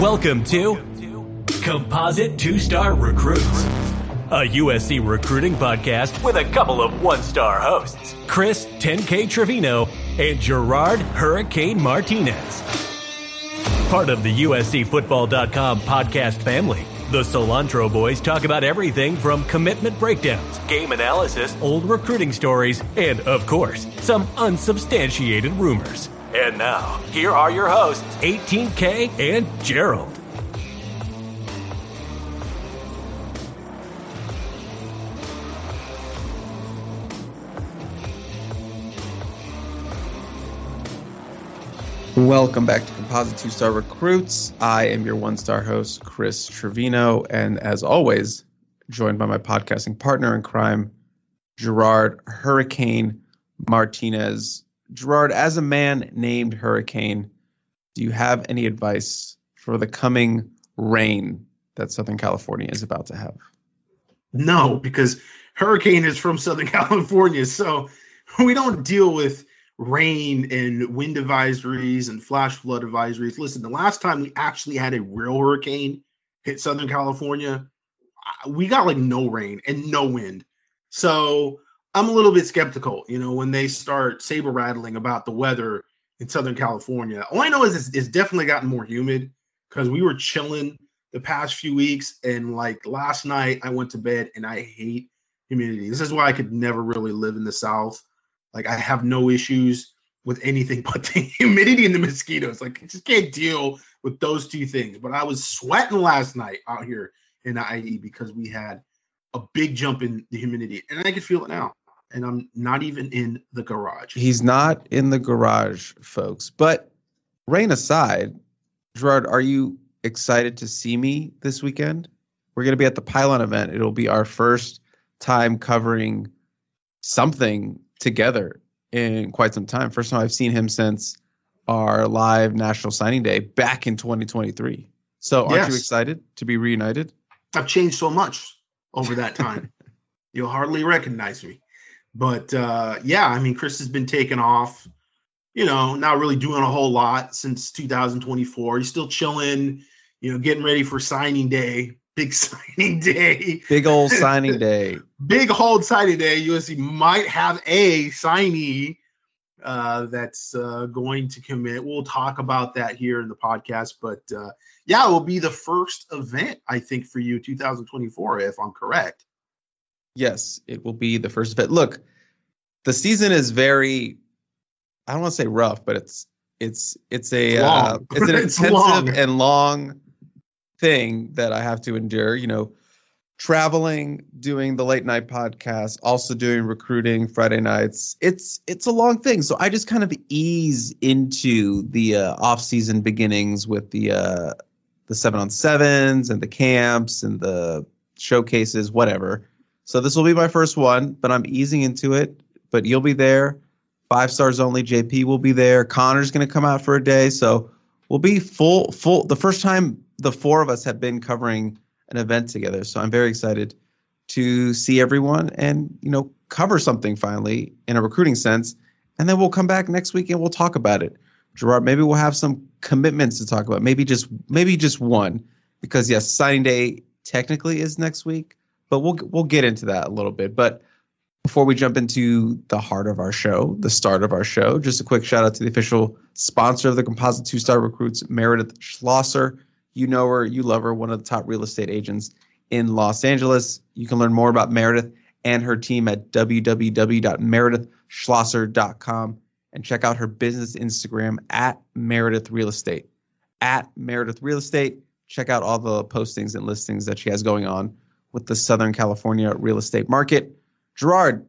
Welcome to Composite Two Star Recruits, a USC recruiting podcast with a couple of one star hosts, Chris 10K Trevino and Gerard Hurricane Martinez. Part of the USCFootball.com podcast family. The Cilantro Boys talk about everything from commitment breakdowns, game analysis, old recruiting stories, and, of course, some unsubstantiated rumors. And now, here are your hosts, 18K and Gerald. Welcome back to Composite Two Star Recruits. I am your one star host, Chris Trevino, and as always, joined by my podcasting partner in crime, Gerard Hurricane Martinez. Gerard, as a man named Hurricane, do you have any advice for the coming rain that Southern California is about to have? No, because Hurricane is from Southern California, so we don't deal with rain and wind advisories and flash flood advisories. Listen, the last time we actually had a real hurricane hit Southern California, we got like no rain and no wind. So I'm a little bit skeptical, you know, when they start saber rattling about the weather in Southern California. All I know is it's, it's definitely gotten more humid because we were chilling the past few weeks. And like last night, I went to bed and I hate humidity. This is why I could never really live in the South like I have no issues with anything but the humidity and the mosquitoes. Like I just can't deal with those two things. But I was sweating last night out here in the IE because we had a big jump in the humidity, and I can feel it now. And I'm not even in the garage. He's not in the garage, folks. But rain aside, Gerard, are you excited to see me this weekend? We're going to be at the Pylon event. It'll be our first time covering something together in quite some time. First time I've seen him since our live national signing day back in 2023. So aren't yes. you excited to be reunited? I've changed so much over that time. You'll hardly recognize me. But uh, yeah, I mean, Chris has been taken off, you know, not really doing a whole lot since 2024. He's still chilling, you know, getting ready for signing day big signing day. Big old signing day. big old signing day. USC might have a signee uh, that's uh, going to commit. We'll talk about that here in the podcast. But uh, yeah, it will be the first event, I think, for you 2024, if I'm correct. Yes, it will be the first event. Look, the season is very, I don't want to say rough, but it's it's it's a uh, it's an it's intensive long. and long thing that I have to endure, you know, traveling, doing the late night podcast, also doing recruiting Friday nights. It's it's a long thing. So I just kind of ease into the uh, off season beginnings with the uh, the seven on sevens and the camps and the showcases, whatever. So this will be my first one, but I'm easing into it. But you'll be there. Five stars only. JP will be there. Connor's going to come out for a day. So we'll be full full. The first time the four of us have been covering an event together. So I'm very excited to see everyone and you know cover something finally in a recruiting sense. And then we'll come back next week and we'll talk about it. Gerard, maybe we'll have some commitments to talk about. Maybe just maybe just one, because yes, signing day technically is next week, but we'll we'll get into that a little bit. But before we jump into the heart of our show, the start of our show, just a quick shout out to the official sponsor of the Composite Two Star Recruits, Meredith Schlosser. You know her, you love her, one of the top real estate agents in Los Angeles. You can learn more about Meredith and her team at www.meredithschlosser.com and check out her business Instagram at Meredith Real Estate. At Meredith Real Estate, check out all the postings and listings that she has going on with the Southern California real estate market. Gerard,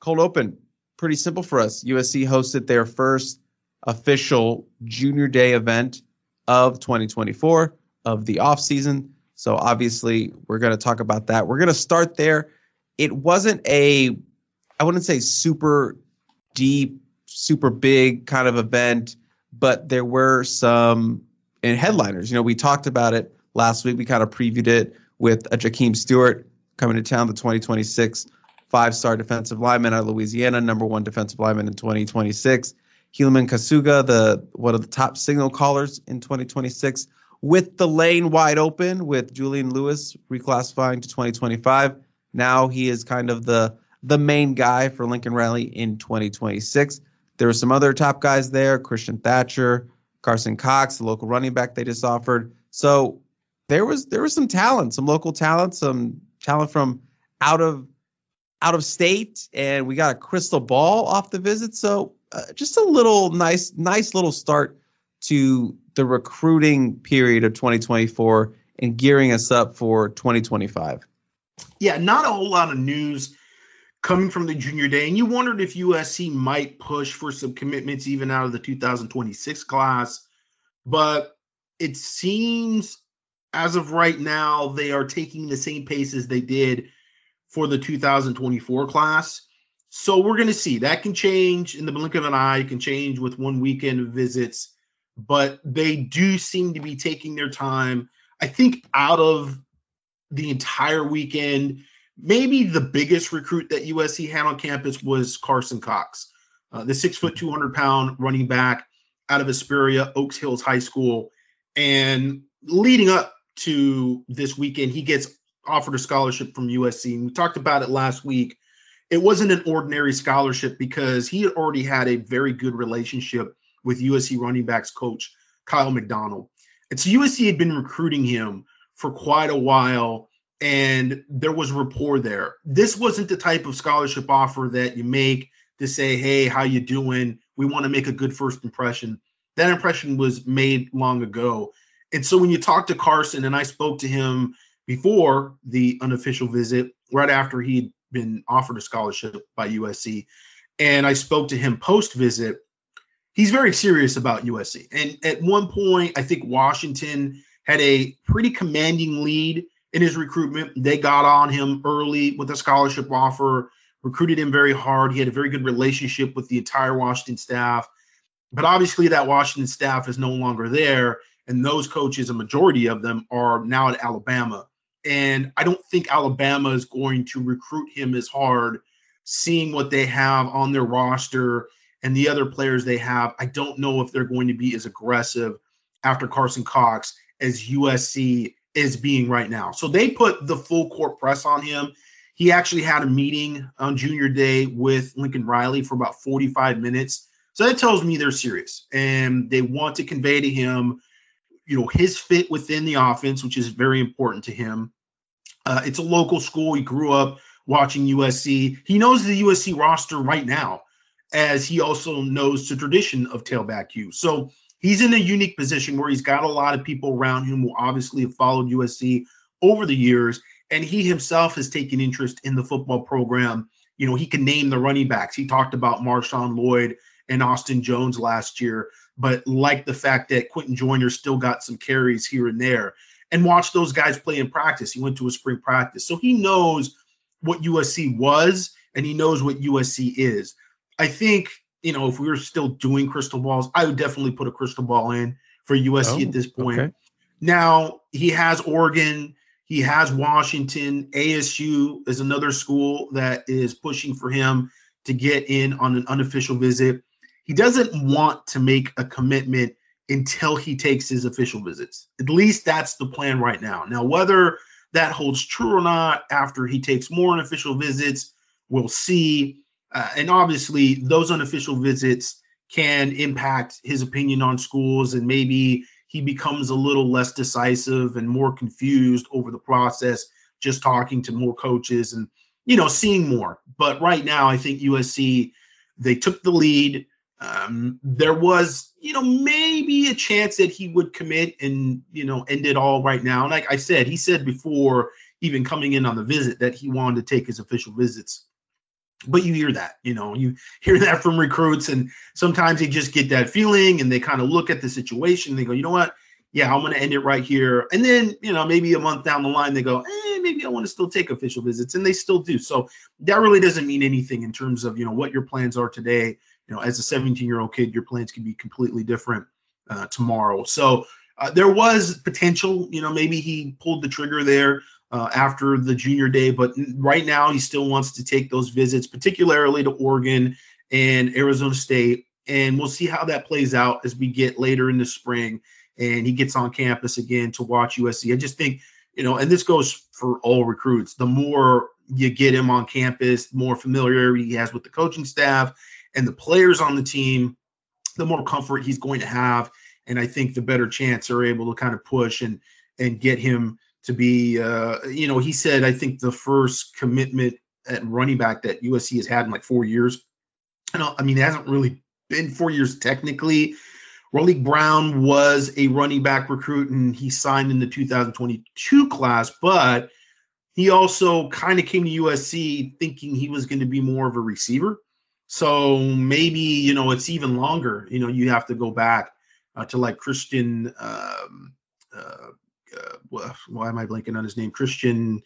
cold open, pretty simple for us. USC hosted their first official junior day event of 2024 of the offseason. So obviously, we're going to talk about that. We're going to start there. It wasn't a, I wouldn't say super deep, super big kind of event, but there were some and headliners. You know, we talked about it last week. We kind of previewed it with a Jakeem Stewart coming to town, the 2026 five-star defensive lineman out of Louisiana, number one defensive lineman in 2026. Helaman Casuga, the one of the top signal callers in 2026 with the lane wide open with Julian Lewis reclassifying to 2025. Now he is kind of the the main guy for Lincoln Riley in 2026. There were some other top guys there, Christian Thatcher, Carson Cox, the local running back they just offered. So there was there was some talent, some local talent, some talent from out of out of state, and we got a crystal ball off the visit. So uh, just a little nice nice little start to the recruiting period of 2024 and gearing us up for 2025. Yeah, not a whole lot of news coming from the junior day. And you wondered if USC might push for some commitments even out of the 2026 class. But it seems as of right now, they are taking the same pace as they did for the 2024 class. So we're going to see that can change in the blink of an eye, can change with one weekend of visits, but they do seem to be taking their time. I think out of the entire weekend, maybe the biggest recruit that USC had on campus was Carson Cox, uh, the six foot, 200 pound running back out of Hesperia, Oaks Hills High School. And leading up to this weekend. He gets offered a scholarship from USC. And we talked about it last week. It wasn't an ordinary scholarship because he had already had a very good relationship with USC running backs coach Kiel McDonald. And so USC had been recruiting him for quite a while and there was rapport there. This wasn't the type of scholarship offer that you make to say, "Hey, how you doing? We want to make a good first impression." That impression was made long ago. And so when you talk to Carson, and I spoke to him before the unofficial visit, right after he'd been offered a scholarship by USC, and I spoke to him post visit, he's very serious about USC. And at one point, I think Washington had a pretty commanding lead in his recruitment. They got on him early with a scholarship offer, recruited him very hard. He had a very good relationship with the entire Washington staff. But obviously, that Washington staff is no longer there. And those coaches, a majority of them, are now at Alabama. And I don't think Alabama is going to recruit him as hard, seeing what they have on their roster and the other players they have. I don't know if they're going to be as aggressive after Carson Cox as USC is being right now. So they put the full court press on him. He actually had a meeting on junior day with Lincoln Riley for about 45 minutes. So that tells me they're serious and they want to convey to him you know his fit within the offense, which is very important to him. Uh, it's a local school. He grew up watching USC. He knows the USC roster right now, as he also knows the tradition of tailback U. So he's in a unique position where he's got a lot of people around him who obviously have followed USC over the years, and he himself has taken interest in the football program. You know, he can name the running backs. He talked about Marshawn Lloyd and Austin Jones last year but like the fact that Quinten Joyner still got some carries here and there and watch those guys play in practice. He went to a spring practice. So he knows what USC was and he knows what USC is. I think, you know, if we were still doing crystal balls, I would definitely put a crystal ball in for USC oh, at this point. Okay. Now, he has Oregon, he has Washington, ASU is another school that is pushing for him to get in on an unofficial visit he doesn't want to make a commitment until he takes his official visits. At least that's the plan right now. Now, whether that holds true or not after he takes more unofficial visits, we'll see. Uh, and obviously, those unofficial visits can impact his opinion on schools, and maybe he becomes a little less decisive and more confused over the process, just talking to more coaches and you know seeing more. But right now, I think USC they took the lead. Um, there was, you know, maybe a chance that he would commit and, you know, end it all right now. And like I said, he said before even coming in on the visit that he wanted to take his official visits. But you hear that, you know, you hear that from recruits, and sometimes they just get that feeling and they kind of look at the situation. And they go, you know what? Yeah, I'm going to end it right here. And then, you know, maybe a month down the line, they go, eh, maybe I want to still take official visits. And they still do. So that really doesn't mean anything in terms of, you know, what your plans are today you know, as a 17 year old kid, your plans can be completely different uh, tomorrow. So uh, there was potential, you know, maybe he pulled the trigger there uh, after the junior day, but right now he still wants to take those visits, particularly to Oregon and Arizona State. And we'll see how that plays out as we get later in the spring and he gets on campus again to watch USC. I just think, you know, and this goes for all recruits. The more you get him on campus, the more familiarity he has with the coaching staff and the players on the team, the more comfort he's going to have. And I think the better chance they're able to kind of push and and get him to be, uh, you know, he said I think the first commitment at running back that USC has had in like four years. I I mean, it hasn't really been four years technically. Raleek Brown was a running back recruit and he signed in the 2022 class, but he also kind of came to USC thinking he was going to be more of a receiver. So maybe, you know, it's even longer. You know, you have to go back uh, to like Christian, um, uh, uh, why am I blanking on his name? Christian,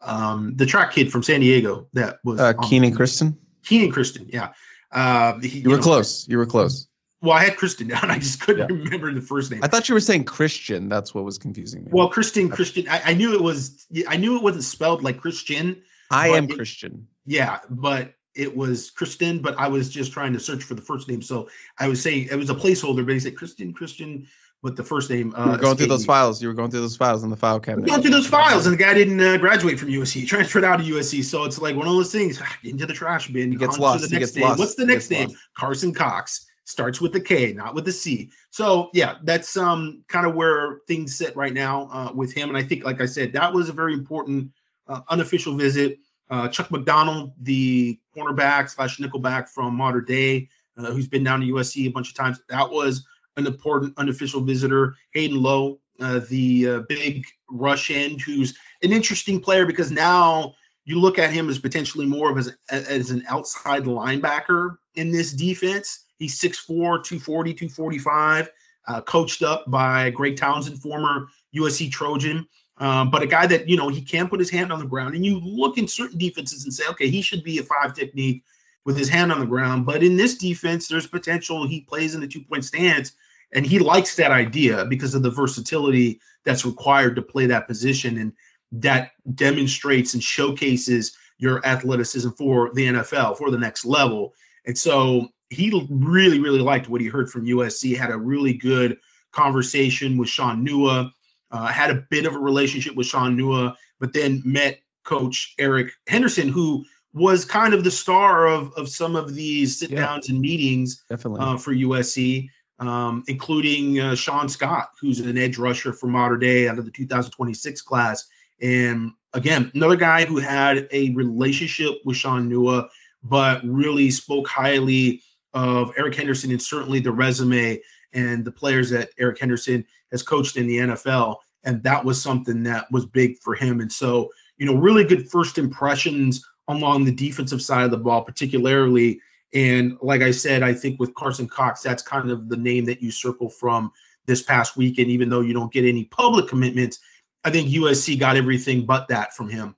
um, the track kid from San Diego that was uh, Kenan Christon. Kenan Christon, yeah. Uh, he, you, you were know, close. You were close. Well, I had Christian down. I just couldn't yeah. remember the first name. I thought you were saying Christian. That's what was confusing me. Well, Christian, Christian. I, I knew it was. I knew it wasn't spelled like Christian. I am it, Christian. Yeah, but it was Kristen. But I was just trying to search for the first name, so I was saying it was a placeholder. But he said Christian, Christian, with the first name. Uh, you were going through those me. files. You were going through those files in the file cabinet. Going through those files, and the guy didn't uh, graduate from USC. He transferred out of USC, so it's like one of those things. Into the trash bin. He gets lost. The next name. Lost. What's the next name? Lost. Carson Cox starts with the K, not with the C. So yeah, that's um kind of where things sit right now uh, with him. And I think, like I said, that was a very important uh, unofficial visit. Uh, Chuck McDonald, the cornerback slash nickelback from Mater Dei, uh, who's been down to USC a bunch of times, that was an important unofficial visitor. Hayden Lowe, uh, the uh, big rush end, who's an interesting player because now you look at him as potentially more of as, as an outside linebacker in this defense. He's 6'4, 240, 245, uh, coached up by Greg Townsend, former USC Trojan. Um, but a guy that, you know, he can put his hand on the ground. And you look in certain defenses and say, okay, he should be a five technique with his hand on the ground. But in this defense, there's potential he plays in the two point stance. And he likes that idea because of the versatility that's required to play that position. And that demonstrates and showcases your athleticism for the NFL, for the next level. And so he really, really liked what he heard from USC. Had a really good conversation with Sean Nua. Uh, had a bit of a relationship with Sean Nua, but then met Coach Eric Henderson, who was kind of the star of of some of these sit downs yeah, and meetings uh, for USC, um, including uh, Sean Scott, who's an edge rusher for Mater Dei out of the 2026 class. And again, another guy who had a relationship with Sean Nua, but really spoke highly of Eric Henderson and certainly the resume and the players that Eric Henderson has coached in the NFL. And that was something that was big for him. And so, you know, really good first impressions along the defensive side of the ball, particularly. And like I said, I think with Carson Cox, that's kind of the name that you circle from this past weekend, even though you don't get any public commitments. I think USC got everything but that from him.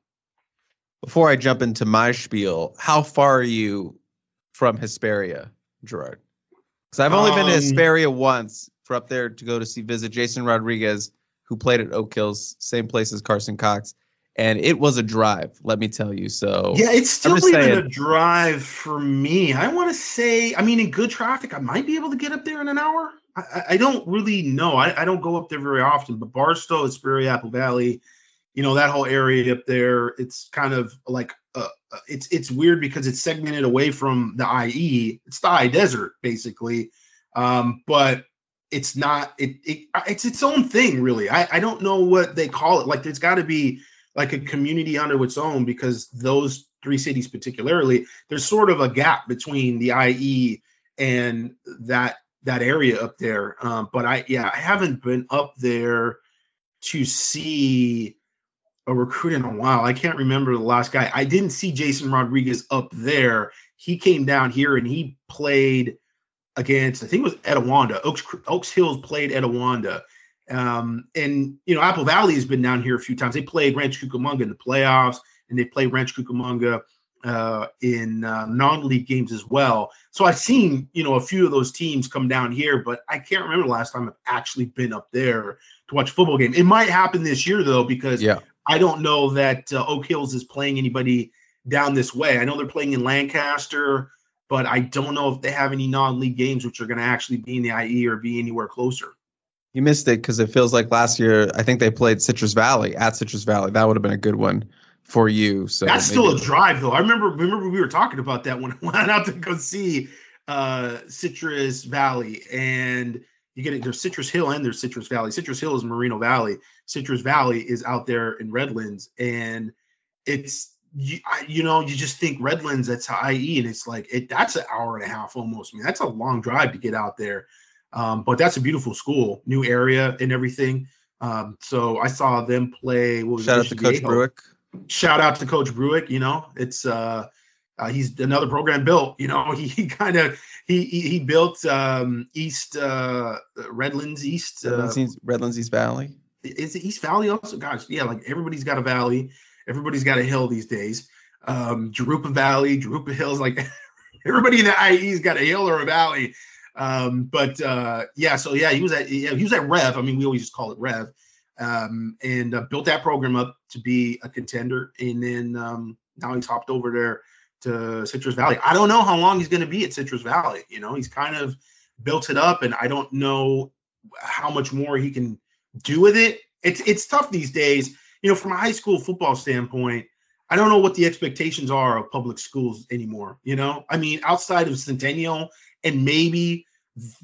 Before I jump into my spiel, how far are you from Hesperia? Gerard? Because I've only um, been to um, Hesperia once for up there to go to see visit Jason Rodriguez, who played at Oak Hills, same place as Carson Cox, and it was a drive. Let me tell you. So yeah, it's still even saying, a drive for me. I want to say, I mean, in good traffic, I might be able to get up there in an hour. I, I don't really know. I, I, don't go up there very often, but Barstow, Hesperia, Apple Valley, you know that whole area up there. It's kind of like uh, it's it's weird because it's segmented away from the IE. It's the desert basically, um, but it's not. It, it it's its own thing really. I I don't know what they call it. Like there's got to be like a community under its own because those three cities particularly there's sort of a gap between the IE and that that area up there. Um, but I yeah I haven't been up there to see a recruit in a while. I can't remember the last guy. I didn't see Jason Rodriguez up there. He came down here and he played against, I think it was Etiwanda. Oaks, Oaks Hills played Etiwanda. Um, and, you know, Apple Valley has been down here a few times. They played Ranch Cucamonga in the playoffs and they played Ranch Cucamonga uh, in uh, non-league games as well. So I've seen, you know, a few of those teams come down here, but I can't remember the last time I've actually been up there to watch a football game. It might happen this year though, because yeah. I don't know that uh, Oak Hills is playing anybody down this way. I know they're playing in Lancaster, but I don't know if they have any non-league games which are going to actually be in the IE or be anywhere closer. You missed it because it feels like last year. I think they played Citrus Valley at Citrus Valley. That would have been a good one for you. So that's still a drive, though. I remember remember we were talking about that when I went out to go see uh, Citrus Valley, and you get it. There's Citrus Hill and there's Citrus Valley. Citrus Hill is Moreno Valley. Citrus Valley is out there in Redlands, and it's you, you know you just think Redlands that's IE, and it's like it that's an hour and a half almost. I mean that's a long drive to get out there. Um, but that's a beautiful school, new area and everything. Um, so I saw them play. Shout out to Coach Bruich. Shout out to Coach Bruich. You know, it's uh, uh, he's another program built. You know, he, he kind of he, he, he built um, East uh, Redlands East uh, Redlands, East Redlands East Valley. Is it East Valley also? Gosh, yeah, like everybody's got a valley, everybody's got a hill these days. Um, Jurupa Valley, Jurupa Hills, like everybody in the IE's got a hill or a valley. Um, but uh, yeah, so yeah, he was at yeah, he was at Rev. I mean, we always just call it Rev, um, and uh, built that program up to be a contender. And then um, now he's hopped over there to Citrus Valley. I don't know how long he's going to be at Citrus Valley. You know, he's kind of built it up, and I don't know how much more he can do with it. It's it's tough these days. You know, from a high school football standpoint, I don't know what the expectations are of public schools anymore. You know, I mean, outside of Centennial and maybe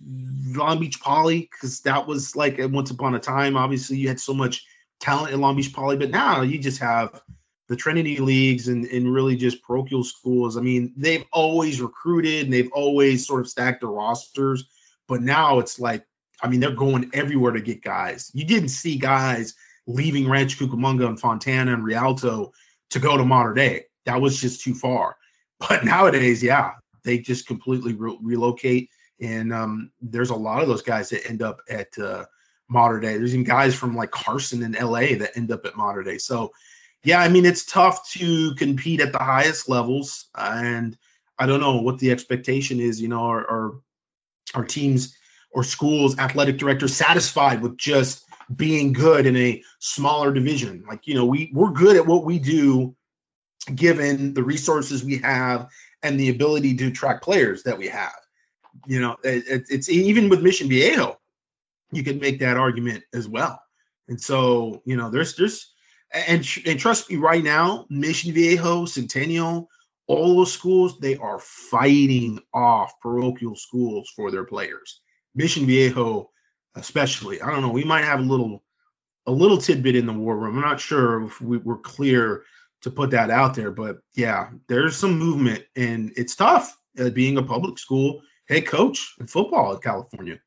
Long Beach Poly, because that was like once upon a time. Obviously, you had so much talent in Long Beach Poly, but now you just have the Trinity leagues and, and really just parochial schools. I mean, they've always recruited and they've always sort of stacked their rosters, but now it's like, I mean, they're going everywhere to get guys. You didn't see guys leaving Ranch Cucamonga and Fontana and Rialto to go to Mater Dei. That was just too far. But nowadays, yeah, they just completely re- relocate. And um, there's a lot of those guys that end up at uh, Mater Dei. There's even guys from like Carson and LA that end up at Mater Dei. So, yeah, I mean, it's tough to compete at the highest levels. And I don't know what the expectation is, you know, are, are, are teams or schools, athletic directors satisfied with just being good in a smaller division? Like, you know, we, we're good at what we do given the resources we have and the ability to attract players that we have. You know, it, it's even with Mission Viejo, you can make that argument as well. And so, you know, there's there's and and trust me, right now, Mission Viejo, Centennial, all those schools, they are fighting off parochial schools for their players. Mission Viejo, especially. I don't know. We might have a little a little tidbit in the war room. I'm not sure if we, we're clear to put that out there. But yeah, there's some movement, and it's tough uh, being a public school head coach in football in California.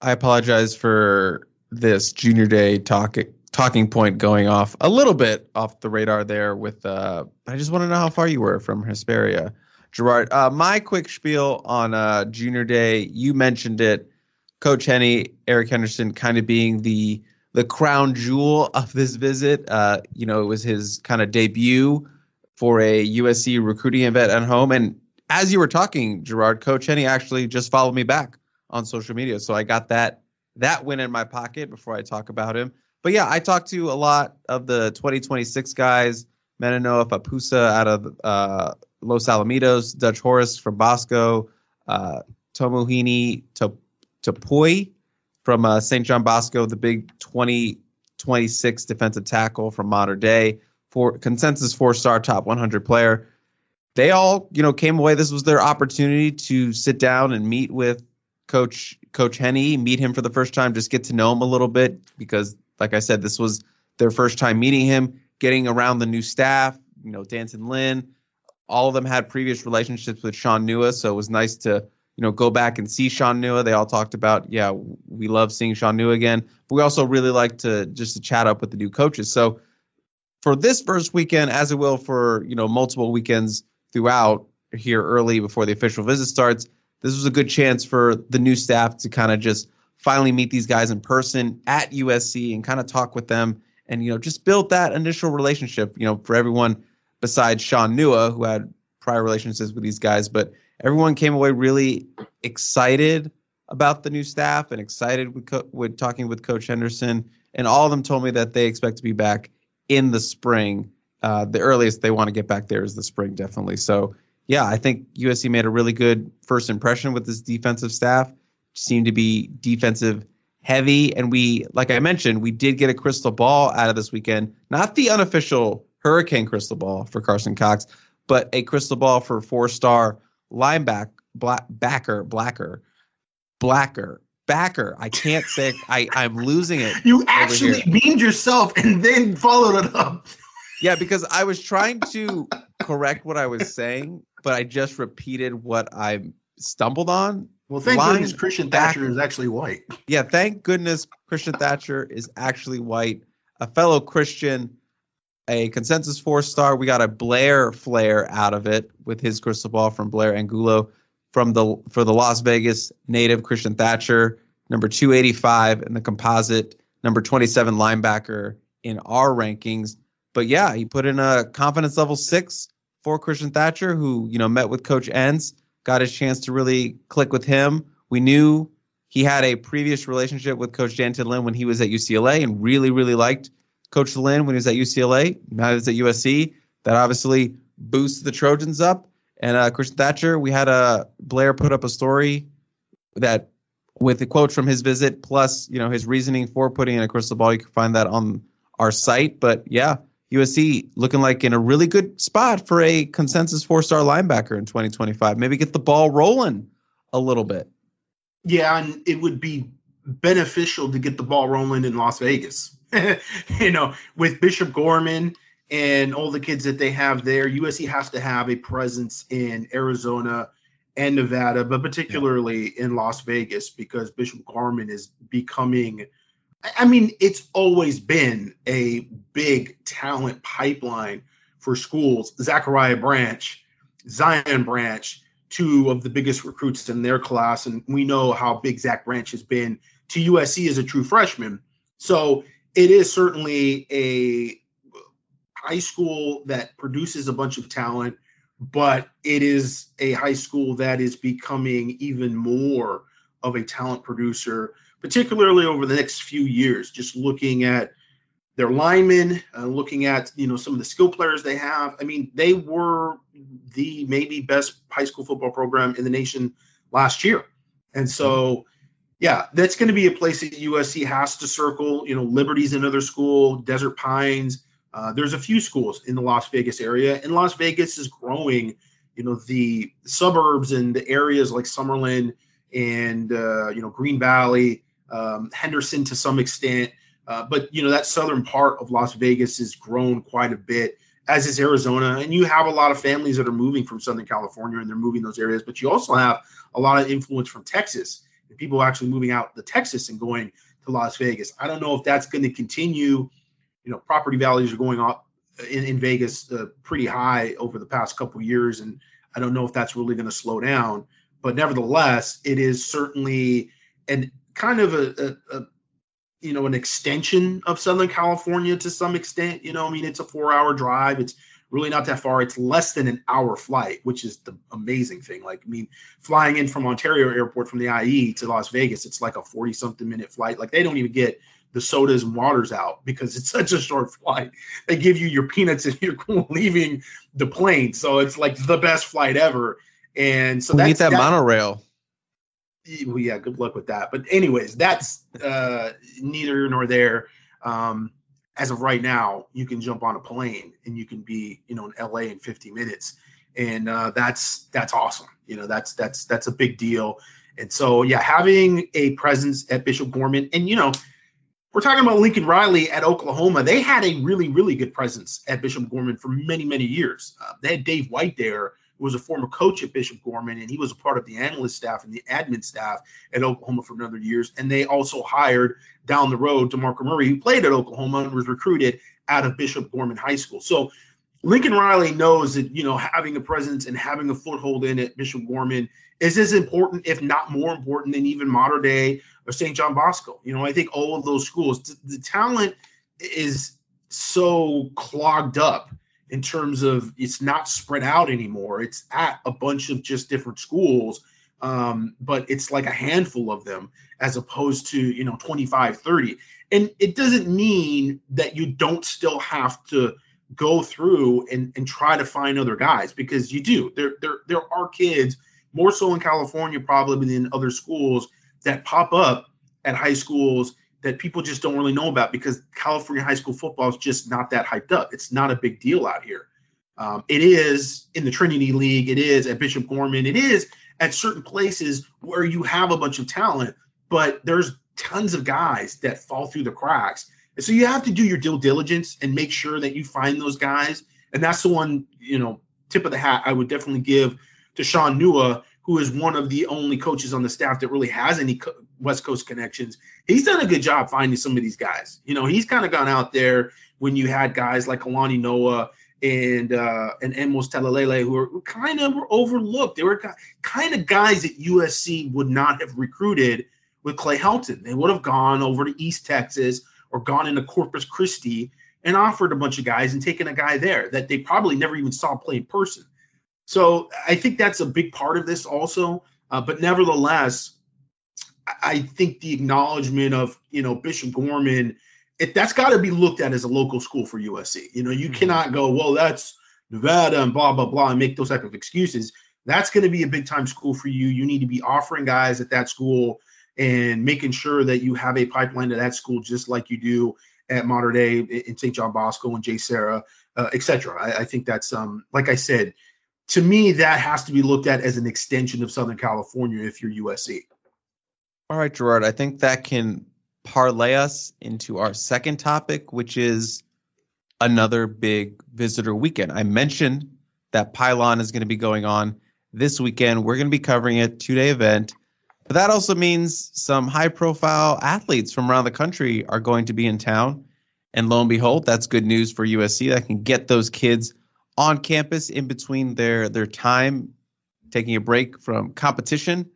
I apologize for this junior day talk, talking point going off a little bit off the radar there. With uh, I just want to know how far you were from Hesperia, Gerard. Uh, my quick spiel on uh, junior day. You mentioned it, Coach Henny, Eric Henderson, kind of being the the crown jewel of this visit. Uh, you know, it was his kind of debut for a USC recruiting event at home. And as you were talking, Gerard, Coach Henny actually just followed me back on social media, so I got that that win in my pocket before I talk about him. But yeah, I talked to a lot of the 2026 guys. Meninoa Fapusa out of uh, Los Alamitos, Dutch Horace from Bosco, uh, Tomuhini Topui from uh, St. John Bosco, the big 2026 defensive tackle from Mater Dei, consensus four star top 100 player. They all, you know, came away. This was their opportunity to sit down and meet with Coach Coach Henne, meet him for the first time, just get to know him a little bit because, like I said, this was their first time meeting him, getting around the new staff. You know, D'Anton Lynn, all of them had previous relationships with Sean Nua, so it was nice to you know, go back and see Sean Nua. They all talked about, yeah, we love seeing Sean Nua again. But we also really like to just to chat up with the new coaches. So for this first weekend, as it will for you know multiple weekends throughout here early before the official visit starts, this was a good chance for the new staff to kind of just finally meet these guys in person at USC and kind of talk with them and you know just build that initial relationship. You know, for everyone besides Sean Nua who had prior relationships with these guys, but everyone came away really excited about the new staff and excited with, co- with talking with Coach Henderson. And all of them told me that they expect to be back in the spring. Uh, the earliest they want to get back there is the spring, definitely. So, yeah, I think USC made a really good first impression with this defensive staff. Seemed to be defensive heavy. And we, like I mentioned, we did get a crystal ball out of this weekend, not the unofficial hurricane crystal ball for Carson Cox, but a crystal ball for four star linebacker, black, backer, blacker, blacker, backer. I can't say I, I'm losing it. You actually beamed yourself and then followed it up. Yeah, because I was trying to correct what I was saying, but I just repeated what I stumbled on. Well, thank Line goodness Christian Thatcher is actually white. Yeah, thank goodness Christian Thatcher is actually white. A fellow Christian, a consensus four star. We got a Blair flare out of it with his crystal ball from Blair Angulo from the for the Las Vegas native Christian Thatcher, number 285 in the composite, number 27 linebacker in our rankings. But yeah, he put in a confidence level six for Christian Thatcher, who you know met with Coach Entz got his chance to really click with him. We knew he had a previous relationship with Coach D'Anton Lynn when he was at UCLA and really, really liked Coach Lynn when he was at UCLA. Now he's at USC. That obviously boosts the Trojans up. And uh, Christian Thatcher, we had a uh, Blair put up a story that with the quotes from his visit plus you know his reasoning for putting in a crystal ball. You can find that on our site. But yeah, USC looking like in a really good spot for a consensus four star linebacker in 2025. Maybe get the ball rolling a little bit. Yeah, and it would be beneficial to get the ball rolling in Las Vegas. you know, with Bishop Gorman and all the kids that they have there, USC has to have a presence in Arizona and Nevada, but particularly yeah. in Las Vegas because Bishop Gorman is becoming – I mean, it's always been a big talent pipeline for schools. Zachariah Branch, Zion Branch, two of the biggest recruits in their class. And we know how big Zach Branch has been to USC as a true freshman. So it is certainly a high school that produces a bunch of talent, but it is a high school that is becoming even more of a talent producer particularly over the next few years, just looking at their linemen, uh, looking at you know some of the skill players they have. I mean, they were the maybe best high school football program in the nation last year, and so yeah, that's going to be a place that USC has to circle. You know, Liberty's another school, Desert Pines. Uh, there's a few schools in the Las Vegas area, and Las Vegas is growing. You know, the suburbs and the areas like Summerlin and uh, you know Green Valley um, Henderson to some extent. Uh, but you know that southern part of Las Vegas has grown quite a bit, as is Arizona, and you have a lot of families that are moving from Southern California and they're moving those areas. But you also have a lot of influence from Texas, and people actually moving out to Texas and going to Las Vegas. I don't know if that's going to continue. You know, property values are going up in, in Vegas uh, pretty high over the past couple years, and I don't know if that's really going to slow down. But nevertheless, it is certainly an kind of a, a, a, you know an extension of Southern California to some extent. You know, I mean, it's a four-hour drive. It's really not that far. It's less than an hour flight, which is the amazing thing. Like, I mean, flying in from Ontario Airport from the IE to Las Vegas, it's like a 40-something minute flight. Like, they don't even get the sodas and waters out because it's such a short flight. They give you your peanuts and you're leaving the plane. So it's like the best flight ever. And so we that's that, that monorail well, yeah, good luck with that. But anyways, that's uh, neither nor there. Um, as of right now, you can jump on a plane and you can be, you know, in LA in 50 minutes, and uh, that's that's awesome. You know, that's that's that's a big deal. And so, yeah, having a presence at Bishop Gorman, and you know, we're talking about Lincoln Riley at Oklahoma. They had a really, really good presence at Bishop Gorman for many, many years. Uh, they had Dave White there, was a former coach at Bishop Gorman, and he was a part of the analyst staff and the admin staff at Oklahoma for another years. And they also hired down the road DeMarco Murray, who played at Oklahoma and was recruited out of Bishop Gorman High School. So Lincoln Riley knows that you know having a presence and having a foothold in at Bishop Gorman is as important, if not more important, than even Mater Dei or St. John Bosco. You know, I think all of those schools, the talent is so clogged up in terms of it's not spread out anymore. It's at a bunch of just different schools, um, but it's like a handful of them as opposed to, you know, 25, 30. And it doesn't mean that you don't still have to go through and, and try to find other guys because you do. There, there, there are kids, more so in California probably than other schools, that pop up at high schools that people just don't really know about because California high school football is just not that hyped up. It's not a big deal out here. Um, it is in the Trinity League. It is at Bishop Gorman. It is at certain places where you have a bunch of talent, but there's tons of guys that fall through the cracks. And so you have to do your due diligence and make sure that you find those guys. And that's the one, you know, tip of the hat I would definitely give to Sean Nua, who is one of the only coaches on the staff that really has any West Coast connections. He's done a good job finding some of these guys. You know, he's kind of gone out there when you had guys like Kalani Noah and uh, and Amos Talalele who were kind of were overlooked. They were kind of guys that USC would not have recruited with Clay Helton. They would have gone over to East Texas or gone into Corpus Christi and offered a bunch of guys and taken a guy there that they probably never even saw play in person. So I think that's a big part of this also. Uh, but nevertheless, I think the acknowledgement of you know Bishop Gorman, it, that's got to be looked at as a local school for USC. You know, you mm-hmm. cannot go, well, that's Nevada and blah blah blah, and make those type of excuses. That's going to be a big time school for you. You need to be offering guys at that school and making sure that you have a pipeline to that school, just like you do at Mater Dei in St. John Bosco and JSerra, uh, etc. I, I think that's um, like I said, to me, that has to be looked at as an extension of Southern California if you're USC. All right, Gerard. I think that can parlay us into our second topic, which is another big visitor weekend. I mentioned that Pylon is going to be going on this weekend. We're going to be covering a two day event. But that also means some high profile athletes from around the country are going to be in town. And lo and behold, that's good news for USC. That can get those kids on campus in between their their time taking a break from competition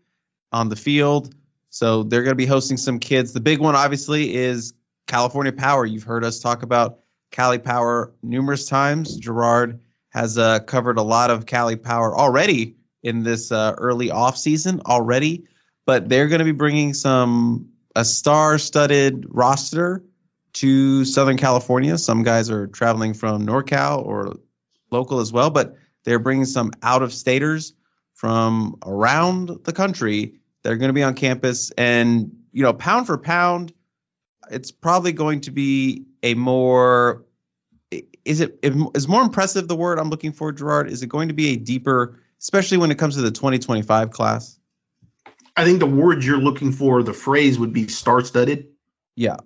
on the field. So they're going to be hosting some kids. The big one, obviously, is California Power. You've heard us talk about Cali Power numerous times. Gerard has uh, covered a lot of Cali Power already in this uh, early off season already, but they're going to be bringing some a star-studded roster to Southern California. Some guys are traveling from NorCal or local as well, but they're bringing some out of staters from around the country that are going to be on campus. And, you know, pound for pound, it's probably going to be a more is it is more impressive the word I'm looking for, Gerard? Is it going to be a deeper, especially when it comes to the 2025 class? I think the word you're looking for, the phrase would be star studded. Yeah.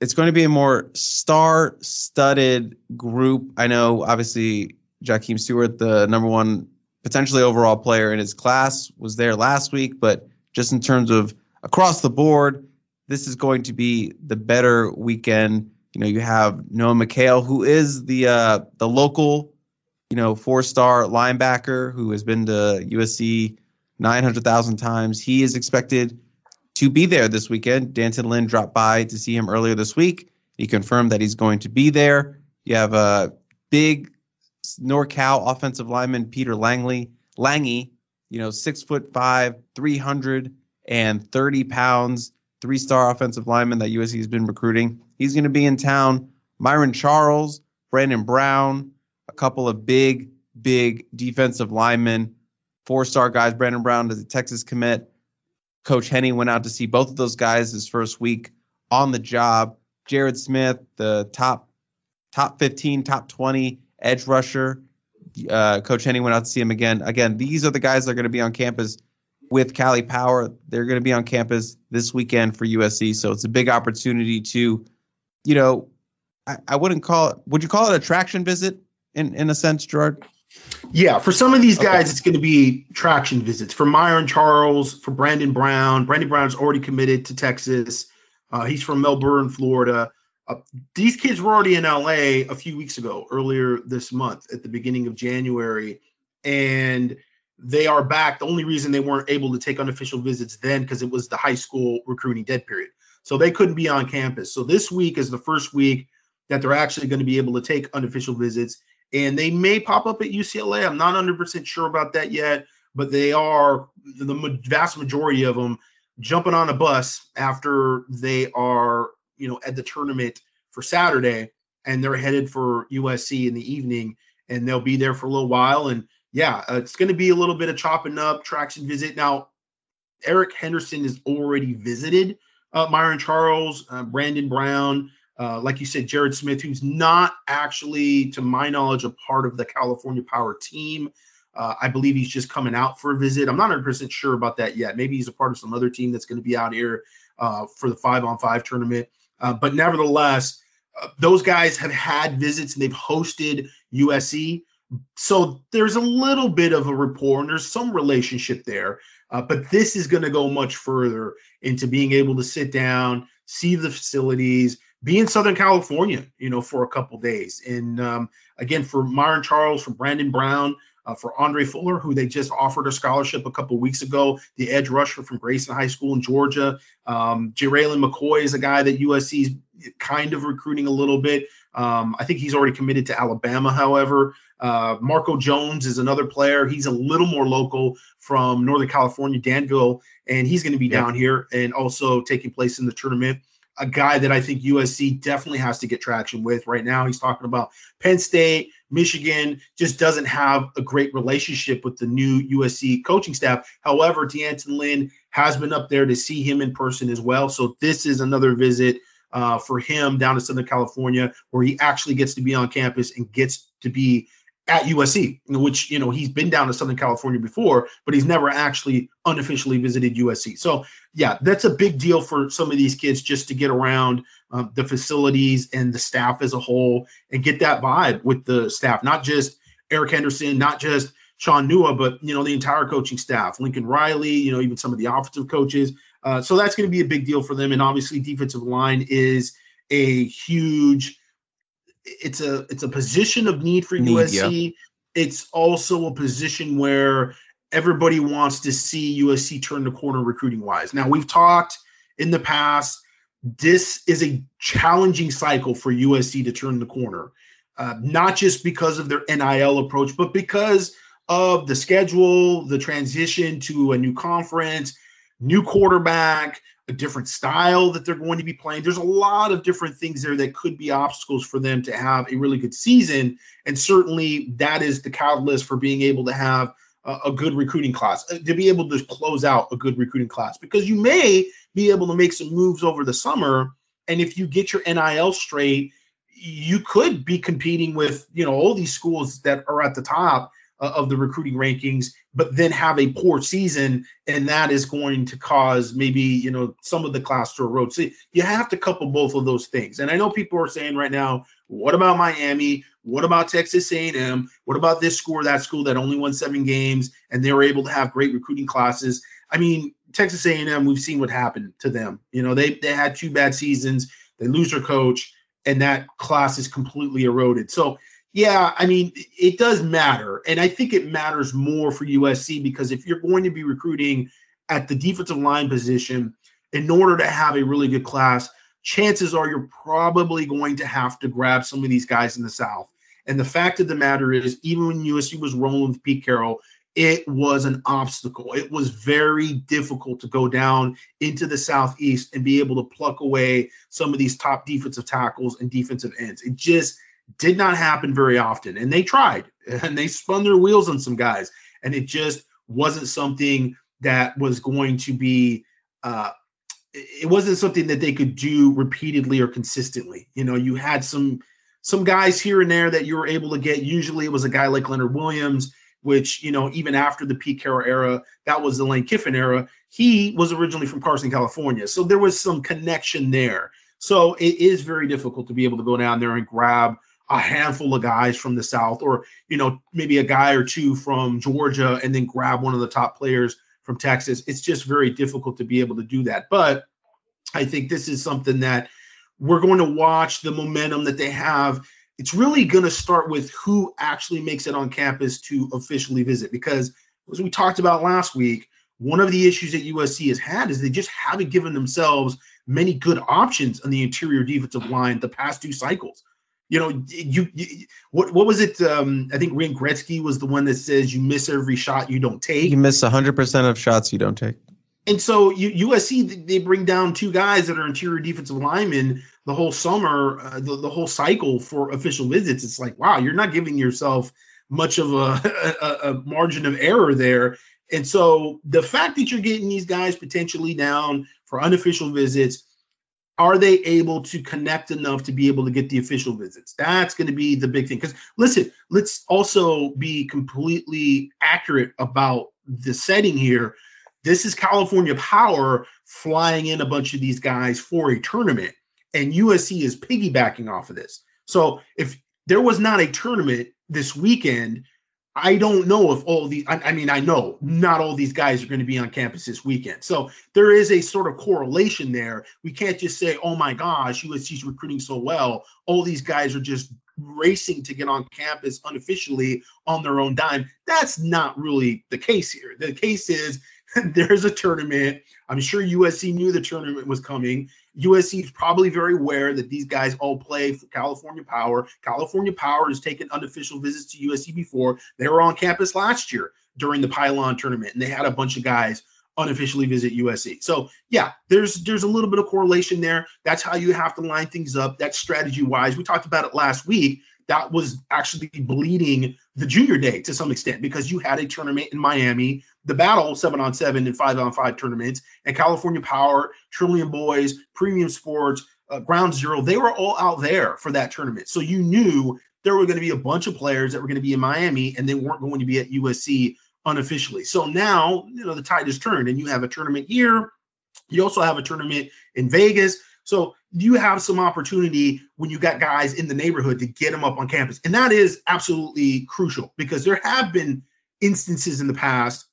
It's going to be a more star studded group. I know, obviously, Jakeem Stewart, the number one potentially overall player in his class, was there last week, but just in terms of across the board, this is going to be the better weekend. You know, you have Noah McHale, who is the uh, the local, you know, four star linebacker who has been to USC 900,000 times. He is expected to be there this weekend. D'Anton Lynn dropped by to see him earlier this week. He confirmed that he's going to be there. You have a big NorCal offensive lineman Peter Langley, Langy, you know, six foot five, 330 pounds, three star offensive lineman that USC has been recruiting. He's going to be in town. Myron Charles, Brandon Brown, a couple of big, big defensive linemen, four star guys. Brandon Brown is a Texas commit. Coach Henne went out to see both of those guys his first week on the job. Jared Smith, the top top 15, top 20 edge rusher. Uh, Coach Henne went out to see him again. Again, these are the guys that are going to be on campus with Cali Power. They're going to be on campus this weekend for USC, so it's a big opportunity to, you know, I, I wouldn't call it. Would you call it a traction visit in in a sense, Gerard? Yeah, for some of these guys, okay. it's going to be traction visits. For Myron Charles, for Brandon Brown. Brandon Brown's already committed to Texas. Uh, he's from Melbourne, Florida. Uh, these kids were already in LA a few weeks ago, earlier this month, at the beginning of January, and they are back. The only reason they weren't able to take unofficial visits then because it was the high school recruiting dead period, so they couldn't be on campus. So this week is the first week that they're actually going to be able to take unofficial visits, and they may pop up at UCLA. I'm not 100% sure about that yet, but they are the vast majority of them jumping on a bus after they are you know, at the tournament for Saturday, and they're headed for USC in the evening, and they'll be there for a little while. And yeah, uh, it's going to be a little bit of chopping up, traction visit. Now, Eric Henderson has already visited uh, Myron Charles, uh, Brandon Brown, uh, like you said, Jared Smith, who's not actually, to my knowledge, a part of the California Power team. Uh, I believe he's just coming out for a visit. I'm not 100% sure about that yet. Maybe he's a part of some other team that's going to be out here uh, for the five on five tournament. Uh, but nevertheless, uh, those guys have had visits and they've hosted USC. So there's a little bit of a rapport and there's some relationship there. Uh, but this is going to go much further into being able to sit down, see the facilities, be in Southern California, you know, for a couple days. And um, again, for Myron Charles, for Brandon Brown, uh, for Andre Fuller, who they just offered a scholarship a couple weeks ago, the edge rusher from Grayson High School in Georgia. Um, McCoy is a guy that USC is kind of recruiting a little bit. Um, I think he's already committed to Alabama, however. Uh, Marco Jones is another player. He's a little more local from Northern California, Danville, and he's going to be yeah. down here and also taking place in the tournament a guy that I think USC definitely has to get traction with right now. He's talking about Penn State, Michigan just doesn't have a great relationship with the new USC coaching staff. However, D'Anton Lynn has been up there to see him in person as well. So this is another visit uh, for him down to Southern California where he actually gets to be on campus and gets to be at USC, which you know he's been down to Southern California before, but he's never actually unofficially visited USC. So yeah, that's a big deal for some of these kids just to get around um, the facilities and the staff as a whole and get that vibe with the staff, not just Eric Henderson, not just Sean Nua, but you know the entire coaching staff, Lincoln Riley, you know even some of the offensive coaches. Uh, so that's going to be a big deal for them, and obviously defensive line is a huge it's a it's a position of need for need, USC. Yeah. It's also a position where everybody wants to see USC turn the corner recruiting wise. Now we've talked in the past. This is a challenging cycle for USC to turn the corner, uh, not just because of their NIL approach, but because of the schedule, the transition to a new conference, new quarterback, a different style that they're going to be playing. There's a lot of different things there that could be obstacles for them to have a really good season. And certainly that is the catalyst for being able to have a, a good recruiting class, uh, to be able to close out a good recruiting class, because you may be able to make some moves over the summer. And if you get your NIL straight, you could be competing with, you know, all these schools that are at the top Uh, of the recruiting rankings, but then have a poor season, and that is going to cause maybe you know some of the class to erode. So you have to couple both of those things. And I know people are saying right now, what about Miami? What about Texas A&M? What about this school or that school that only won seven games and they were able to have great recruiting classes? I mean, Texas A&M, we've seen what happened to them. You know, they they had two bad seasons. They lose their coach, and that class is completely eroded. So yeah, I mean, it does matter. And I think it matters more for USC because if you're going to be recruiting at the defensive line position in order to have a really good class, chances are you're probably going to have to grab some of these guys in the South. And the fact of the matter is, even when USC was rolling with Pete Carroll, it was an obstacle. It was very difficult to go down into the Southeast and be able to pluck away some of these top defensive tackles and defensive ends. It just did not happen very often. And they tried and they spun their wheels on some guys. And it just wasn't something that was going to be, uh, it wasn't something that they could do repeatedly or consistently. You know, you had some some guys here and there that you were able to get. Usually it was a guy like Leonard Williams, which, you know, even after the Pete Carroll era, that was the Lane Kiffin era. He was originally from Carson, California. So there was some connection there. So it is very difficult to be able to go down there and grab a handful of guys from the South, or you know maybe a guy or two from Georgia, and then grab one of the top players from Texas. It's just very difficult to be able to do that. But I think this is something that we're going to watch the momentum that they have. It's really going to start with who actually makes it on campus to officially visit, because as we talked about last week, one of the issues that USC has had is they just haven't given themselves many good options on the interior defensive line the past two cycles you know, you, you, what what was it? Um, I think Wayne Gretzky was the one that says you miss every shot you don't take. You miss 100% of shots you don't take. And so you, USC they bring down two guys that are interior defensive linemen the whole summer, uh, the, the whole cycle for official visits. It's like wow, you're not giving yourself much of a, a, a margin of error there. And so the fact that you're getting these guys potentially down for unofficial visits, are they able to connect enough to be able to get the official visits? That's going to be the big thing. Because listen, let's also be completely accurate about the setting here. This is California Power flying in a bunch of these guys for a tournament, and USC is piggybacking off of this. So if there was not a tournament this weekend, I don't know if all these, I, I, mean, I know not all these guys are going to be on campus this weekend. So there is a sort of correlation there. We can't just say, oh my gosh, USC's recruiting so well. All these guys are just racing to get on campus unofficially on their own dime. That's not really the case here. The case is there's a tournament. I'm sure USC knew the tournament was coming. USC is probably very aware that these guys all play for California Power. California Power has taken unofficial visits to USC before. They were on campus last year during the Pylon tournament, and they had a bunch of guys unofficially visit USC. So yeah, there's there's a little bit of correlation there. That's how you have to line things up. That's strategy wise. We talked about it last week that was actually bleeding the junior day to some extent because you had a tournament in Miami, the battle seven on seven and five on five tournaments, and California Power, Trillion Boys, Premium Sports, uh, Ground Zero, they were all out there for that tournament. So you knew there were going to be a bunch of players that were going to be in Miami and they weren't going to be at USC unofficially. So now, you know, the tide has turned and you have a tournament here. You also have a tournament in Vegas. So you have some opportunity when you got guys in the neighborhood to get them up on campus. And that is absolutely crucial because there have been instances in the past,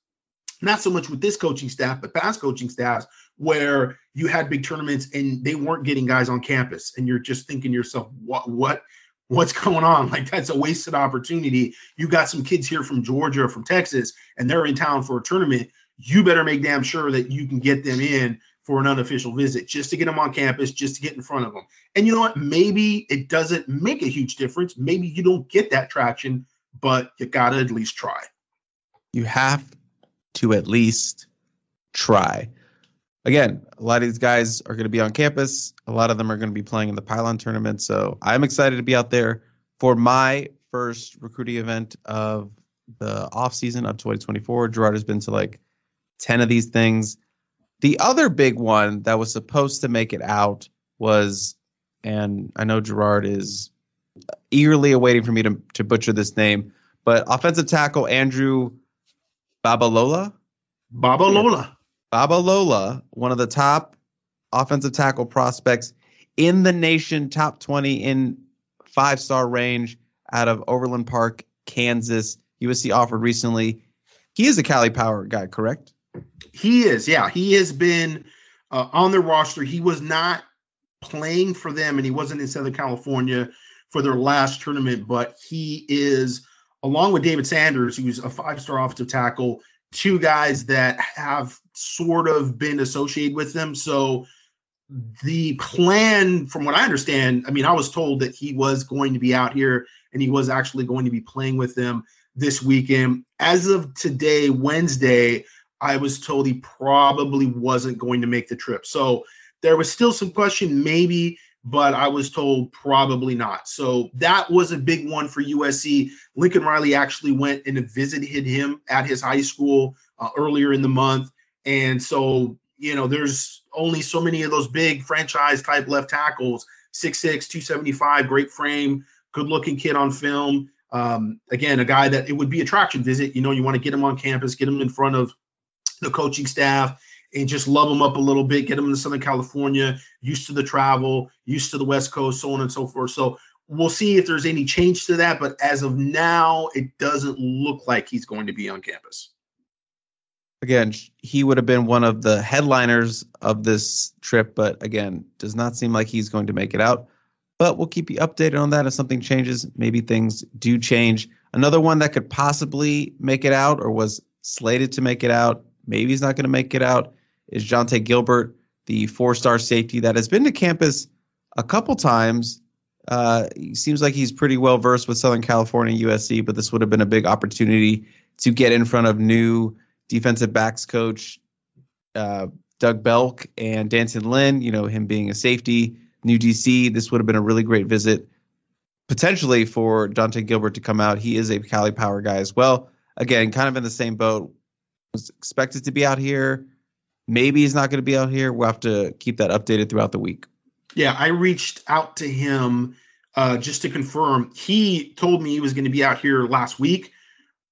not so much with this coaching staff, but past coaching staffs, where you had big tournaments and they weren't getting guys on campus. And you're just thinking to yourself, what, what, what's going on? Like that's a wasted opportunity. You got some kids here from Georgia or from Texas, and they're in town for a tournament. You better make damn sure that you can get them in for an unofficial visit just to get them on campus, just to get in front of them. And you know what? Maybe it doesn't make a huge difference. Maybe you don't get that traction, but you got to at least try. You have to at least try. Again, a lot of these guys are going to be on campus. A lot of them are going to be playing in the Pylon tournament. So I'm excited to be out there for my first recruiting event of the off season of 2024. Gerard has been to like 10 of these things. The other big one that was supposed to make it out was, and I know Gerard is eagerly awaiting for me to, to butcher this name, but offensive tackle Andrew Babalola. Babalola. Babalola, one of the top offensive tackle prospects in the nation, top 20 in five star range out of Overland Park, Kansas. USC offered recently. He is a Cali Power guy, correct? He is, yeah. He has been uh, on their roster. He was not playing for them, and he wasn't in Southern California for their last tournament, but he is, along with David Sanders, who's a five star offensive tackle, two guys that have sort of been associated with them. So the plan, from what I understand, I mean, I was told that he was going to be out here and he was actually going to be playing with them this weekend. As of today, Wednesday, I was told he probably wasn't going to make the trip. So there was still some question, maybe, but I was told probably not. So that was a big one for USC. Lincoln Riley actually went and visited him at his high school uh, earlier in the month. And so, you know, there's only so many of those big franchise type left tackles 6'6, 275, great frame, good looking kid on film. Um, again, a guy that it would be a traction visit. You know, you want to get him on campus, get him in front of the coaching staff and just love them up a little bit, get them to Southern California, used to the travel, used to the West Coast, so on and so forth. So we'll see if there's any change to that. But as of now, it doesn't look like he's going to be on campus. Again, he would have been one of the headliners of this trip, but again, does not seem like he's going to make it out. But we'll keep you updated on that if something changes. Maybe things do change. Another one that could possibly make it out or was slated to make it out maybe he's not going to make it out, is Jonte Gilbert, the four star safety that has been to campus a couple times. Uh, seems like he's pretty well versed with Southern California USC, but this would have been a big opportunity to get in front of new defensive backs coach uh, Doug Belk and D'Anton Lynn. You know, him being a safety, new DC. This would have been a really great visit potentially for Jonte Gilbert to come out. He is a Cali Power guy as well. Again, kind of in the same boat was expected to be out here. Maybe he's not going to be out here. We'll have to keep that updated throughout the week. Yeah, I reached out to him uh, just to confirm. He told me he was going to be out here last week,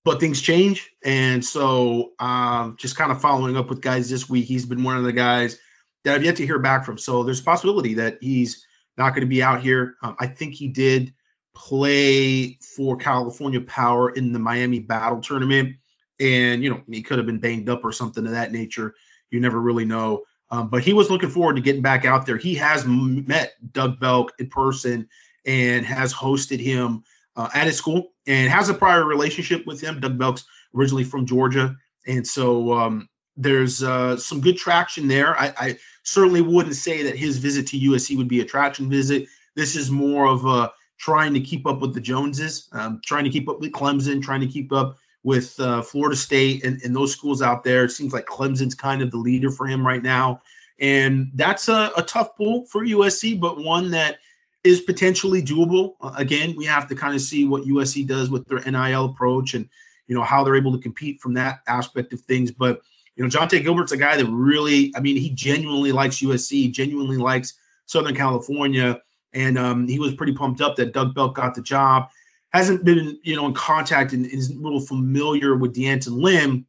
but things change. And so um, just kind of following up with guys this week. He's been one of the guys that I've yet to hear back from. So there's a possibility that he's not going to be out here. Um, I think he did play for California Power in the Miami Battle Tournament. And, you know, he could have been banged up or something of that nature. You never really know. Um, but he was looking forward to getting back out there. He has met Doug Belk in person and has hosted him uh, at his school and has a prior relationship with him. Doug Belk's originally from Georgia. And so um, there's uh, some good traction there. I, I, certainly wouldn't say that his visit to USC would be a traction visit. This is more of a trying to keep up with the Joneses, um, trying to keep up with Clemson, trying to keep up with uh, Florida State and, and, those schools out there. It seems like Clemson's kind of the leader for him right now. And that's a, a tough pull for USC, but one that is potentially doable. Uh, again, we have to kind of see what USC does with their NIL approach and you know how they're able to compete from that aspect of things. But you know, Jonte Gilbert's a guy that really, I mean, he genuinely likes USC, genuinely likes Southern California, and um, he was pretty pumped up that Doug Belk got the job. Hasn't been, you know, in contact and is a little familiar with D'Anton Lynn,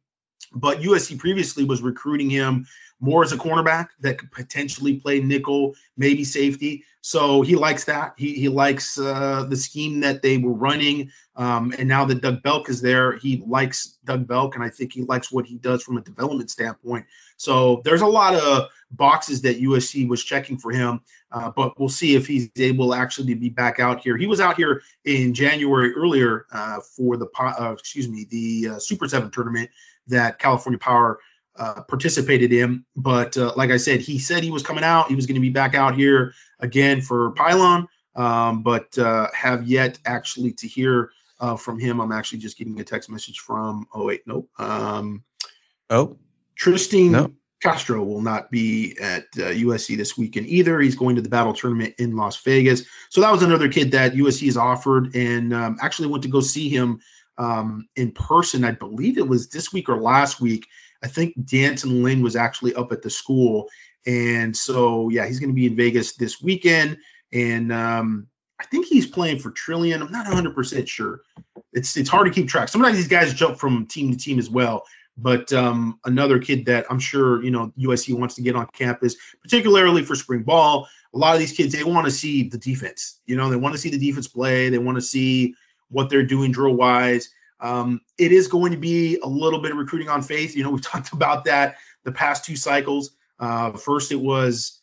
but USC previously was recruiting him more as a cornerback that could potentially play nickel, maybe safety. So he likes that. He he likes uh, the scheme that they were running. Um, and now that Doug Belk is there, he likes Doug Belk, and I think he likes what he does from a development standpoint. So there's a lot of boxes that USC was checking for him, uh, but we'll see if he's able actually to be back out here. He was out here in January earlier uh, for the uh, excuse me the uh, Super Seven tournament that California Power uh, participated in. But uh, like I said, he said he was coming out. He was going to be back out here again for Pylon, um, but have yet actually to hear uh, from him. I'm actually just getting a text message from. Oh wait, nope. Um, oh, Tristan no. Castro will not be at uh, USC this weekend either. He's going to the battle tournament in Las Vegas. So that was another kid that USC has offered, and um, actually went to go see him um, in person. I believe it was this week or last week. I think D'Anton Lynn was actually up at the school, and so yeah, he's going to be in Vegas this weekend. And um, I think he's playing for Trillion. I'm not 100% sure. It's it's hard to keep track. Sometimes these guys jump from team to team as well. But um, another kid that I'm sure you know USC wants to get on campus, particularly for spring ball. A lot of these kids they want to see the defense. You know, they want to see the defense play. They want to see what they're doing drill wise. Um, it is going to be a little bit of recruiting on faith. You know, we've talked about that the past two cycles. Uh, first, it was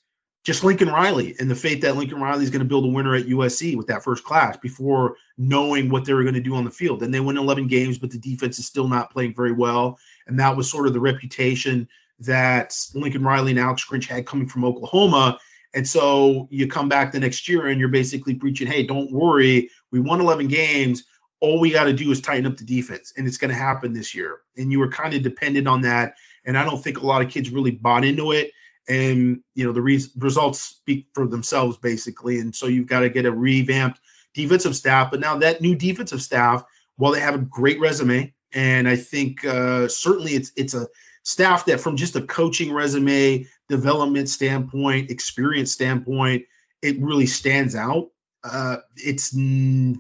just Lincoln Riley and the faith that Lincoln Riley is going to build a winner at USC with that first class before knowing what they were going to do on the field. Then they win 11 games, but the defense is still not playing very well. And that was sort of the reputation that Lincoln Riley and Alex Grinch had coming from Oklahoma. And so you come back the next year and you're basically preaching, hey, don't worry. We won 11 games. All we got to do is tighten up the defense, and it's going to happen this year. And you were kind of dependent on that. And I don't think a lot of kids really bought into it and you know the re- results speak for themselves basically and so you've got to get a revamped defensive staff but now that new defensive staff while they have a great resume and i think uh, certainly it's it's a staff that from just a coaching resume development standpoint experience standpoint it really stands out uh, it's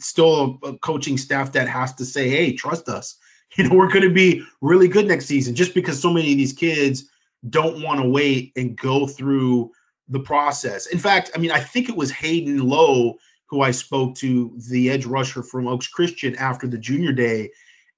still a, a coaching staff that has to say hey trust us you know we're going to be really good next season just because so many of these kids don't want to wait and go through the process. In fact, I mean, I think it was Hayden Lowe who I spoke to, the edge rusher from Oaks Christian after the junior day.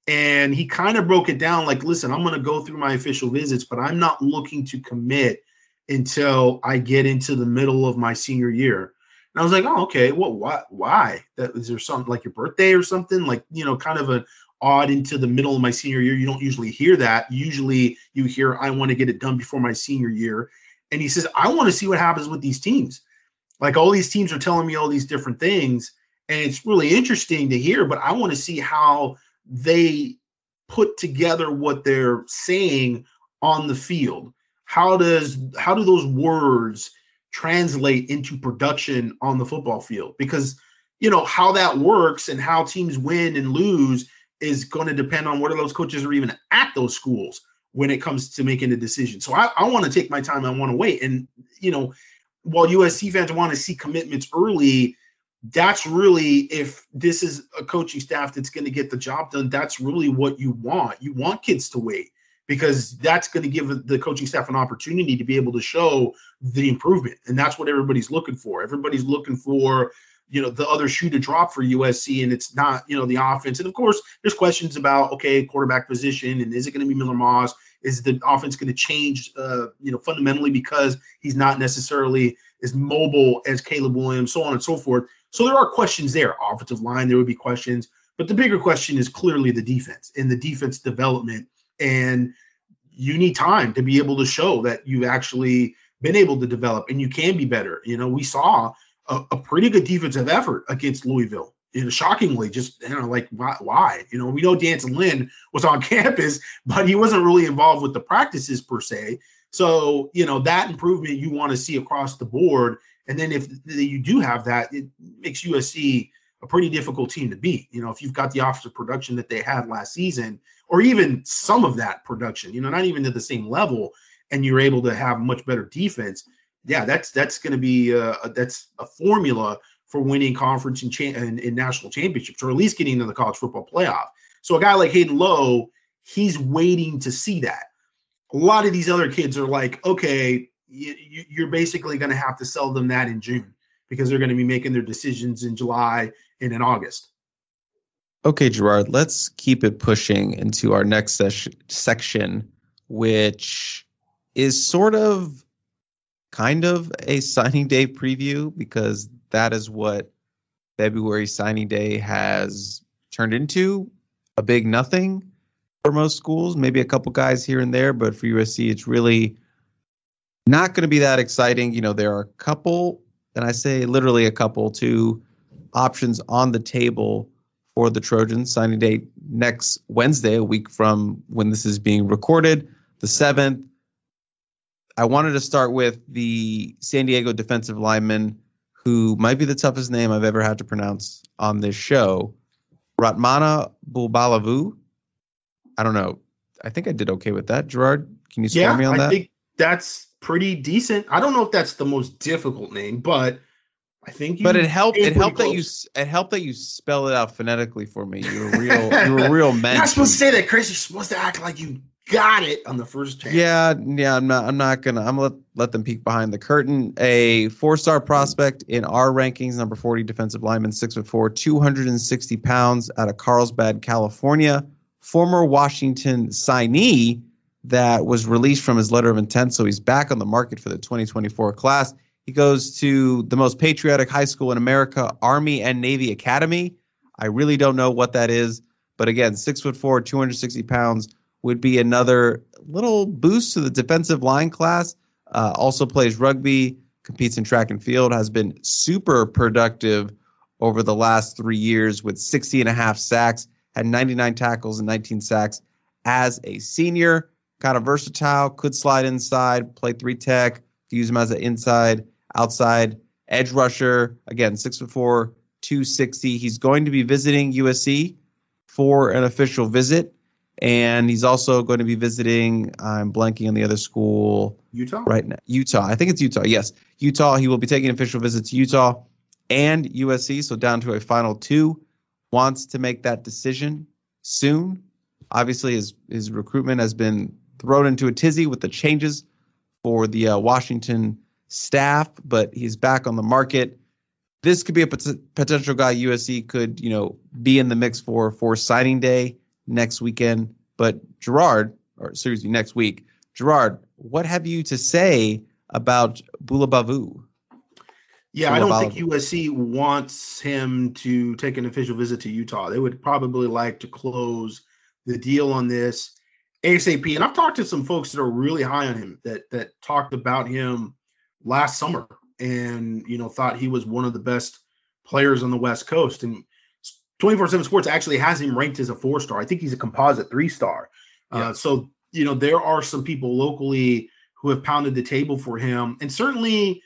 And he kind of broke it down like, listen, I'm going to go through my official visits, but I'm not looking to commit until I get into the middle of my senior year. I was like, oh, okay. Well, why? Why? That is there something like your birthday or something? Like, you know, kind of an odd into the middle of my senior year. You don't usually hear that. Usually you hear, I want to get it done before my senior year. And he says, I want to see what happens with these teams. Like all these teams are telling me all these different things. And it's really interesting to hear, but I want to see how they put together what they're saying on the field. How does how do those words translate into production on the football field? Because you know how that works and how teams win and lose is going to depend on whether those coaches are even at those schools when it comes to making a decision. So I, I want to take my time. I want to wait. And you know, while USC fans want to see commitments early, that's really if this is a coaching staff that's going to get the job done. That's really what you want. You want kids to wait because that's going to give the coaching staff an opportunity to be able to show the improvement, and that's what everybody's looking for. Everybody's looking for you know the other shoe to drop for USC, and it's not you know the offense. And of course, there's questions about okay quarterback position, and is it going to be Miller Moss? Is the offense going to change uh, you know fundamentally because he's not necessarily as mobile as Caleb Williams, so on and so forth. So there are questions there. Offensive line, there would be questions, but the bigger question is clearly the defense and the defense development. And you need time to be able to show that you've actually been able to develop and you can be better. You know, we saw a, a pretty good defensive effort against Louisville. You know, shockingly, just you know, like why, why? You know, we know D'Anton Lynn was on campus, but he wasn't really involved with the practices per se. So, you know, that improvement you want to see across the board. And then if you do have that, it makes USC a pretty difficult team to beat. You know, if you've got the offensive production that they had last season, or even some of that production, you know, not even to the same level, and you're able to have much better defense, yeah, that's that's going to be uh, that's a formula for winning conference and, cha- and, and national championships, or at least getting into the college football playoff. So a guy like Hayden Lowe, he's waiting to see that. A lot of these other kids are like, okay, you, you're basically going to have to sell them that in June because they're going to be making their decisions in July and in August. Okay, Gerard, let's keep it pushing into our next ses- section, which is sort of kind of a signing day preview because that is what February signing day has turned into a big nothing for most schools, maybe a couple guys here and there, but for USC, it's really not going to be that exciting. You know, there are a couple, and I say literally a couple, two options on the table for the Trojans. Signing date next Wednesday, a week from when this is being recorded, the 7th. I wanted to start with the San Diego defensive lineman who might be the toughest name I've ever had to pronounce on this show, Ratmana Bulabalavu. I don't know. I think I did okay with that. Gerard, can you score yeah, me on I that? I think that's pretty decent. I don't know if that's the most difficult name, but I think. but it helped. It helped close. that you. It helped that you spell it out phonetically for me. You're a real. you're a real man. You're not supposed to say that, Chris. You're supposed to act like you got it on the first chance. Yeah, yeah. I'm not. I'm not gonna. I'm gonna let, let them peek behind the curtain. A four-star prospect in our rankings, number 40 defensive lineman, six foot four, 260 pounds, out of Carlsbad, California. Former Washington signee that was released from his letter of intent, so he's back on the market for the 2024 class. He goes to the most patriotic high school in America, Army and Navy Academy. I really don't know what that is, but again, six foot four, 260 pounds would be another little boost to the defensive line class. Uh, also plays rugby, competes in track and field, has been super productive over the last three years with 60 and a half sacks, had 99 tackles and 19 sacks as a senior. Kind of versatile, could slide inside, play three tech, use him as an inside, outside edge rusher. Again, six foot four, 260. He's going to be visiting USC for an official visit and he's also going to be visiting. I'm blanking on the other school. Utah. Right now, Utah. I think it's Utah. Yes, Utah. He will be taking official visits to Utah and USC. So down to a final two. Wants to make that decision soon. Obviously, his his recruitment has been thrown into a tizzy with the changes for the uh, Washington staff, but he's back on the market. This could be a pot- potential guy USC could, you know, be in the mix for for signing day next weekend. But Gerard, or excuse me, next week, Gerard, what have you to say about Bulabavu? Yeah, I don't think USC wants him to take an official visit to Utah. They would probably like to close the deal on this ASAP. And I've talked to some folks that are really high on him that that talked about him last summer and you know thought he was one of the best players on the West Coast. And 24 7 Sports actually has him ranked as a four star. I think he's a composite three star. Uh, yeah. Uh, so, you know, there are some people locally who have pounded the table for him and certainly,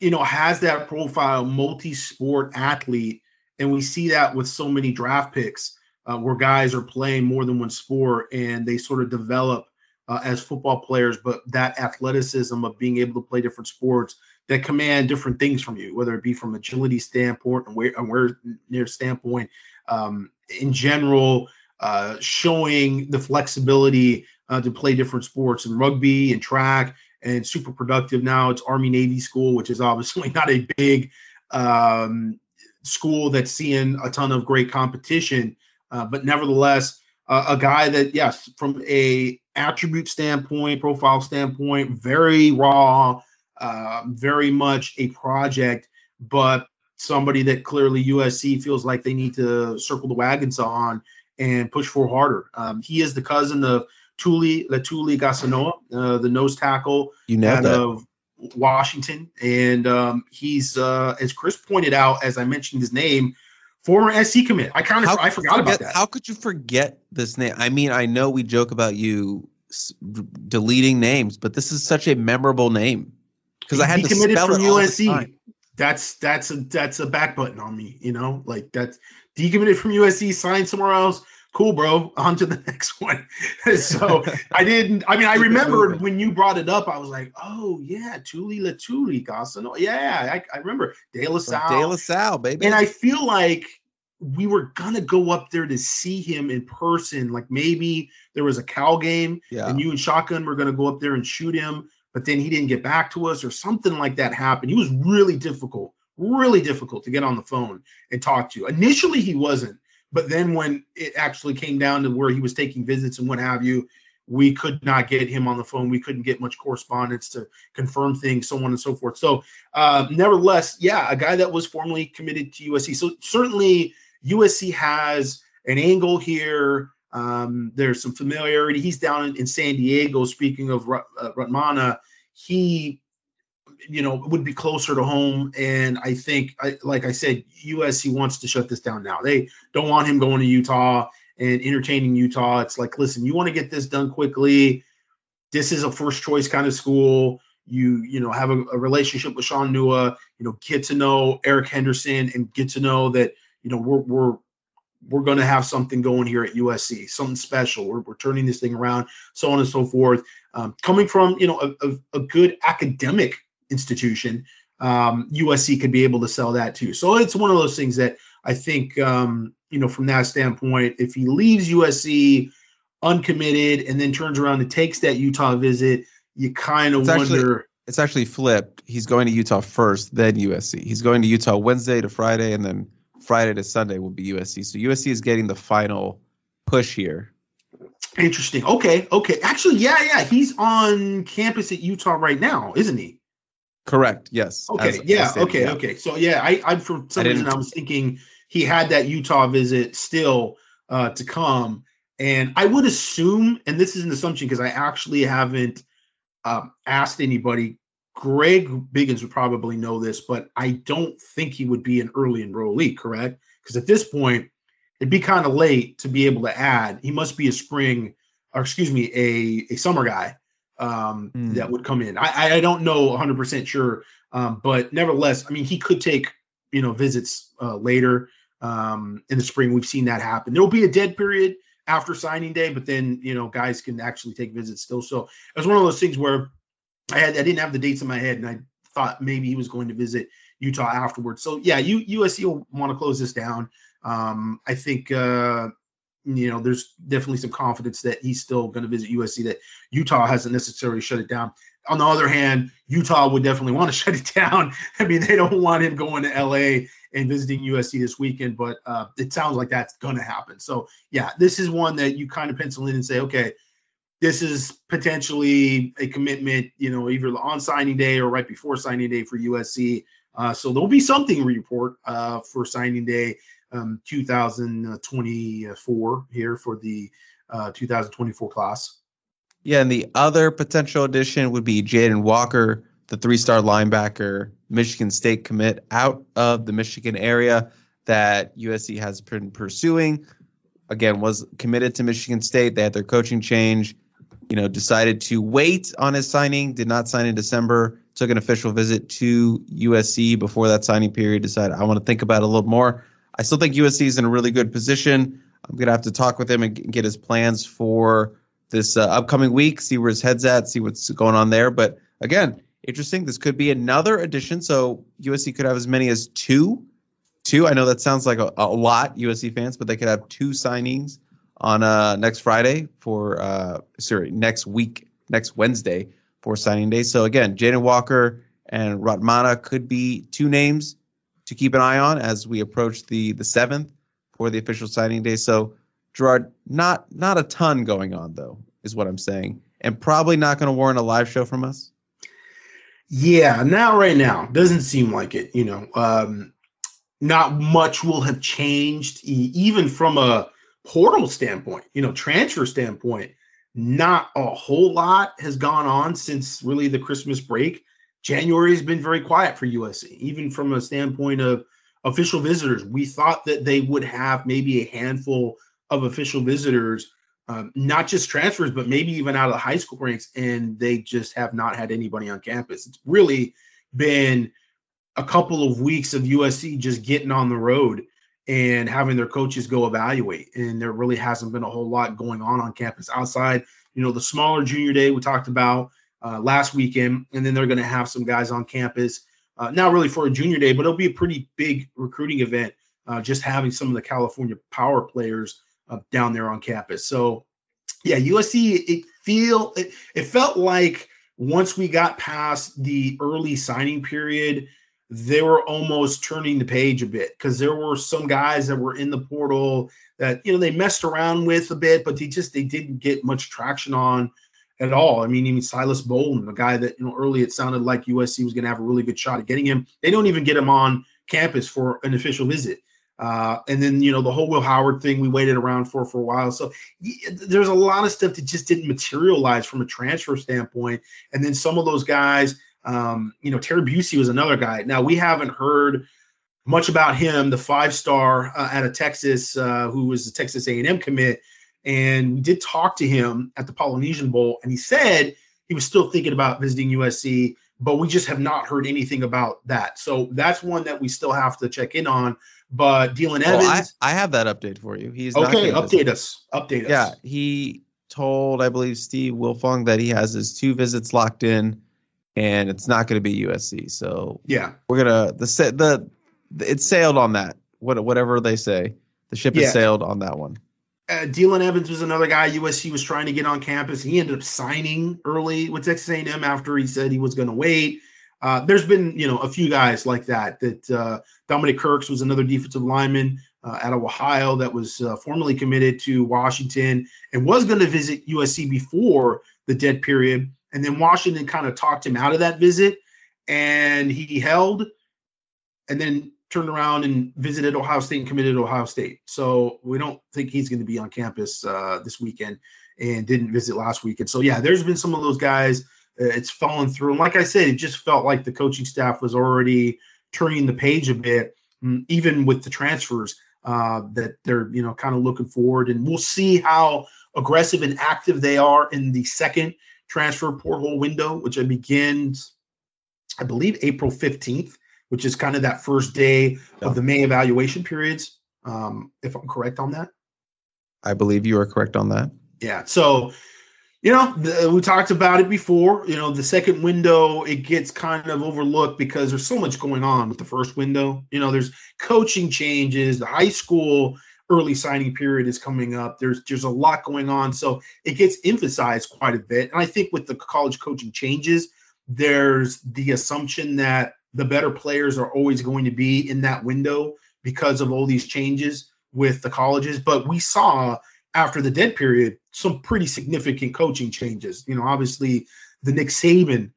you know, has that profile multi sport athlete. And we see that with so many draft picks uh, where guys are playing more than one sport and they sort of develop uh, as football players, but that athleticism of being able to play different sports that command different things from you, whether it be from agility standpoint and where, where near standpoint, um, in general, uh, showing the flexibility uh, to play different sports and rugby and track and super productive now. It's Army Navy school, which is obviously not a big um, school that's seeing a ton of great competition, uh, but nevertheless, uh, a guy that yes, from a attribute standpoint, profile standpoint, very raw, uh, very much a project, but somebody that clearly USC feels like they need to circle the wagons on and push for harder. Um, he is the cousin of Tuli Letuligasenoa, uh, the nose tackle you out that. of Washington, and um, he's uh, as Chris pointed out, as I mentioned his name, former SC commit. I kind of I forgot forget, about that. How could you forget this name? I mean, I know we joke about you deleting names, but this is such a memorable name because I had to spell from it USC. That's that's a that's a back button on me, you know, like that's decommitted from USC, signed somewhere else. Cool, bro. On to the next one. so I didn't. I mean, I remember when you brought it up. I was like, "Oh yeah, Tuli Letuligasenoa. Yeah, I, I remember De La Salle. De La Salle, baby." And I feel like we were gonna go up there to see him in person. Like maybe there was a Cal game, yeah. and you and Shotgun were gonna go up there and shoot him, but then he didn't get back to us, or something like that happened. He was really difficult, really difficult to get on the phone and talk to. Initially, he wasn't, but then when it actually came down to where he was taking visits and what have you, we could not get him on the phone. We couldn't get much correspondence to confirm things, so on and so forth. So, uh, nevertheless, yeah, a guy that was formerly committed to USC. So certainly USC has an angle here. Um, there's some familiarity. He's down in, in San Diego. Speaking of uh, Ratmana, he, you know, would be closer to home. And I think, I, like I said, USC wants to shut this down now. They don't want him going to Utah and entertaining Utah. It's like, listen, you want to get this done quickly. This is a first choice kind of school. You, you know, have a, a relationship with Sean Nua. You know, get to know Eric Henderson and get to know that you know, we're we're we're going to have something going here at USC, something special. We're, we're turning this thing around, so on and so forth. Um, coming from you know a, a, a good academic institution, um, USC could be able to sell that too. So it's one of those things that I think um, you know from that standpoint, if he leaves USC uncommitted and then turns around and takes that Utah visit, you kind of wonder. Actually, it's actually flipped. He's going to Utah first, then USC. He's going to Utah Wednesday to Friday, and then Friday to Sunday will be USC. So USC is getting the final push here. Interesting. Okay. Okay. Actually, yeah, yeah. He's on campus at Utah right now, isn't he? Correct. Yes. Okay. As, yeah. As okay. Yeah. Okay. So yeah, I, I for some I reason I was thinking he had that Utah visit still uh, to come, and I would assume, and this is an assumption because I actually haven't um, asked anybody Greg Biggins would probably know this, but I don't think he would be an early enrollee, correct? Because at this point, it'd be kind of late to be able to add. He must be a spring, or excuse me, a, a summer guy um, mm. that would come in. I, I don't know 100% sure, um, but nevertheless, I mean, he could take, you know, visits uh, later um, in the spring. We've seen that happen. There'll be a dead period after signing day, but then, you know, guys can actually take visits still. So it was one of those things where I had I didn't have the dates in my head, and I thought maybe he was going to visit Utah afterwards. So yeah, you, USC will want to close this down. Um, I think uh, you know there's definitely some confidence that he's still going to visit USC. That Utah hasn't necessarily shut it down. On the other hand, Utah would definitely want to shut it down. I mean, they don't want him going to LA and visiting USC this weekend, but uh, it sounds like that's going to happen. So yeah, this is one that you kind of pencil in and say, okay, this is potentially a commitment, you know, either on signing day or right before signing day for USC. Uh, so there'll be something report uh, for signing day um, 2024 here for the uh, 2024 class. Yeah, and the other potential addition would be Jaden Walker, the three-star linebacker, Michigan State commit out of the Michigan area that USC has been pursuing. Again, was committed to Michigan State. They had their coaching change you know, decided to wait on his signing, did not sign in December, took an official visit to USC before that signing period, decided I want to think about it a little more. I still think USC is in a really good position. I'm going to have to talk with him and get his plans for this uh, upcoming week, see where his head's at, see what's going on there. But again, interesting. This could be another addition. So USC could have as many as two. Two. I know that sounds like a, a lot, USC fans, but they could have two signings on uh, next Friday for uh, sorry next week, next Wednesday for signing day. So again, Jaden Walker and Ratmana could be two names to keep an eye on as we approach the the seventh for the official signing day. So Gerard, not not a ton going on though, is what I'm saying, and probably not going to warrant a live show from us. Yeah, now right now doesn't seem like it. You know, um, not much will have changed, even from a portal standpoint. You know, transfer standpoint, not a whole lot has gone on since really the Christmas break. January has been very quiet for USC, even from a standpoint of official visitors. We thought that they would have maybe a handful of official visitors, um, not just transfers, but maybe even out of the high school ranks, and they just have not had anybody on campus. It's really been a couple of weeks of USC just getting on the road and having their coaches go evaluate. And there really hasn't been a whole lot going on on campus outside, you know, the smaller junior day we talked about uh, last weekend, and then they're going to have some guys on campus. Uh, not really for a junior day, but it'll be a pretty big recruiting event. Uh, just having some of the California power players down there on campus. So, yeah, USC. It feel it, it felt like once we got past the early signing period, they were almost turning the page a bit because there were some guys that were in the portal that you know they messed around with a bit, but they just they didn't get much traction on at all. I mean, even Silas Bolden, the guy that you know early it sounded like USC was going to have a really good shot at getting him. They don't even get him on campus for an official visit. Uh, and then you know the whole Will Howard thing we waited around for for a while. So there's a lot of stuff that just didn't materialize from a transfer standpoint. And then some of those guys, um, you know, Terry Bussey was another guy. Now we haven't heard much about him, the five star uh, out of Texas, uh, who was the Texas A&M commit. And we did talk to him at the Polynesian Bowl, and he said he was still thinking about visiting USC, but we just have not heard anything about that. So that's one that we still have to check in on. But Dealyn Evans, oh, I, I, have that update for you. He's okay. Update us. Update us. Yeah, he told I believe Steve Wiltfong that he has his two visits locked in, and it's not going to be USC. So yeah, we're gonna the set the it sailed on that. What whatever they say, the ship yeah. has sailed on that one uh, Dealyn Evans was another guy USC was trying to get on campus. He ended up signing early with Texas A&M after he said he was going to wait. Uh, there's been, you know, a few guys like that. That uh, Dominic Kirks was another defensive lineman uh, out of Ohio that was uh, formerly committed to Washington and was going to visit USC before the dead period, and then Washington kind of talked him out of that visit, and he held, and then turned around and visited Ohio State and committed to Ohio State. So we don't think he's going to be on campus uh, this weekend and didn't visit last weekend. So yeah, there's been some of those guys. Uh, it's fallen through. And like I said, it just felt like the coaching staff was already turning the page a bit, mm, even with the transfers uh, that they're you know kind of looking forward. And we'll see how aggressive and active they are in the second transfer portal window, which begins, I believe, April 15th which is kind of that first day yeah. of the May evaluation periods. Um, if I'm correct on that. I believe you are correct on that. Yeah. So, you know, the, we talked about it before. You know, the second window it gets kind of overlooked because there's so much going on with the first window. You know, there's coaching changes. The high school early signing period is coming up. There's there's a lot going on, so it gets emphasized quite a bit. And I think with the college coaching changes, there's the assumption that the better players are always going to be in that window because of all these changes with the colleges. But we saw after the dead period some pretty significant coaching changes. You know, obviously the Nick Saban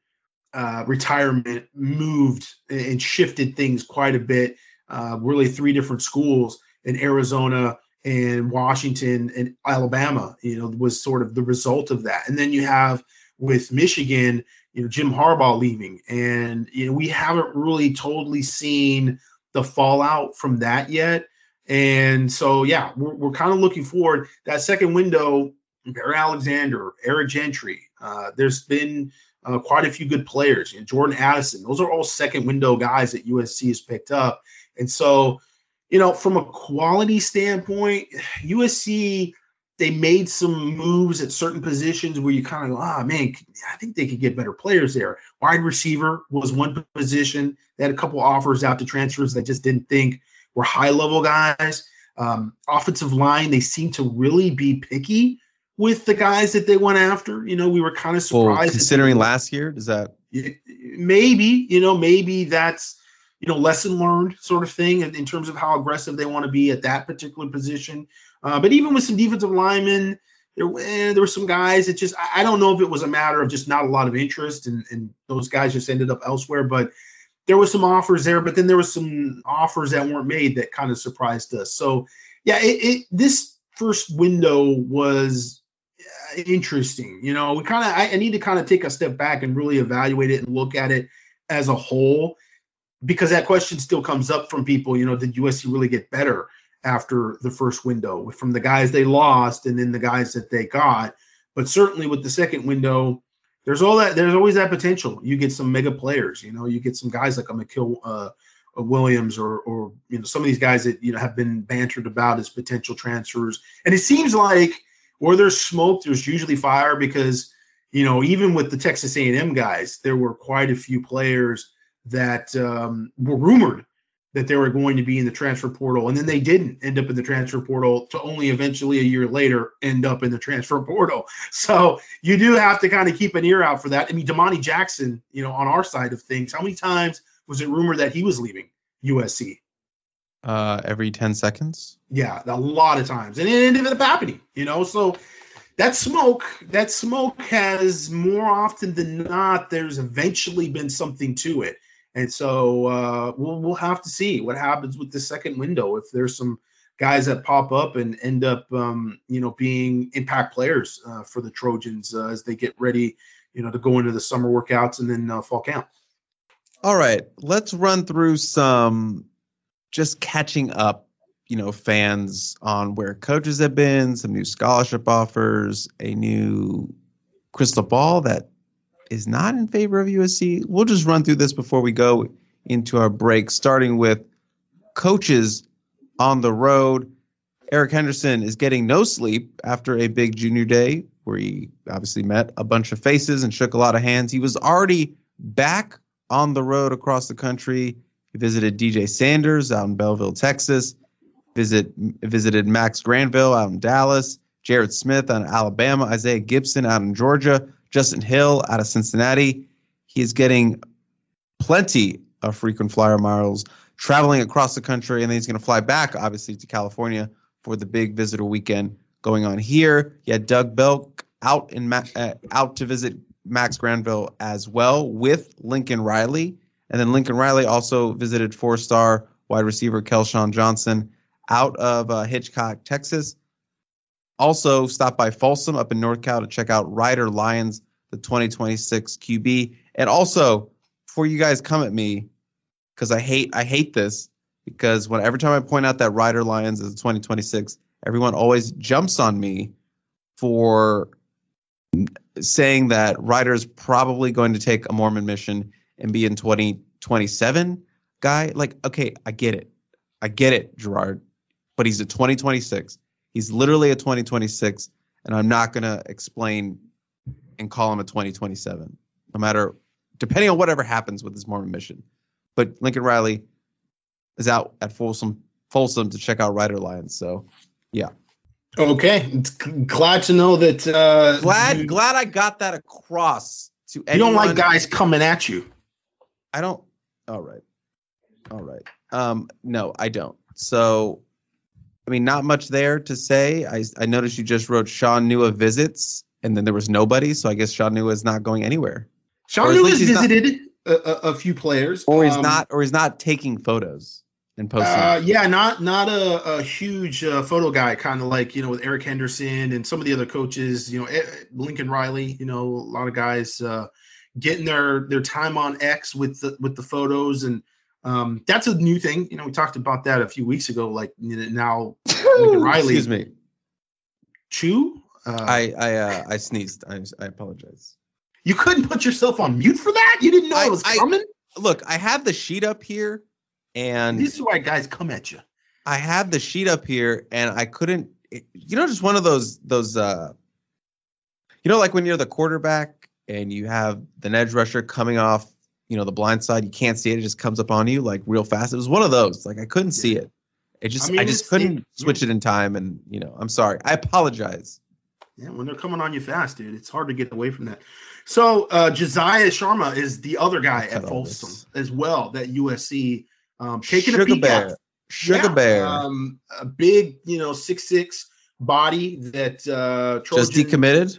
uh, retirement moved and shifted things quite a bit. Uh, really, three different schools in Arizona and Washington and Alabama, you know, was sort of the result of that. And then you have with Michigan, you know, Jim Harbaugh leaving, and you know, we haven't really totally seen the fallout from that yet. And so, yeah, we're, we're kind of looking forward. That second window, Bear Alexander, Eric Gentry, uh, there's been uh, quite a few good players. You know, Jordan Addison, those are all second window guys that USC has picked up. And so, you know, from a quality standpoint, USC they made some moves at certain positions where you kind of go, ah, oh, man, I think they could get better players there. Wide receiver was one position. They had a couple offers out to transfers that just didn't think were high level guys. Um, offensive line, they seem to really be picky with the guys that they went after. You know, we were kind of surprised. Well, considering last year, does that maybe you know maybe that's you know lesson learned sort of thing in, in terms of how aggressive they want to be at that particular position. Uh, but even with some defensive linemen, there eh, there were some guys that just I, I, don't know if it was a matter of just not a lot of interest and, and those guys just ended up elsewhere, but there was some offers there, but then there was some offers that weren't made that kind of surprised us. So yeah, it, it this first window was uh, interesting. You know, we kind of I, I need to kind of take a step back and really evaluate it and look at it as a whole because that question still comes up from people. You know, did USC really get better? after the first window from the guys they lost and then the guys that they got. But certainly with the second window, there's all that. There's always that potential. You get some mega players. You know, you get some guys like a McKill uh, Williams or or you know some of these guys that you know have been bantered about as potential transfers. And it seems like where there's smoke, there's usually fire because you know even with the Texas A&M guys, there were quite a few players that um, were rumored that they were going to be in the transfer portal, and then they didn't end up in the transfer portal to only eventually a year later end up in the transfer portal. So you do have to kind of keep an ear out for that. I mean, Domani Jackson, you know, on our side of things, how many times was it rumored that he was leaving USC? Uh, every 10 seconds. Yeah, a lot of times, and it ended up happening. You know, so that smoke, that smoke has more often than not, there's eventually been something to it. And so uh, we'll we'll have to see what happens with the second window if there's some guys that pop up and end up um, you know being impact players uh, for the Trojans uh, as they get ready you know to go into the summer workouts and then uh, fall camp. All right, let's run through some just catching up you know fans on where coaches have been, some new scholarship offers, a new crystal ball that is not in favor of USC. We'll just run through this before we go into our break, starting with coaches on the road. Eric Henderson is getting no sleep after a big junior day where he obviously met a bunch of faces and shook a lot of hands. He was already back on the road across the country. He visited DJ Sanders out in Bellville, Texas. Visit visited Max Granville out in Dallas. Jared Smith out in Alabama. Isaiah Gibson out in Georgia. Justin Hill out of Cincinnati. He is getting plenty of frequent flyer miles traveling across the country, and then he's going to fly back, obviously, to California for the big visitor weekend going on here. He had Doug Belk out in uh, out to visit Max Granville as well with Lincoln Riley, and then Lincoln Riley also visited four-star wide receiver Kelshawn Johnson out of uh, Hitchcock, Texas. Also, stop by Folsom up in North Cal to check out Ryder Lyons, the 2026 QB. And also, before you guys come at me, because I hate I hate this, because when every time I point out that Ryder Lyons is 2026, everyone always jumps on me for saying that Ryder is probably going to take a Mormon mission and be in 2027 guy. Like, okay, I get it. I get it, Gerard. But he's a 2026. He's literally a 2026, and I'm not going to explain and call him a 2027, no matter, depending on whatever happens with his Mormon mission. But Lincoln Riley is out at Folsom, Folsom to check out Ryder Lyons. So, yeah. Okay, glad to know that. Uh, glad, you, glad I got that across to. Anyone. You don't like guys coming at you. I don't. All right, all right. Um, no, I don't. So I mean, not much there to say. I, I noticed you just wrote Shaun Nua visits, and then there was nobody. So I guess Shaun Nua is not going anywhere. Shaun Nua has visited not, a, a, few players, or he's um, not, or he's not taking photos and posting. Uh, yeah, not not a, a huge uh, photo guy, kind of like you know with Eric Henderson and some of the other coaches. You know, eh, Lincoln Riley. You know, a lot of guys uh, getting their their time on X with the with the photos and um, that's a new thing. You know, we talked about that a few weeks ago. Like now, Riley. Excuse me. Chew. Uh, I I uh, I sneezed. I I apologize. You couldn't put yourself on mute for that. You didn't know I, it was coming. I, look, I have the sheet up here, and this is why guys come at you. I have the sheet up here, and I couldn't. it, you know, just one of those those uh, you know, like when you're the quarterback and you have the edge rusher coming off, you know, the blind side, you can't see it, it just comes up on you like real fast. It was one of those. Like I couldn't see it. It just I, mean, I just couldn't it, switch it in time, and you know, I'm sorry. I apologize. Yeah, when they're coming on you fast, dude, it's hard to get away from that. So uh, Josiah Sharma is the other guy at Folsom as well that USC um, taking Sugar a peek Bear. at. Sugar yeah, Bear, um, a big, you know, six six body that uh, Trojan just decommitted,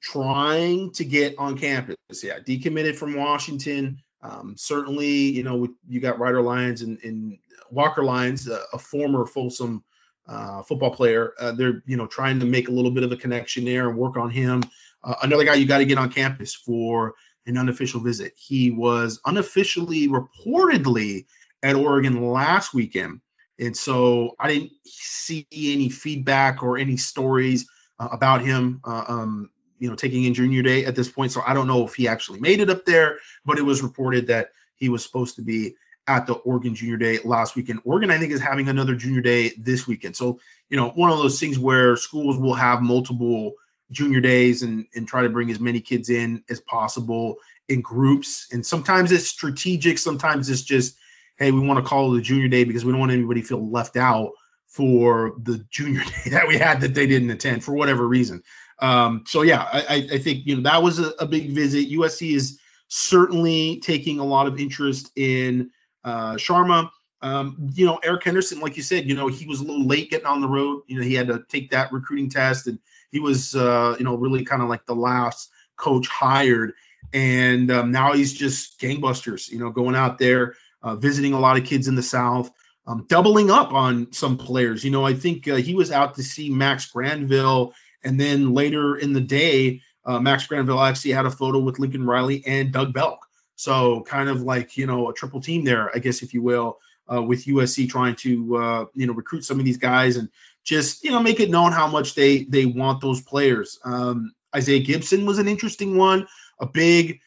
trying to get on campus. Yeah, decommitted from Washington. Um, certainly, you know, you got Ryder Lyons and, and Walker Lyons, a, a former Folsom uh, football player. Uh, they're you know trying to make a little bit of a connection there and work on him. Uh, another guy you got to get on campus for an unofficial visit. He was unofficially reportedly at Oregon last weekend, and so I didn't see any feedback or any stories uh, about him. Uh, um, you know, taking in junior day at this point, so I don't know if he actually made it up there, but it was reported that he was supposed to be at the Oregon Junior Day last weekend. Oregon, I think, is having another Junior Day this weekend. So, you know, one of those things where schools will have multiple junior days and, and try to bring as many kids in as possible in groups. And sometimes it's strategic, sometimes it's just, hey, we want to call it a junior day because we don't want anybody feel left out for the junior day that we had that they didn't attend for whatever reason. Um, so yeah, I, I think you know that was a, a big visit. USC is certainly taking a lot of interest in uh, Sharma, um, you know, Eric Henderson, like you said, you know, he was a little late getting on the road. You know, he had to take that recruiting test, and he was, uh, you know, really kind of like the last coach hired. And um, now he's just gangbusters. You know, going out there, uh, visiting a lot of kids in the South, um, doubling up on some players. You know, I think uh, he was out to see Max Granville, and then later in the day, uh, Max Granville actually had a photo with Lincoln Riley and Doug Belk. So kind of like you know a triple team there, I guess if you will, uh, with USC trying to uh, you know recruit some of these guys and just you know make it known how much they they want those players. Um, Isaiah Gibson was an interesting one, a big, you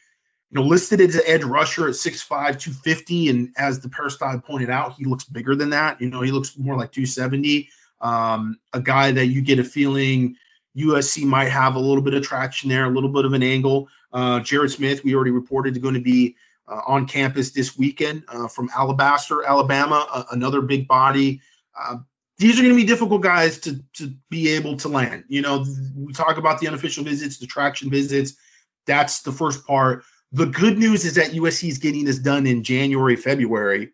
know, listed as an edge rusher at 6'5", 250, and as the peristyle pointed out, he looks bigger than that. You know, he looks more like 270. Um, a guy that you get a feeling USC might have a little bit of traction there, a little bit of an angle. Uh, Jared Smith, we already reported, is going to be uh, on campus this weekend uh, from Alabaster, Alabama, another big body. Uh, these are going to be difficult guys to, to be able to land. You know, we talk about the unofficial visits, the traction visits. That's the first part. The good news is that USC is getting this done in January, February,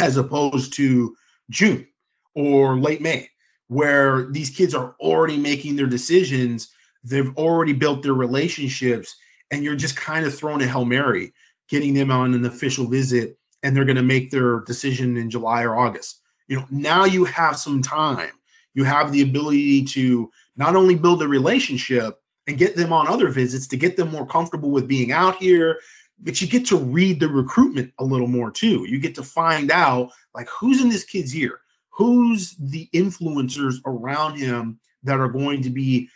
as opposed to June or late May where these kids are already making their decisions, they've already built their relationships, and you're just kind of throwing a Hail Mary, getting them on an official visit, and they're going to make their decision in July or August. You know, now you have some time. You have the ability to not only build a relationship and get them on other visits to get them more comfortable with being out here, but you get to read the recruitment a little more too. You get to find out like who's in this kid's ear who's the influencers around him that are going to be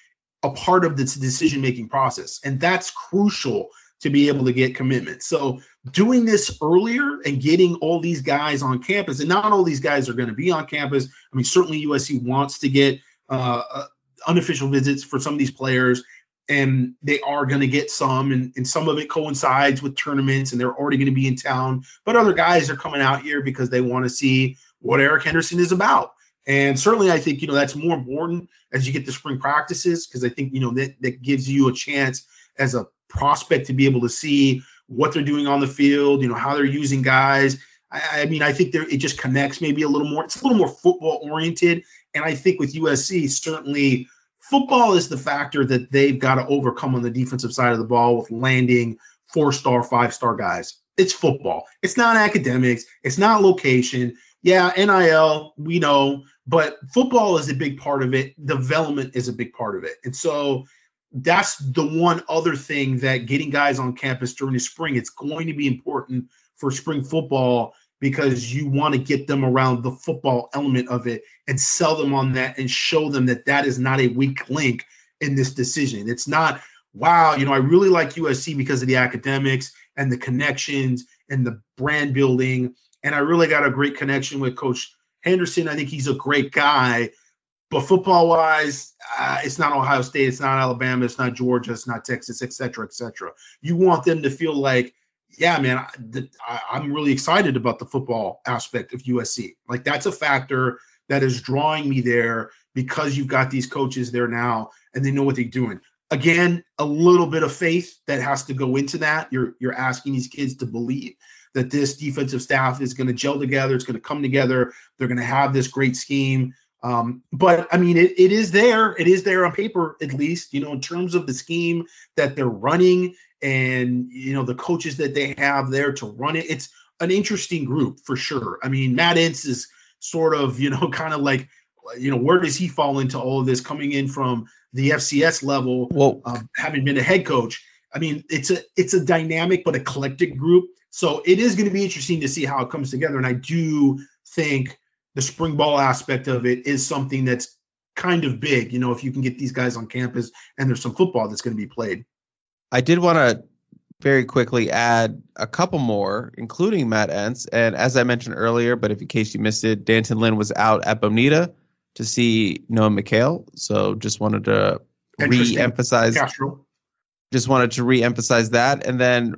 a part of this decision making process? And that's crucial to be able to get commitment. So doing this earlier and getting all these guys on campus and not all these guys are going to be on campus. I mean certainly usc wants to get uh, uh, unofficial visits for some of these players and they are going to get some and, and some of it coincides with tournaments and they're already going to be in town. But other guys are coming out here because they want to see what Eric Henderson is about. And certainly, I think you know that's more important as you get to spring practices because I think you know that that gives you a chance as a prospect to be able to see what they're doing on the field, you know how they're using guys. I, I mean, I think there it just connects maybe a little more. It's a little more football oriented, and I think with USC certainly football is the factor that they've got to overcome on the defensive side of the ball with landing four star, five star guys. It's football. It's not academics. It's not location yeah, NIL, we know, but football is a big part of it. Development is a big part of it. And so that's the one other thing that getting guys on campus during the spring, it's going to be important for spring football because you want to get them around the football element of it and sell them on that and show them that that is not a weak link in this decision. It's not, wow, you know, I really like USC because of the academics and the connections and the brand building and I really got a great connection with Coach Henderson. I think he's a great guy, But football wise, uh, it's not Ohio State, it's not Alabama, it's not Georgia, it's not Texas, et cetera, et cetera. You want them to feel like, yeah, man, I, I'm really excited about the football aspect of USC. Like that's a factor that is drawing me there because you've got these coaches there now and they know what they're doing. Again, a little bit of faith that has to go into that. You're you're asking these kids to believe that this defensive staff is going to gel together. It's going to come together. They're going to have this great scheme. Um, but I mean, it, it is there. It is there on paper, at least, you know, in terms of the scheme that they're running and, you know, the coaches that they have there to run it. It's an interesting group for sure. I mean, Matt Entz is sort of, you know, kind of like, you know, where does he fall into all of this coming in from the FCS level, well, um, having been a head coach? I mean, it's a it's a dynamic but eclectic group. So it is going to be interesting to see how it comes together. And I do think the spring ball aspect of it is something that's kind of big. You know, if you can get these guys on campus and there's some football that's going to be played. I did want to very quickly add a couple more, including Matt Entz. And as I mentioned earlier, but if in case you missed it, D'Anton Lynn was out at Bonita to see Noah McHale. So just wanted to re-emphasize. Just wanted to re-emphasize that. And then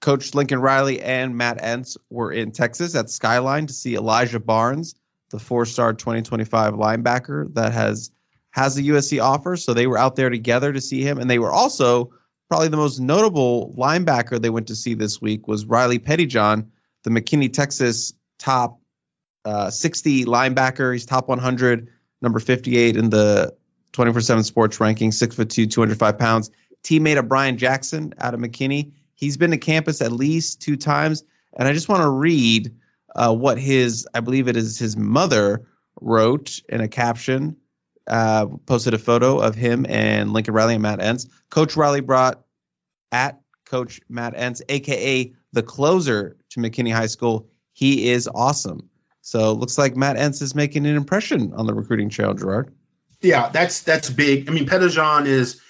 Coach Lincoln Riley and Matt Entz were in Texas at Skyline to see Elijah Barnes, the four-star 2025 linebacker that has has a USC offer. So they were out there together to see him, and they were also probably the most notable linebacker they went to see this week was Riley Pettijohn, the McKinney, Texas top uh, 60 linebacker. He's top 100, number 58 in the 24/7 Sports ranking, six foot two, 205 pounds. Teammate of Brian Jackson out of McKinney. He's been to campus at least two times, and I just want to read uh, what his, I believe it is his mother wrote in a caption. Uh, posted a photo of him and Lincoln Riley and Matt Entz. Coach Riley brought at Coach Matt Entz, aka the closer to McKinney High School. He is awesome. So looks like Matt Entz is making an impression on the recruiting trail, Gerard. Yeah, that's that's big. I mean, Pettijohn is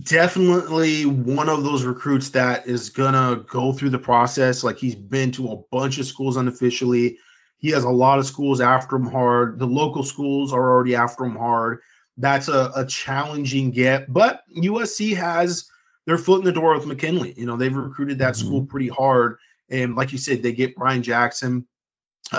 definitely one of those recruits that is gonna go through the process. Like he's been to a bunch of schools unofficially. He has a lot of schools after him hard. The local schools are already after him hard. That's a, a challenging get, but USC has their foot in the door with McKinley. You know, they've recruited that mm-hmm. school pretty hard. And like you said, they get Brian Jackson.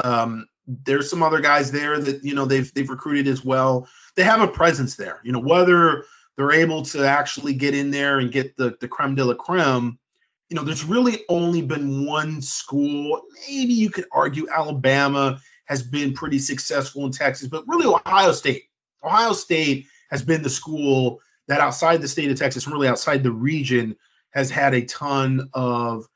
Um, there's some other guys there that you know they've they've recruited as well. They have a presence there. You know, whether they're able to actually get in there and get the, the creme de la creme. You know, there's really only been one school. Maybe you could argue Alabama has been pretty successful in Texas, but really Ohio State. Ohio State has been the school that outside the state of Texas, really outside the region, has had a ton of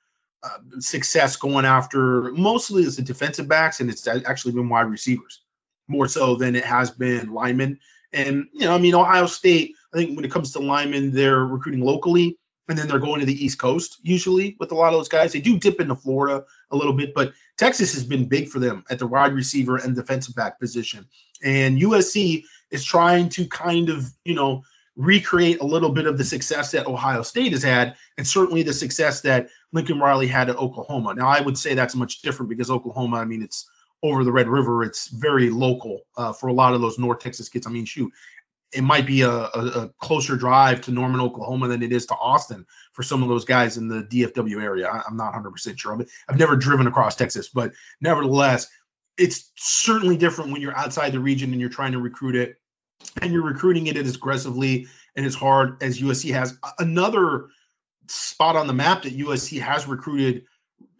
uh, success going after mostly as the defensive backs, and it's actually been wide receivers more so than it has been linemen. And you know, I mean, Ohio State I think when it comes to linemen, they're recruiting locally and then they're going to the East Coast usually with a lot of those guys. They do dip into Florida a little bit, but Texas has been big for them at the wide receiver and defensive back position. And USC is trying to kind of, you know, recreate a little bit of the success that Ohio State has had, and certainly the success that Lincoln Riley had at Oklahoma. Now, I would say that's much different because Oklahoma, I mean, it's over the Red River. It's very local uh, for a lot of those North Texas kids. I mean, shoot, it might be a, a, closer drive to Norman, Oklahoma than it is to Austin for some of those guys in the DFW area. I, am not 100% sure. I I've never driven across Texas, but nevertheless, it's certainly different when you're outside the region and you're trying to recruit it and you're recruiting it as aggressively and as hard as USC has. Another spot on the map that USC has recruited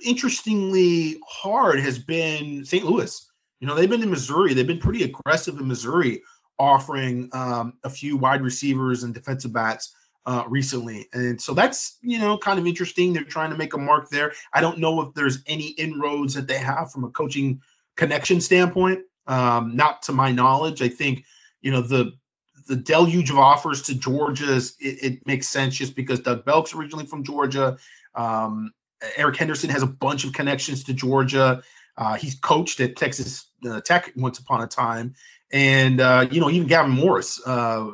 interestingly hard has been St. Louis. You know, they've been in Missouri. They've been pretty aggressive in Missouri offering um, a few wide receivers and defensive backs uh, recently. And so that's, you know, kind of interesting. They're trying to make a mark there. I don't know if there's any inroads that they have from a coaching connection standpoint. Um, not to my knowledge. I think, you know, the the deluge of offers to Georgia, is, it, it, makes sense just because Doug Belk's originally from Georgia. Um, Eric Henderson has a bunch of connections to Georgia. Uh, he's coached at Texas uh, Tech once upon a time, and uh, you know even Gavin Morris uh,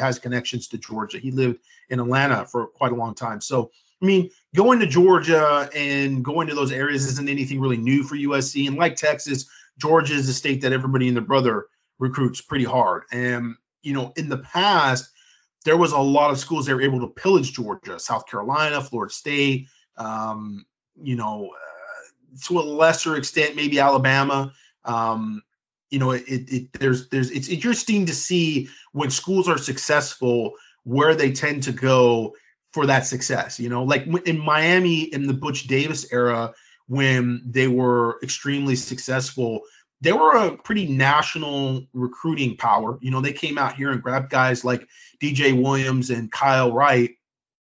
has connections to Georgia. He lived in Atlanta for quite a long time. So I mean, going to Georgia and going to those areas isn't anything really new for USC. And like Texas, Georgia is a state that everybody and their brother recruits pretty hard. And you know, in the past, there was a lot of schools that were able to pillage Georgia, South Carolina, Florida State, um, you know, uh, to a lesser extent, maybe Alabama. Um, you know, it, it, there's there's it's interesting to see when schools are successful where they tend to go for that success. You know, like in Miami in the Butch Davis era when they were extremely successful, they were a pretty national recruiting power. You know, they came out here and grabbed guys like DJ Williams and Kyle Wright,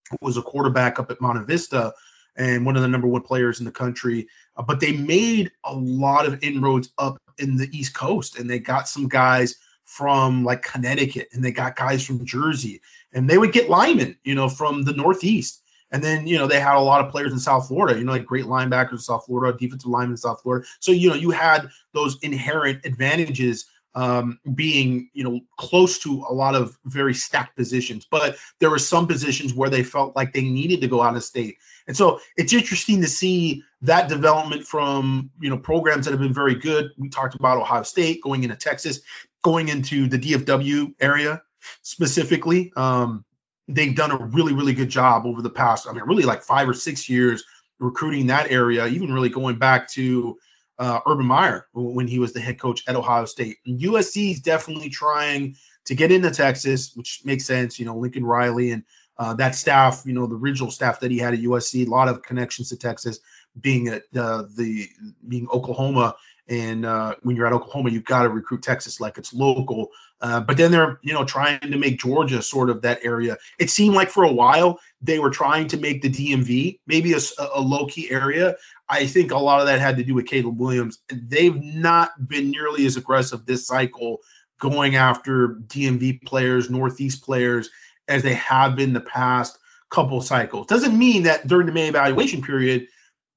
who was a quarterback up at Monte Vista and one of the number one players in the country. Uh, but they made a lot of inroads up in the East Coast, and they got some guys from like Connecticut, and they got guys from Jersey, and they would get linemen, you know, from the Northeast. And then, you know, they had a lot of players in South Florida, you know, like great linebackers in South Florida, defensive linemen in South Florida. So, you know, you had those inherent advantages um, being, you know, close to a lot of very stacked positions. But there were some positions where they felt like they needed to go out of state. And so it's interesting to see that development from, you know, programs that have been very good. We talked about Ohio State going into Texas, going into the DFW area specifically. Um, they've done a really, really good job over the past, I mean, really like five or six years recruiting that area, even really going back to uh, Urban Meyer when he was the head coach at Ohio State. And USC is definitely trying to get into Texas, which makes sense. You know, Lincoln Riley and uh, that staff, you know, the original staff that he had at USC, a lot of connections to Texas, being at uh, the being Oklahoma and uh, when you're at Oklahoma, you've got to recruit Texas like it's local. Uh, but then they're, you know, trying to make Georgia sort of that area. It seemed like for a while they were trying to make the DMV maybe a, a low key area. I think a lot of that had to do with Caleb Williams. They've not been nearly as aggressive this cycle going after DMV players, Northeast players, as they have been the past couple cycles. Doesn't mean that during the May evaluation period,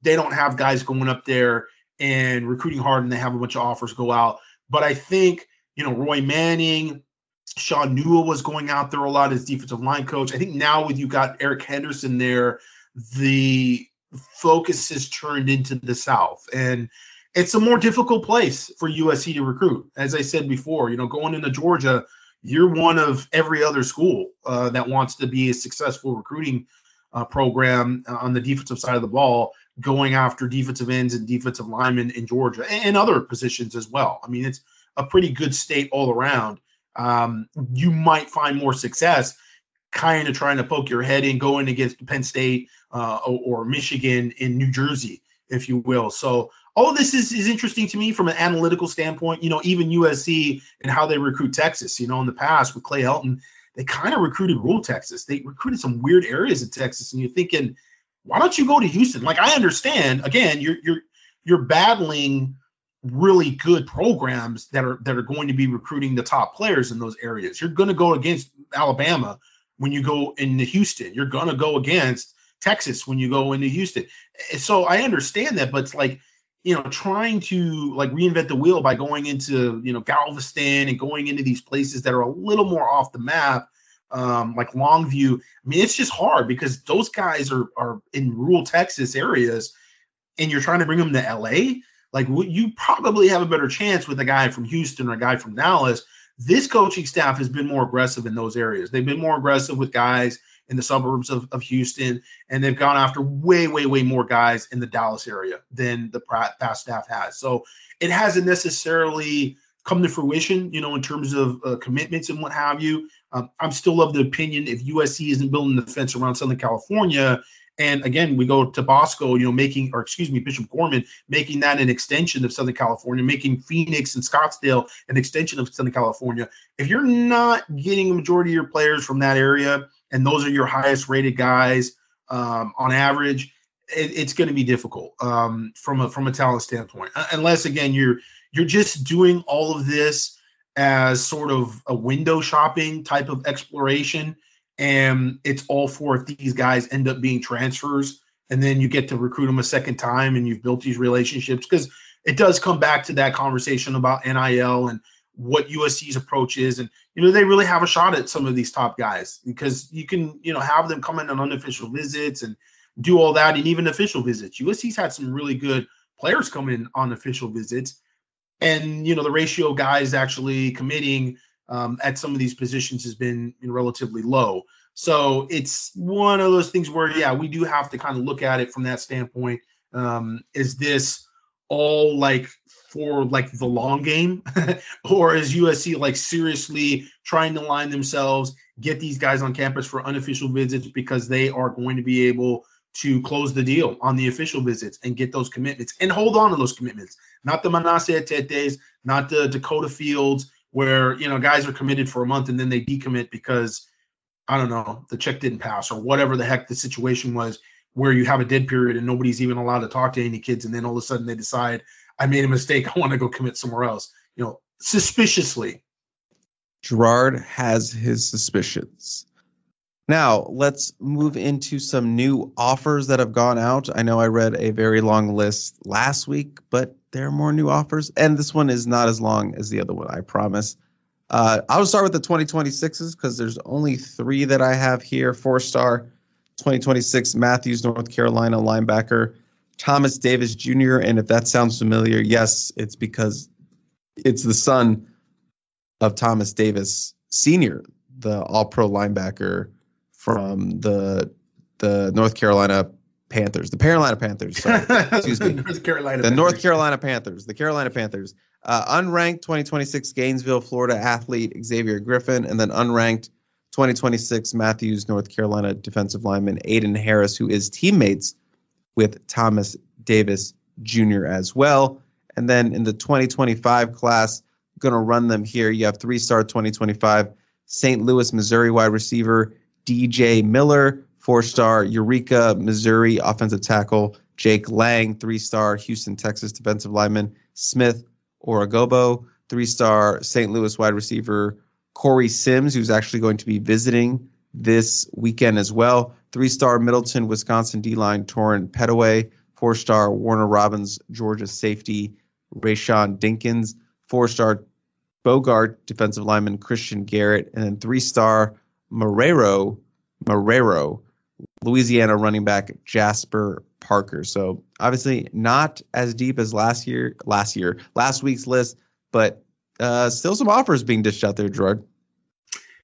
they don't have guys going up there and recruiting hard and they have a bunch of offers go out. But I think, you know, Roy Manning, Shaun Nua was going out there a lot as defensive line coach. I think now with you got Eric Henderson there, the focus has turned into the South. And it's a more difficult place for USC to recruit. As I said before, you know, going into Georgia, you're one of every other school uh, that wants to be a successful recruiting uh, program on the defensive side of the ball going after defensive ends and defensive linemen in Georgia and other positions as well. I mean, it's a pretty good state all around. Um, you might find more success kind of trying to poke your head in going against Penn State uh, or, or, Michigan in New Jersey, if you will. So all this is, is interesting to me from an analytical standpoint. You know, even USC and how they recruit Texas. You know, in the past with Clay Helton, they kind of recruited rural Texas. They recruited some weird areas in Texas, and you're thinking – why don't you go to Houston? Like I understand, again, you're you're you're battling really good programs that are that are going to be recruiting the top players in those areas. You're going to go against Alabama when you go into Houston. You're going to go against Texas when you go into Houston. So I understand that, but it's like you know trying to like reinvent the wheel by going into you know Galveston and going into these places that are a little more off the map um, like Longview. I mean, it's just hard because those guys are are in rural Texas areas, and you're trying to bring them to LA. Like you probably have a better chance with a guy from Houston or a guy from Dallas. This coaching staff has been more aggressive in those areas. They've been more aggressive with guys in the suburbs of, of Houston, and they've gone after way, way, way more guys in the Dallas area than the past staff has. So it hasn't necessarily come to fruition, you know, in terms of uh, commitments and what have you. Um, I'm still of the opinion if USC isn't building the fence around Southern California, and again, we go to Bosco, you know, making, or excuse me, Bishop Gorman, making that an extension of Southern California, making Phoenix and Scottsdale an extension of Southern California. If you're not getting a majority of your players from that area, and those are your highest rated guys um, on average, it, it's going to be difficult um, from a from a talent standpoint, unless again you're you're just doing all of this as sort of a window shopping type of exploration. And it's all for if these guys end up being transfers and then you get to recruit them a second time and you've built these relationships. Because it does come back to that conversation about NIL and what USC's approach is. And, you know, they really have a shot at some of these top guys because you can, you know, have them come in on unofficial visits and do all that and even official visits. USC's had some really good players come in on official visits and you know the ratio of guys actually committing um, at some of these positions has been you know, relatively low. So it's one of those things where yeah, we do have to kind of look at it from that standpoint. Um, is this all like for like the long game, or is USC like seriously trying to line themselves, get these guys on campus for unofficial visits because they are going to be able to close the deal on the official visits and get those commitments and hold on to those commitments. Not the Manasseh Etetes, not the Dakota Fields, where you know guys are committed for a month and then they decommit because I don't know the check didn't pass or whatever the heck the situation was, where you have a dead period and nobody's even allowed to talk to any kids, and then all of a sudden they decide I made a mistake, I want to go commit somewhere else. You know, suspiciously. Gerard has his suspicions. Now, let's move into some new offers that have gone out. I know I read a very long list last week, but there are more new offers, and this one is not as long as the other one, I promise. Uh, I'll start with the 2026s because there's only three that I have here. Four star 2026 Matthews, North Carolina linebacker, Thomas Davis Jr. And if that sounds familiar, yes, it's because it's the son of Thomas Davis Sr., the all pro linebacker from the the North Carolina Panthers, the Carolina Panthers. Sorry, excuse me, North Carolina. The Panthers. North Carolina Panthers, the Carolina Panthers. Uh, unranked 2026 Gainesville, Florida athlete Xavier Griffin, and then unranked 2026 Matthews, North Carolina defensive lineman Aiden Harris, who is teammates with Thomas Davis Jr. as well. And then in the 2025 class, going to run them here. You have three star 2025 St. Louis, Missouri wide receiver DJ Miller, four star Eureka, Missouri offensive tackle, Jake Lang, three star Houston, Texas defensive lineman, Smith Oragobo, three star St. Louis wide receiver, Corey Sims, who's actually going to be visiting this weekend as well, three star Middleton, Wisconsin D line, Torrin Petaway, four star Warner Robins, Georgia safety, Rayshawn Dinkins, four star Bogart defensive lineman Christian Garrett, and then three star Marrero, Marrero, Louisiana running back Jasper Parker. So obviously not as deep as last year, last year, last week's list, but uh, still some offers being dished out there, Gerard.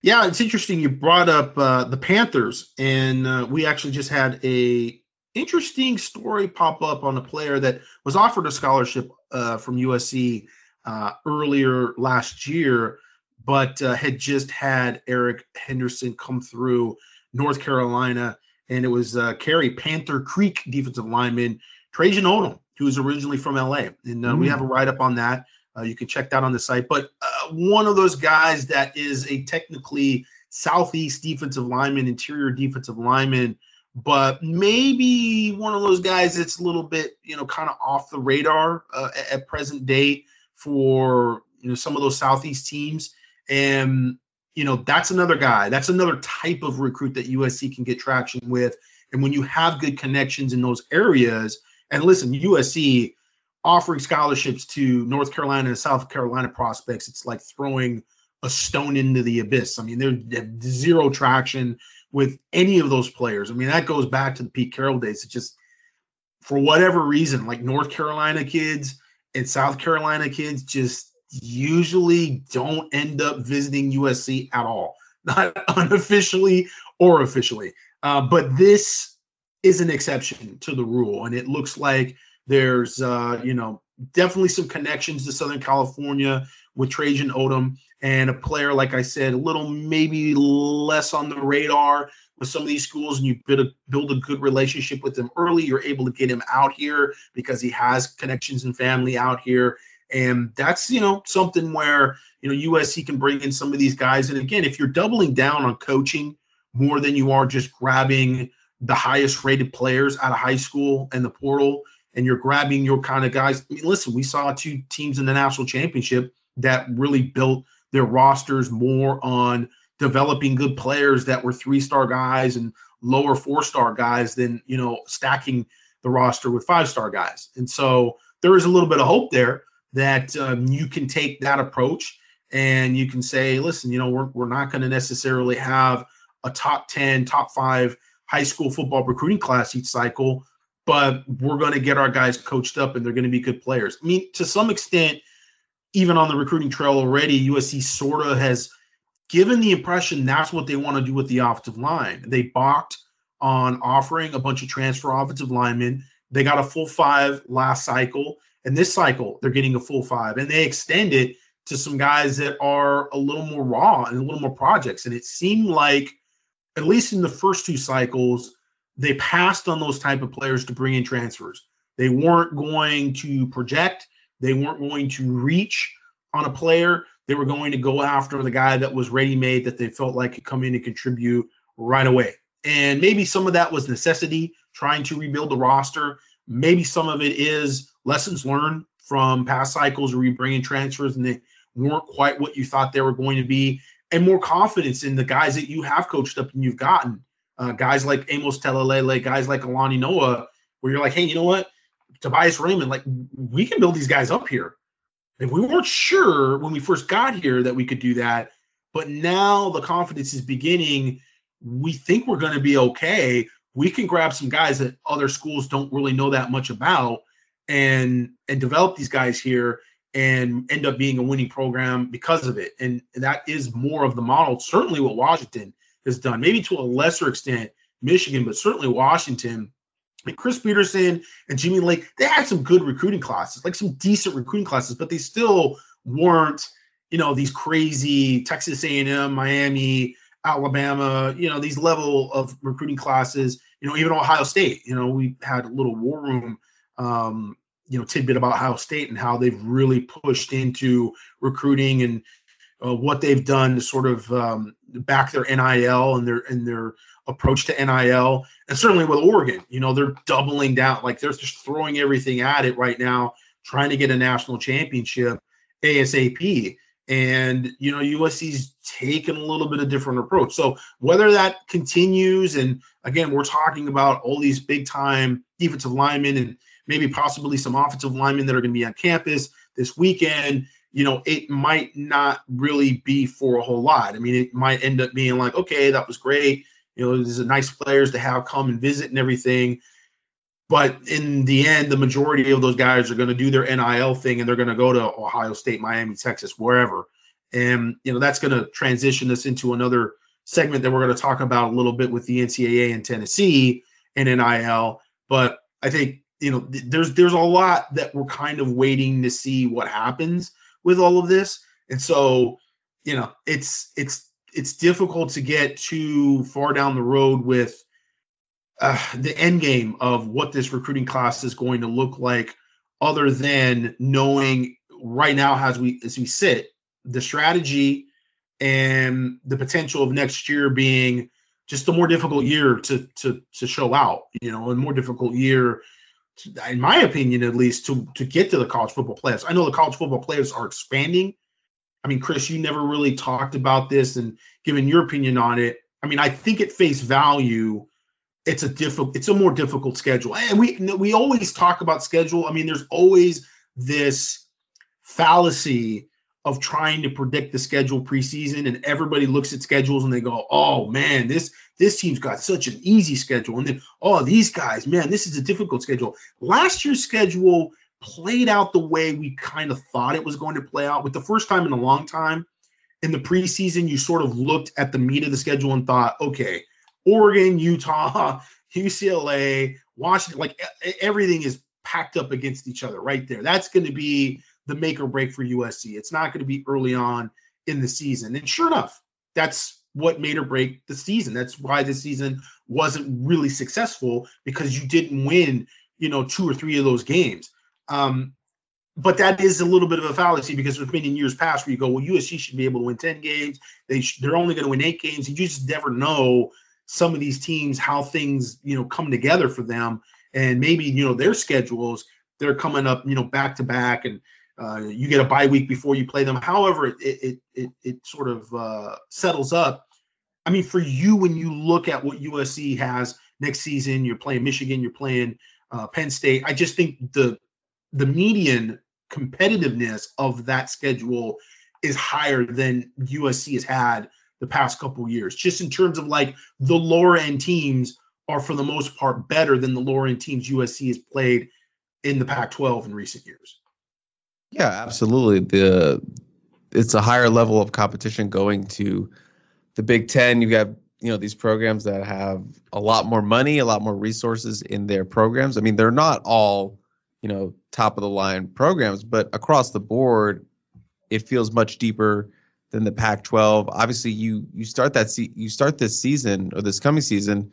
Yeah, it's interesting. You brought up uh, the Panthers, and uh, we actually just had a interesting story pop up on a player that was offered a scholarship uh, from USC uh, earlier last year but uh, had just had Eric Henderson come through North Carolina, and it was uh, Cary Panther Creek defensive lineman Trajan Odom, who was originally from LA, and uh, mm. we have a write up on that. Uh, you can check that on the site. But uh, one of those guys that is a technically southeast defensive lineman, interior defensive lineman, but maybe one of those guys that's a little bit, you know, kind of off the radar uh, at, at present date for you know some of those southeast teams. And, you know, that's another guy. That's another type of recruit that USC can get traction with. And when you have good connections in those areas, and listen, USC offering scholarships to North Carolina and South Carolina prospects, it's like throwing a stone into the abyss. I mean, there's zero traction with any of those players. I mean, that goes back to the Pete Carroll days. It's just for whatever reason, like North Carolina kids and South Carolina kids just usually don't end up visiting USC at all, not unofficially or officially. Uh, but this is an exception to the rule, and it looks like there's, uh, you know, definitely some connections to Southern California with Trajan Odom and a player, like I said, a little maybe less on the radar with some of these schools, and you build a, build a good relationship with them early. You're able to get him out here because he has connections and family out here and that's, you know, something where, you know, USC can bring in some of these guys. And again, if you're doubling down on coaching more than you are just grabbing the highest rated players out of high school and the portal, and you're grabbing your kind of guys. I mean, listen, we saw two teams in the national championship that really built their rosters more on developing good players that were three star guys and lower four star guys than, you know, stacking the roster with five star guys. And so there is a little bit of hope there that um, you can take that approach and you can say, listen, you know, we're, we're not going to necessarily have a top 10, top five high school football recruiting class each cycle, but we're going to get our guys coached up and they're going to be good players. I mean, to some extent, even on the recruiting trail already, USC sort of has given the impression that's what they want to do with the offensive line. They balked on offering a bunch of transfer offensive linemen. They got a full five last cycle, and this cycle they're getting a full five, and they extend it to some guys that are a little more raw and a little more projects. And it seemed like, at least in the first two cycles, they passed on those type of players to bring in transfers. They weren't going to project. They weren't going to reach on a player. They were going to go after the guy that was ready made that they felt like could come in and contribute right away. And maybe some of that was necessity, trying to rebuild the roster. Maybe some of it is lessons learned from past cycles where you bring in transfers and they weren't quite what you thought they were going to be, and more confidence in the guys that you have coached up and you've gotten. Uh, guys like Amos Talalele, guys like Alani Noah, where you're like, hey, you know what? Tobias Raymond, like we can build these guys up here. And we weren't sure when we first got here that we could do that, but now the confidence is beginning. We think we're going to be okay. We can grab some guys that other schools don't really know that much about and and develop these guys here and end up being a winning program because of it. And that is more of the model, certainly what Washington has done, maybe to a lesser extent Michigan, but certainly Washington like Chris Petersen and Jimmy Lake, they had some good recruiting classes, like some decent recruiting classes, but they still weren't, you know, these crazy Texas A&M, Miami, Alabama, you know, these level of recruiting classes. You know, even Ohio State. You know, we had a little war room, um, you know, tidbit about Ohio State and how they've really pushed into recruiting and uh, what they've done to sort of um, back their NIL and their and their approach to NIL, and certainly with Oregon, you know, they're doubling down, like they're just throwing everything at it right now, trying to get a national championship ASAP. And you know, USC's taken a little bit of different approach. So whether that continues, and again, we're talking about all these big time defensive linemen and maybe possibly some offensive linemen that are going to be on campus this weekend you know, it might not really be for a whole lot. I mean, it might end up being like, okay, that was great. You know, these are nice players to have come and visit and everything. But in the end, the majority of those guys are going to do their NIL thing and they're going to go to Ohio State, Miami, Texas, wherever. And, you know, that's going to transition us into another segment that we're going to talk about a little bit with the NCAA in Tennessee and NIL. But I think, you know, there's there's a lot that we're kind of waiting to see what happens with all of this. And so, you know, it's it's it's difficult to get too far down the road with uh, the end game of what this recruiting class is going to look like, other than knowing right now as we as we sit the strategy and the potential of next year being just a more difficult year to to to show out, you know, a more difficult year in my opinion, at least, to to get to the college football playoffs. I know the college football players are expanding. I mean, Chris, you never really talked about this and given your opinion on it. I mean, I think at face value, it's a difficult, it's a more difficult schedule. And we we always talk about schedule. I mean, there's always this fallacy of trying to predict the schedule preseason, and everybody looks at schedules and they go, "Oh man, this this team's got such an easy schedule. And then, oh, these guys, man, this is a difficult schedule. Last year's schedule played out the way we kind of thought it was going to play out. With the first time in a long time in the preseason, you sort of looked at the meat of the schedule and thought, okay, Oregon, Utah, UCLA, Washington, like everything is packed up against each other right there. That's going to be the make or break for USC. It's not going to be early on in the season. And sure enough, that's what made or break the season. That's why the season wasn't really successful because you didn't win, you know, two or three of those games. Um, but that is a little bit of a fallacy because there's been in years past where you go, well, USC should be able to win 10 games. They sh- they're only going to win eight games. You just never know some of these teams how things you know come together for them, and maybe you know their schedules they're coming up you know back to back and uh, you get a bye week before you play them. However, it it it, it sort of uh, settles up. I mean, for you, when you look at what USC has next season, you're playing Michigan, you're playing uh, Penn State. I just think the the median competitiveness of that schedule is higher than USC has had the past couple years. Just in terms of like the lower end teams are for the most part better than the lower end teams USC has played in the Pac-12 in recent years. Yeah, absolutely. The it's a higher level of competition going to the Big Ten. You have you know these programs that have a lot more money, a lot more resources in their programs. I mean, they're not all you know top of the line programs, but across the board, it feels much deeper than the Pac-12. Obviously, you you start that se- you start this season or this coming season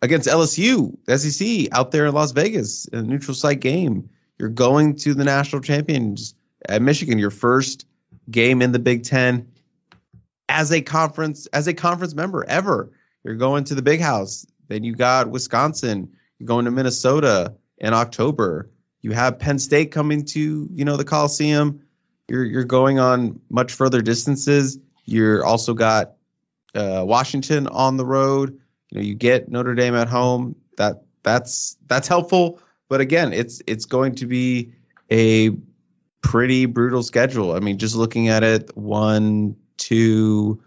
against LSU, SEC out there in Las Vegas in a neutral site game. You're going to the national champions at Michigan, your first game in the Big Ten as a conference as a conference member ever. You're going to the Big House. Then you got Wisconsin. You're going to Minnesota in October. You have Penn State coming to you know the Coliseum. You're you're going on much further distances. You're also got uh, Washington on the road. You know you get Notre Dame at home. That that's that's helpful. But again, it's it's going to be a pretty brutal schedule. I mean, just looking at it, one, two,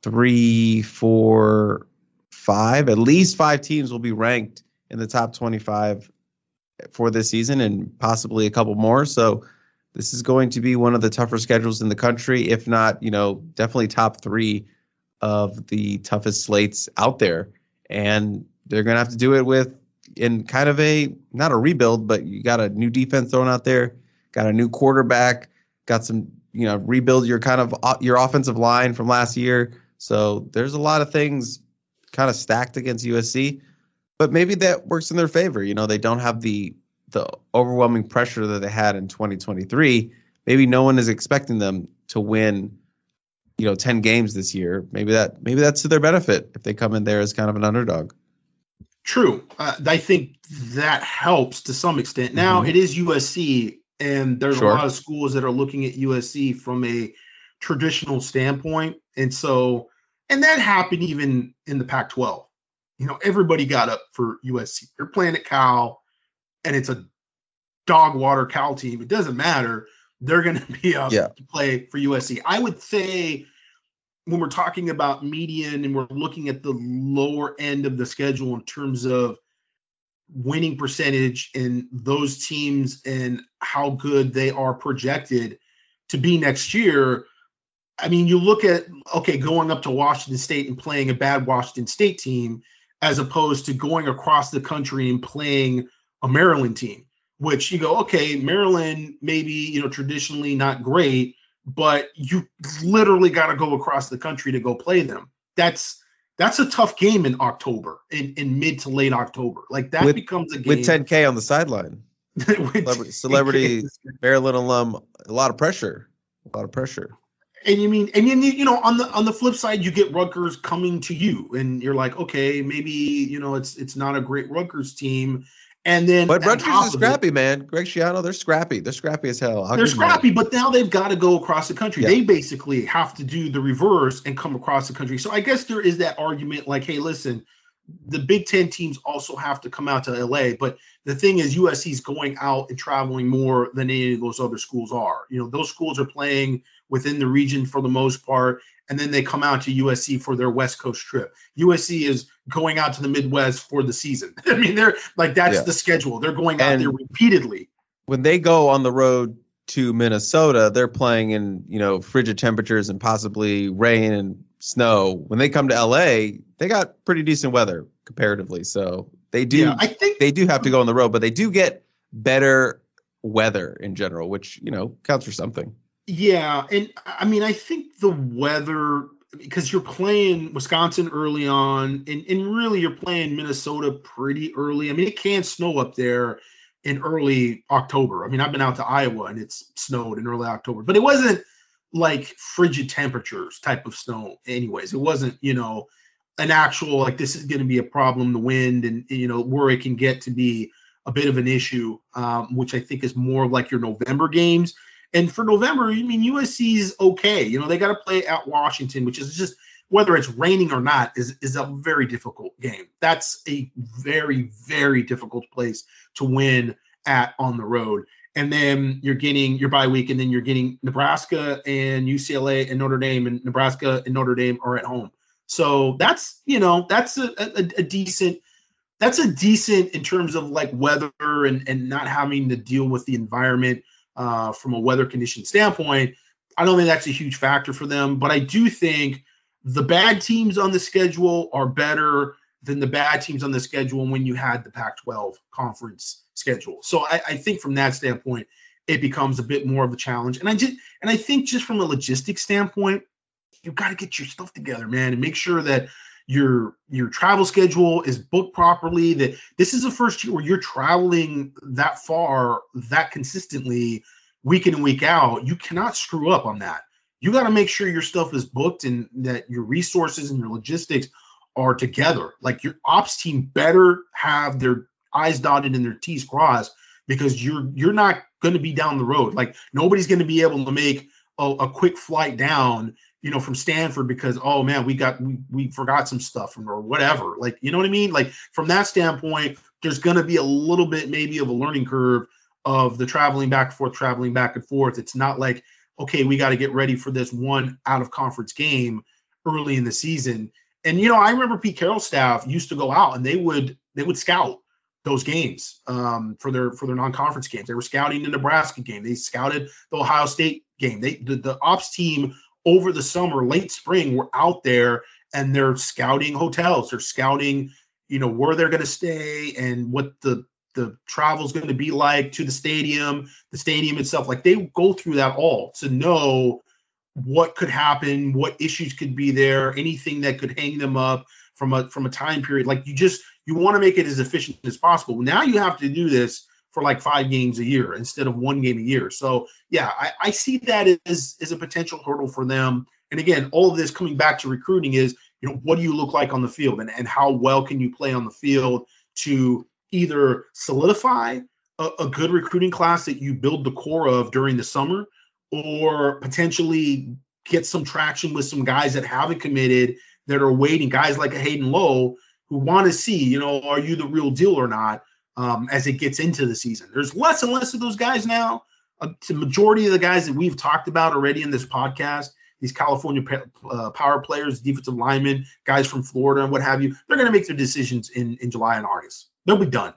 three, four, five, at least five teams will be ranked in the top 25 for this season and possibly a couple more. So this is going to be one of the tougher schedules in the country, if not, you know, definitely top three of the toughest slates out there. And they're going to have to do it with in kind of a not a rebuild, but you got a new defense thrown out there, got a new quarterback, got some you know rebuild your kind of uh, your offensive line from last year. So there's a lot of things kind of stacked against USC, but maybe that works in their favor. You know, they don't have the the overwhelming pressure that they had in 2023. Maybe no one is expecting them to win, you know, 10 games this year. Maybe that maybe that's to their benefit if they come in there as kind of an underdog. True. Uh, I think that helps to some extent. Now mm-hmm. it is USC, and there's sure. a lot of schools that are looking at USC from a traditional standpoint, and so and that happened even in the Pac-12. You know, everybody got up for USC. They're playing at Cal, and it's a dog water Cal team. It doesn't matter. They're going to be up yeah. to play for USC. I would say when we're talking about median and we're looking at the lower end of the schedule in terms of winning percentage and those teams and how good they are projected to be next year. I mean, you look at okay, going up to Washington State and playing a bad Washington State team, as opposed to going across the country and playing a Maryland team, which you go, okay, Maryland maybe you know traditionally not great, but you literally got to go across the country to go play them. That's that's a tough game in October, in, in mid to late October. Like that with, becomes a game with 10K on the sideline. celebrity, celebrity Maryland alum, a lot of pressure, a lot of pressure. And you mean, and you you know, on the on the flip side, you get Rutgers coming to you, and you're like, okay, maybe you know, it's it's not a great Rutgers team, and then, but Rutgers is scrappy, it, man. Greg Schiano, they're scrappy. They're scrappy as hell. I'll they're scrappy, but now they've got to go across the country. Yeah. They basically have to do the reverse and come across the country. So I guess there is that argument, like, hey, listen, the Big Ten teams also have to come out to LA. But the thing is, USC is going out and traveling more than any of those other schools are. You know, those schools are playing within the region for the most part, and then they come out to USC for their West Coast trip. USC is going out to the Midwest for the season. I mean, they're like that's yeah. the schedule. They're going out and there repeatedly. When they go on the road to Minnesota, they're playing in you know frigid temperatures and possibly rain and snow. When they come to LA, they got pretty decent weather comparatively. So they do. Yeah, I think they do have to go on the road, but they do get better weather in general, which you know counts for something. Yeah, and I mean, I think the weather because you're playing Wisconsin early on, and, and really you're playing Minnesota pretty early. I mean, it can snow up there in early October. I mean, I've been out to Iowa and it's snowed in early October, but it wasn't like frigid temperatures type of snow, anyways. It wasn't, you know, an actual like this is going to be a problem, the wind, and you know where it can get to be a bit of an issue, um, which I think is more like your November games and for November, I mean, USC is okay. You know, they got to play at Washington, which is just whether it's raining or not is is a very difficult game. That's a very very difficult place to win at on the road. And then you're getting your bye week, and then you're getting Nebraska and UCLA and Notre Dame, and Nebraska and Notre Dame are at home. So that's you know that's a, a, a decent that's a decent in terms of like weather and and not having to deal with the environment uh, from a weather condition standpoint. I don't think that's a huge factor for them, but I do think the bad teams on the schedule are better than the bad teams on the schedule when you had the Pac 12 conference schedule. So I, I, think from that standpoint, it becomes a bit more of a challenge. And I just and I think just from a logistics standpoint, you've got to get your stuff together, man, and make sure that your your travel schedule is booked properly. That this is the first year where you're traveling that far, that consistently, week in and week out. You cannot screw up on that. You got to make sure your stuff is booked and that your resources and your logistics are together. Like your ops team better have their I's dotted and their T's crossed because you're you're not going to be down the road. Like nobody's going to be able to make a, a, quick flight down, you know, from Stanford because oh man, we got we we forgot some stuff or whatever. Like you know what I mean? Like from that standpoint, there's going to be a little bit maybe of a learning curve of the traveling back and forth, traveling back and forth. It's not like okay, we got to get ready for this one out of conference game early in the season and you know, I remember Pete Carroll's staff used to go out and they would they would scout those games um, for their for their non-conference games. They were scouting the Nebraska game. They scouted the Ohio State game. They the, the ops team over the summer, late spring, were out there and they're scouting hotels. They're scouting, you know, where they're going to stay and what the the travel is going to be like to the stadium, the stadium itself. Like they go through that all to know what could happen, what issues could be there, anything that could hang them up from a from a time period. Like you just you want to make it as efficient as possible. Now you have to do this for like five games a year instead of one game a year. So yeah, I, I see that as as a potential hurdle for them. And again, all of this coming back to recruiting is, you know, what do you look like on the field and, and how well can you play on the field to either solidify a, a good recruiting class that you build the core of during the summer or potentially get some traction with some guys that haven't committed that are waiting, guys like a Hayden Lowe who want to see, you know, are you the real deal or not um, as it gets into the season. There's less and less of those guys now. Uh, the majority of the guys that we've talked about already in this podcast, these California uh, power players, defensive linemen, guys from Florida and what have you, they're going to make their decisions in, in July and August. They'll be done.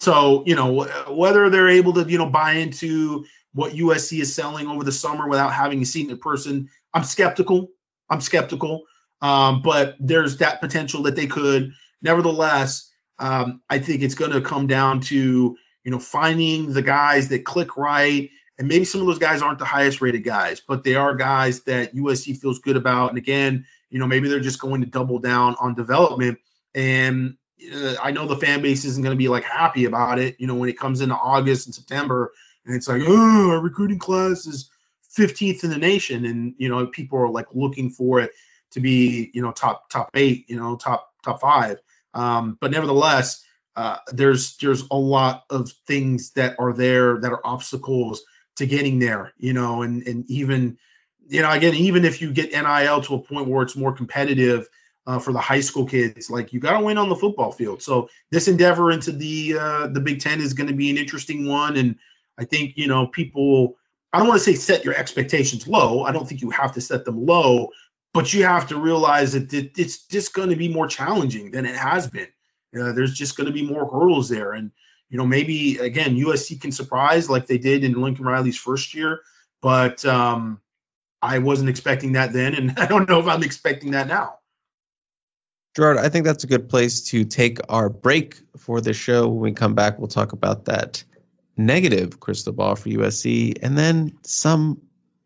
So, you know, whether they're able to, you know, buy into what USC is selling over the summer without having seen in person. I'm skeptical. I'm skeptical. Um, but there's that potential that they could. Nevertheless, um, I think it's going to come down to you know finding the guys that click right, and maybe some of those guys aren't the highest rated guys, but they are guys that USC feels good about. And again, you know maybe they're just going to double down on development. And uh, I know the fan base isn't going to be like happy about it. You know when it comes into August and September and it's like, oh, our recruiting class is 15th in the nation, and you know people are like looking for it to be you know top top eight, you know top top five. Um, but nevertheless, uh, there's there's a lot of things that are there that are obstacles to getting there, you know, and and even you know again even if you get NIL to a point where it's more competitive. Uh, for the high school kids, like you got to win on the football field. So this endeavor into the uh, the Big Ten is going to be an interesting one, and I think, you know, people, I don't want to say set your expectations low. I don't think you have to set them low, but you have to realize that it's just going to be more challenging than it has been. Uh, there's just going to be more hurdles there. And, you know, maybe, again, USC can surprise like they did in Lincoln Riley's first year, but um, I wasn't expecting that then. And I don't know if I'm expecting that now. Gerard, I think that's a good place to take our break for the show. When we come back, we'll talk about that negative crystal ball for USC, and then some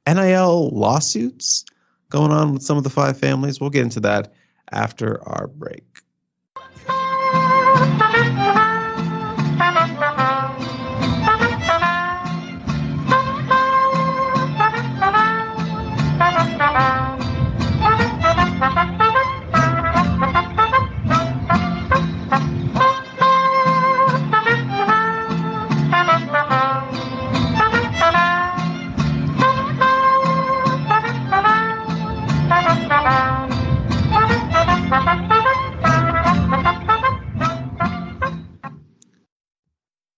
NIL lawsuits going on with some of the five families. We'll get into that after our break.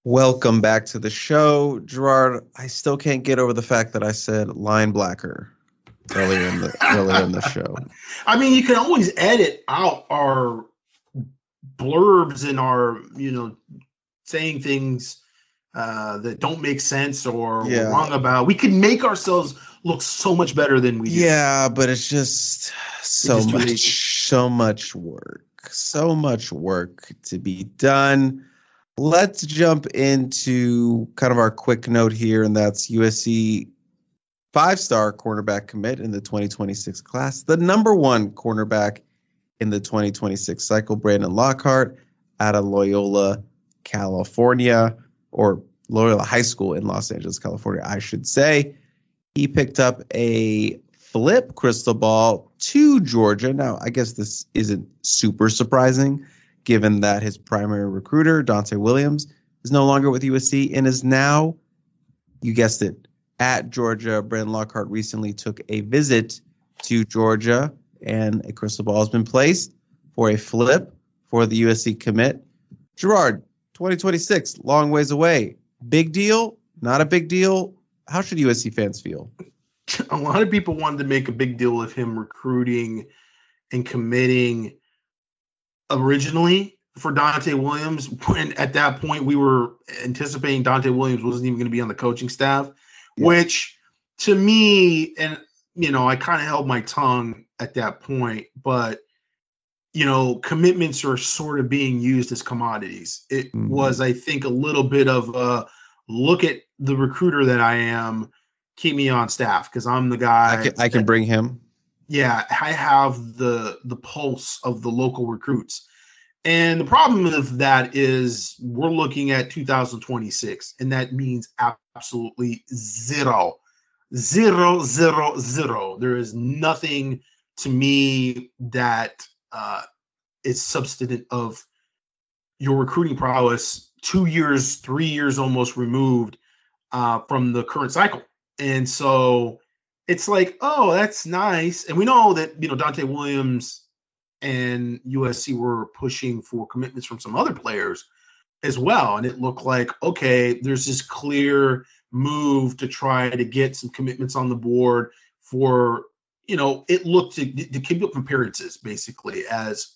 Welcome back to the show, Gerard. I still can't get over the fact that I said line blacker earlier in the earlier in the show. I mean, you can always edit out our blurbs and our, you know, saying things uh, that don't make sense or yeah. we're wrong about. We could make ourselves look so much better than we do. Yeah, but it's just so just much, so much work, so much work to be done. Let's jump into kind of our quick note here, and that's USC five-star cornerback commit in the 2026 class, the number one cornerback in the 2026 cycle, Brandon Lockhart out of Loyola, California or Loyola High School in Los Angeles, California, I should say. He picked up a flip crystal ball to Georgia. Now, I guess this isn't super surprising given that his primary recruiter, Donte Williams, is no longer with USC and is now, you guessed it, at Georgia. Brandon Lockhart recently took a visit to Georgia, and a crystal ball has been placed for a flip for the USC commit. Gerard, 2026, long ways away. Big deal? Not a big deal? How should USC fans feel? A lot of people wanted to make a big deal of him recruiting and committing originally for Donte Williams. When at that point we were anticipating Donte Williams wasn't even going to be on the coaching staff, yeah. which to me, and you know, I kind of held my tongue at that point, but you know, commitments are sort of being used as commodities. It mm-hmm. was, I think, a little bit of a look at the recruiter that I am, keep me on staff because I'm the guy. I can, I can bring him. Yeah, I have the the pulse of the local recruits. And the problem with that is we're looking at 2026, and that means absolutely zero, zero, zero, zero. There is nothing to me that uh, is substantive of your recruiting prowess two years, three years almost removed uh, from the current cycle. And so it's like, oh, that's nice. And we know that, you know, Donte Williams and USC were pushing for commitments from some other players as well. And it looked like, okay, there's this clear move to try to get some commitments on the board for you know, it looked to, to keep up appearances basically as,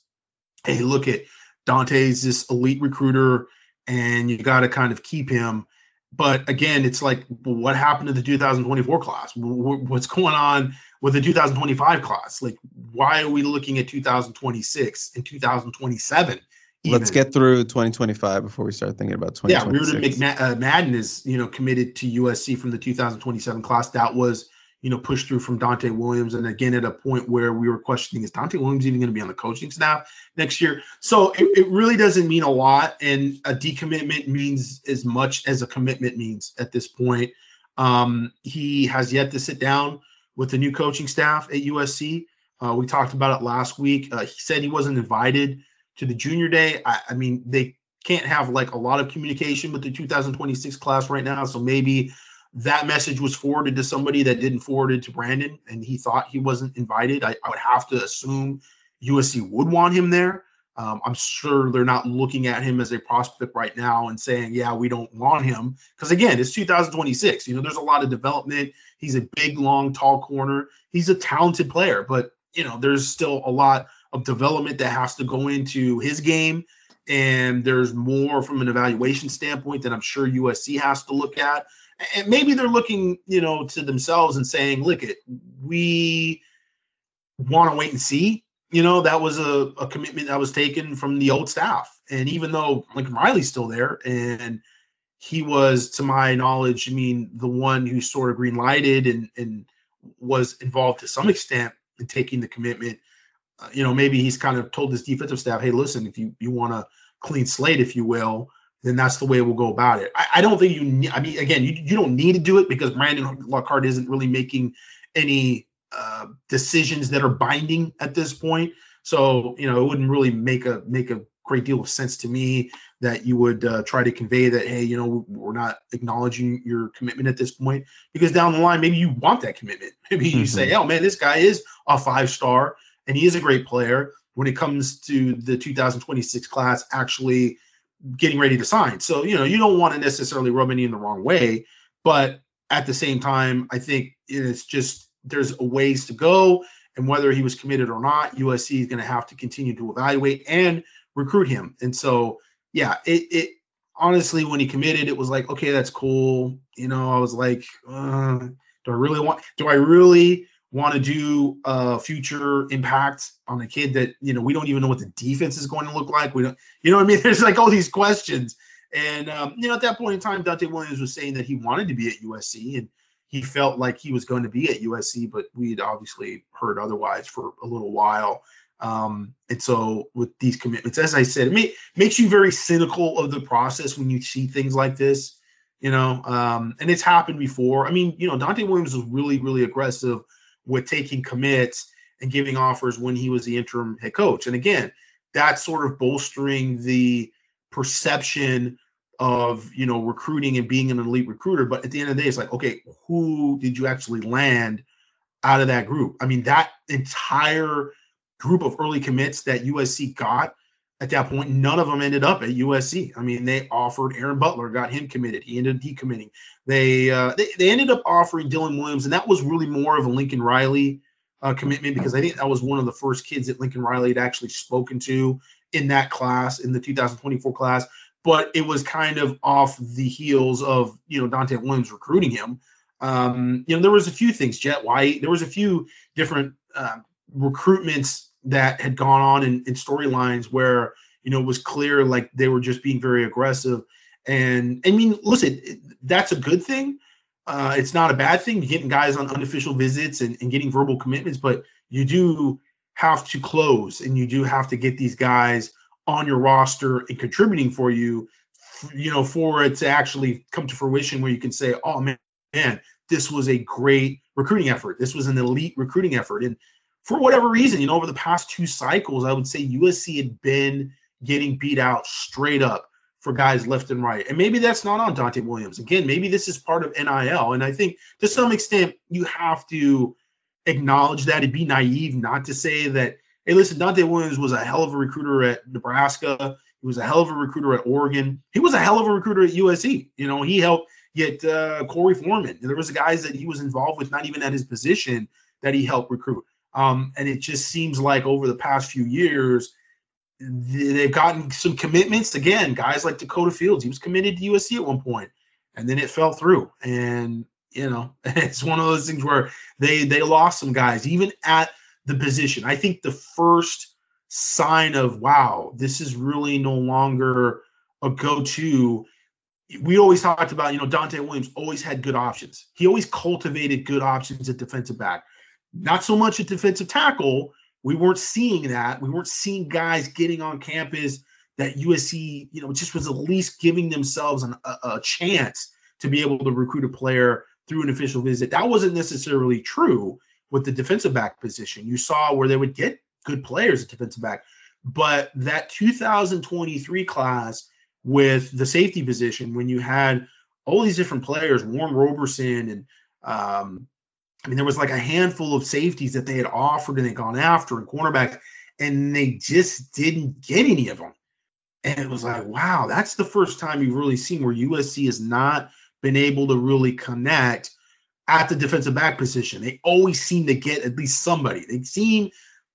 hey, look at Donte's this elite recruiter, and you got to kind of keep him. But again, it's like, what happened to the 2024 class? What's going on with the 2025 class? Like, why are we looking at 2026 and 2027? Even? Let's get through 2025 before we start thinking about 2026. Yeah, Riordan McMadden uh, Madden is, you know, committed to USC from the 2027 class. That was you know, push through from Donte Williams. And again, at a point where we were questioning, is Donte Williams even going to be on the coaching staff next year? So it, it, really doesn't mean a lot. And a decommitment means as much as a commitment means at this point. Um, he has yet to sit down with the new coaching staff at USC. Uh, we talked about it last week. Uh, he said he wasn't invited to the junior day. I, I mean, they can't have like a lot of communication with the 2026 class right now. So maybe that message was forwarded to somebody that didn't forward it to Brandon and he thought he wasn't invited, I, I would have to assume USC would want him there. Um, I'm sure they're not looking at him as a prospect right now and saying, yeah, we don't want him. Because again, it's 2026. You know, there's a lot of development. He's a big, long, tall corner. He's a talented player, but, you know, there's still a lot of development that has to go into his game. And there's more from an evaluation standpoint that I'm sure USC has to look at and maybe they're looking, you know, to themselves and saying, "Look, it we want to wait and see." You know, that was a, a commitment that was taken from the old staff, and even though Lincoln Riley's still there, and he was, to my knowledge, I mean, the one who sort of green lighted and and was involved to some extent in taking the commitment. Uh, you know, maybe he's kind of told his defensive staff, "Hey, listen, if you you want a clean slate, if you will." Then that's the way we'll go about it. I, I don't think you. I mean, again, you you don't need to do it because Brandon Lockhart isn't really making any uh, decisions that are binding at this point. So you know, it wouldn't really make a make a great deal of sense to me that you would uh, try to convey that hey, you know, we're not acknowledging your commitment at this point because down the line maybe you want that commitment. Maybe you mm-hmm. say, oh man, this guy is a five star and he is a great player. When it comes to the 2026 class, actually getting ready to sign. So, you know, you don't want to necessarily rub any in the wrong way, but at the same time, I think it's just there's a ways to go. And whether he was committed or not, USC is going to have to continue to evaluate and recruit him. And so, yeah, it, it honestly, when he committed, it was like, okay, that's cool. You know, I was like, uh, do I really want? Do I really want to do a future impact on a kid that you know we don't even know what the defense is going to look like? We don't, you know, what I mean, there's like all these questions. And um, you know, at that point in time, Donte Williams was saying that he wanted to be at USC and he felt like he was going to be at USC, but we'd obviously heard otherwise for a little while. Um, and so with these commitments, as I said, it may, makes you very cynical of the process when you see things like this, you know, um, and it's happened before. I mean, you know, Donte Williams was really, really aggressive with taking commits and giving offers when he was the interim head coach. And again, that's sort of bolstering the perception of you know recruiting and being an elite recruiter but at the end of the day it's like okay who did you actually land out of that group i mean that entire group of early commits that usc got at that point none of them ended up at usc i mean they offered aaron butler got him committed he ended up decommitting they uh, they, they ended up offering dylan williams and that was really more of a lincoln riley uh, commitment because i think that was one of the first kids that lincoln riley had actually spoken to in that class in the 2024 class but it was kind of off the heels of you know Donte Williams recruiting him. Um, you know, there was a few things. Jet White. There was a few different uh, recruitments that had gone on in, in storylines where you know it was clear like they were just being very aggressive. And I mean, listen, that's a good thing. Uh, it's not a bad thing getting guys on unofficial visits and, and getting verbal commitments, but you do have to close and you do have to get these guys on your roster and contributing for you, you know, for it to actually come to fruition where you can say, oh man, man, this was a great recruiting effort. This was an elite recruiting effort. And for whatever reason, you know, over the past two cycles, I would say USC had been getting beat out straight up for guys left and right. And maybe that's not on Donte Williams. Again, maybe this is part of NIL. And I think to some extent, you have to acknowledge that It'd be naive not to say that Hey, listen, Donte Williams was a hell of a recruiter at Nebraska. He was a hell of a recruiter at Oregon. He was a hell of a recruiter at USC. You know, he helped get uh, Korey Foreman. There was guys that he was involved with, not even at his position, that he helped recruit. Um, and it just seems like over the past few years, they've gotten some commitments. Again, guys like Dakoda Fields, he was committed to USC at one point, and then it fell through. And you know, it's one of those things where they they lost some guys, even at the position. I think the first sign of wow, this is really no longer a go-to. We always talked about, you know, Donte Williams always had good options. He always cultivated good options at defensive back. Not so much at defensive tackle. We weren't seeing that. We weren't seeing guys getting on campus that USC, you know, just was at least giving themselves an, a, a chance to be able to recruit a player through an official visit. That wasn't necessarily true with the defensive back position. You saw where they would get good players at defensive back. But that 2023 class with the safety position, when you had all these different players, Warren Roberson, and um, I mean, there was like a handful of safeties that they had offered and they gone after and cornerbacks, and they just didn't get any of them. And it was like, wow, that's the first time you've really seen where USC has not been able to really connect at the defensive back position. They always seem to get at least somebody. They seem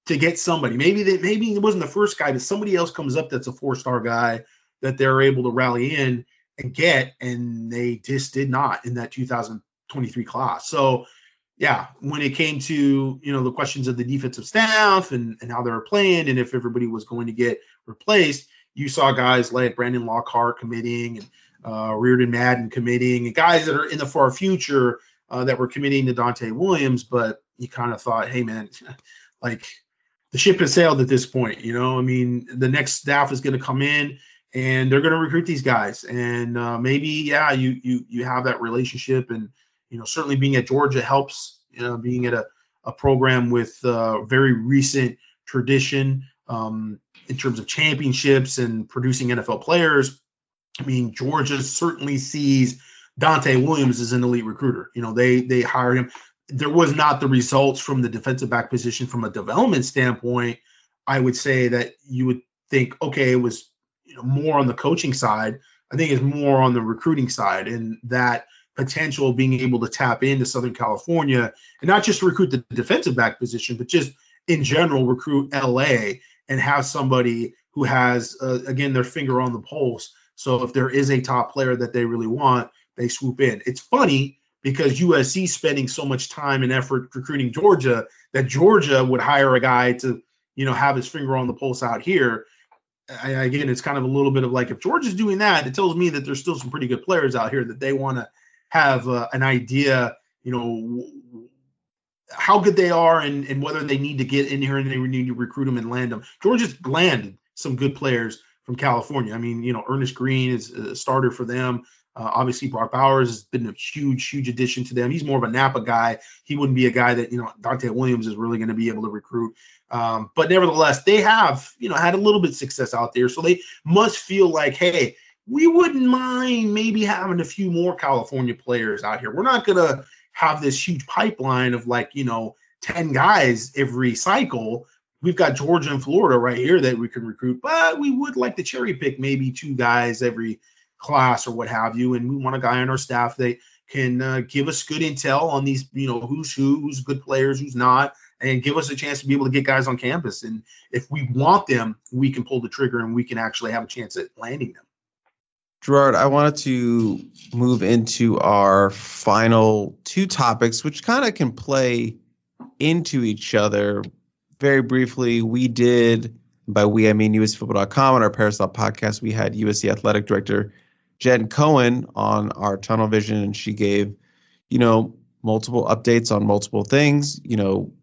to get somebody. Maybe they maybe it wasn't the first guy, but somebody else comes up that's a four star guy that they're able to rally in and get, and they just did not in that 2023 class. So yeah, when it came to you know the questions of the defensive staff and and how they were playing and if everybody was going to get replaced, you saw guys like Brandon Lockhart committing and uh, Riordan Madden committing and guys that are in the far future uh, that were committing to Donte Williams, but you kind of thought, hey man, like the ship has sailed at this point. You know, I mean, the next staff is going to come in and they're going to recruit these guys, and uh, maybe yeah, you you you have that relationship, and you know, certainly being at Georgia helps. You know, being at a a program with uh, very recent tradition um, in terms of championships and producing NFL players. I mean, Georgia certainly sees Donte Williams is an elite recruiter. You know, they they hired him. There was not the results from the defensive back position from a development standpoint. I would say that you would think, okay, it was you know, more on the coaching side. I think it's more on the recruiting side, and that potential of being able to tap into Southern California and not just recruit the defensive back position, but just in general recruit LA and have somebody who has uh, again their finger on the pulse So if there is a top player that they really want, they swoop in. It's funny because USC spending so much time and effort recruiting Georgia that Georgia would hire a guy to, you know, have his finger on the pulse out here. I, again, it's kind of a little bit of like if Georgia's doing that, it tells me that there's still some pretty good players out here that they want to have uh, an idea, you know, how good they are and, and whether they need to get in here and they need to recruit them and land them. Georgia's landed some good players from California. I mean, you know, Ernest Green is a starter for them. Uh, obviously, Brock Bowers has been a huge, huge addition to them. He's more of a Napa guy. He wouldn't be a guy that you know Donte Williams is really going to be able to recruit. Um, but nevertheless, they have you know had a little bit of success out there, so they must feel like, hey, we wouldn't mind maybe having a few more California players out here. We're not going to have this huge pipeline of like you know ten guys every cycle. We've got Georgia and Florida right here that we can recruit, but we would like to cherry pick maybe two guys every class or what have you, and we want a guy on our staff that can uh, give us good intel on these, you know, who's who, who's good players, who's not, and give us a chance to be able to get guys on campus. And if we want them, we can pull the trigger and we can actually have a chance at landing them. Gerard, I wanted to move into our final two topics, which kind of can play into each other. Very briefly, we did, by we I mean USCFootball.com on our Peristyle podcast, we had USC Athletic Director Jen Cohen on our Tunnel Vision, and she gave, you know, multiple updates on multiple things. You know,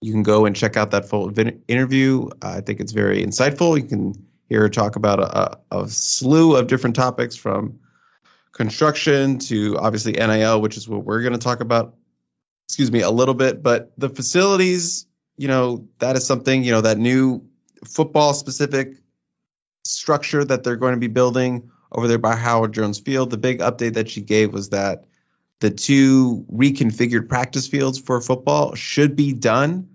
you can go and check out that full interview. I think it's very insightful. You can hear her talk about a, a, slew of different topics from construction to obviously NIL, which is what we're going to talk about. Excuse me, a little bit, but the facilities, you know, that is something, you know, that new football specific structure that they're going to be building over there by Howard Jones Field. The big update that she gave was that the two reconfigured practice fields for football should be done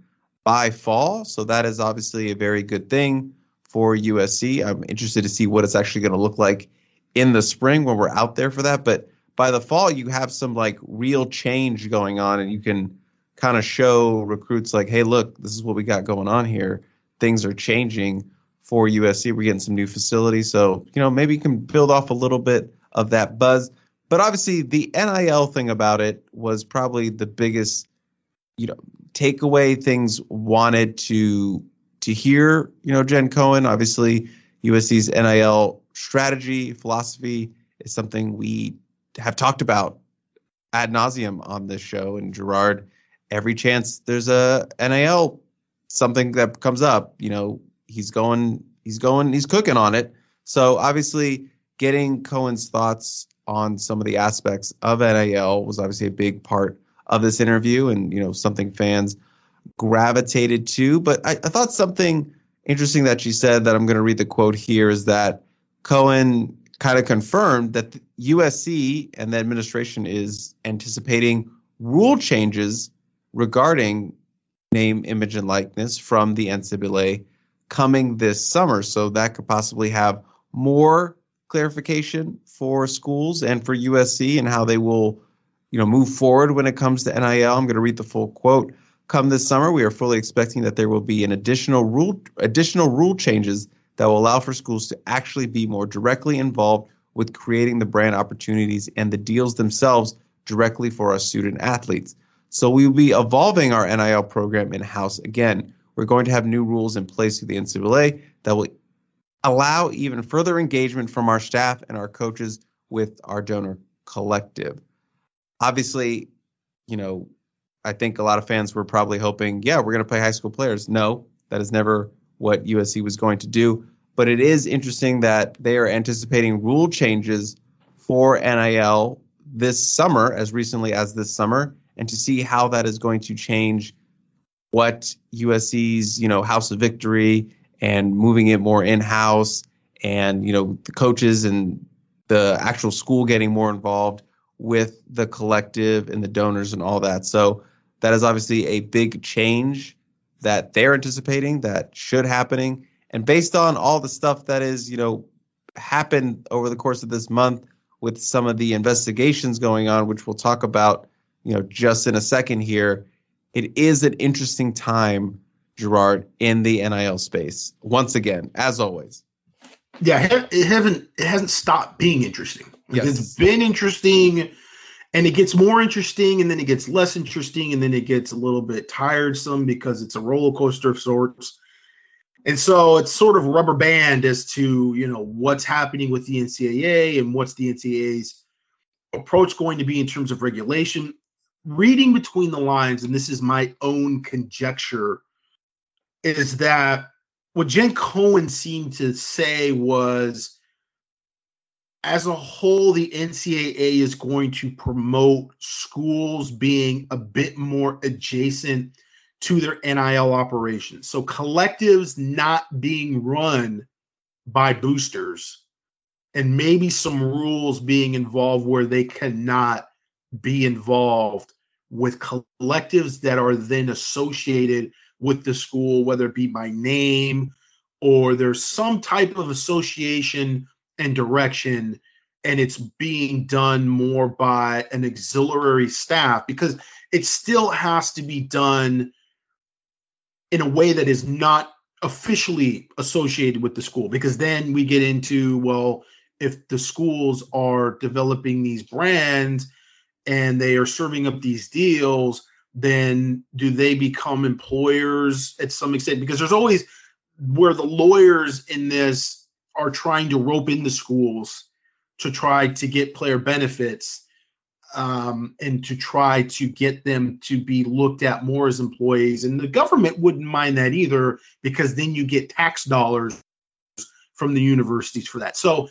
by fall. So that is obviously a very good thing for USC. I'm interested to see what it's actually going to look like in the spring when we're out there for that. But by the fall, you have some like real change going on, and you can kind of show recruits like, hey, look, this is what we got going on here. Things are changing for USC. We're getting some new facilities. So, you know, maybe you can build off a little bit of that buzz. But obviously, the NIL thing about it was probably the biggest, you know, takeaway things wanted to to hear. You know, Jen Cohen, obviously, USC's NIL strategy philosophy is something we have talked about ad nauseum on this show. And Gerard, every chance there's a NIL something that comes up, you know, he's going he's going he's cooking on it. So obviously getting Cohen's thoughts on some of the aspects of NIL was obviously a big part of this interview and you know something fans gravitated to. But I, I thought something interesting that she said that I'm going to read the quote here is that Cohen kind of confirmed that USC and the administration is anticipating rule changes regarding name, image, and likeness from the NCAA coming this summer. So that could possibly have more clarification for schools and for USC and how they will, you know, move forward when it comes to NIL. I'm going to read the full quote. Come this summer, we are fully expecting that there will be an additional rule additional rule changes that will allow for schools to actually be more directly involved with creating the brand opportunities and the deals themselves directly for our student athletes. So we will be evolving our NIL program in house again. We're going to have new rules in place through the NCAA that will allow even further engagement from our staff and our coaches with our donor collective. Obviously, you know, I think a lot of fans were probably hoping, yeah, we're going to play high school players. No, that is never what USC was going to do. But it is interesting that they are anticipating rule changes for NIL this summer, as recently as this summer, and to see how that is going to change what USC's, you know, House of Victory and moving it more in-house and, you know, the coaches and the actual school getting more involved with the collective and the donors and all that. So that is obviously a big change that they're anticipating that should happening. And based on all the stuff that is, you know, happened over the course of this month with some of the investigations going on, which we'll talk about, you know, just in a second here, it is an interesting time, Gerard, in the NIL space. Once again, as always. Yeah, it haven't it hasn't stopped being interesting. Yes. It's been interesting and it gets more interesting and then it gets less interesting and then it gets a little bit tiresome because it's a roller coaster of sorts. And so it's sort of rubber band as to, you know, what's happening with the NCAA and what's the NCAA's approach going to be in terms of regulation. Reading between the lines, and this is my own conjecture, is that what Jen Cohen seemed to say was as a whole, the NCAA is going to promote schools being a bit more adjacent to their NIL operations. So collectives not being run by boosters and maybe some rules being involved where they cannot be involved with collectives that are then associated with the school, whether it be by name or there's some type of association and direction, and it's being done more by an auxiliary staff because it still has to be done in a way that is not officially associated with the school because then we get into well if the schools are developing these brands and they are serving up these deals, then do they become employers at some extent? Because there's always where the lawyers in this are trying to rope in the schools to try to get player benefits um, and to try to get them to be looked at more as employees. And the government wouldn't mind that either because then you get tax dollars from the universities for that. So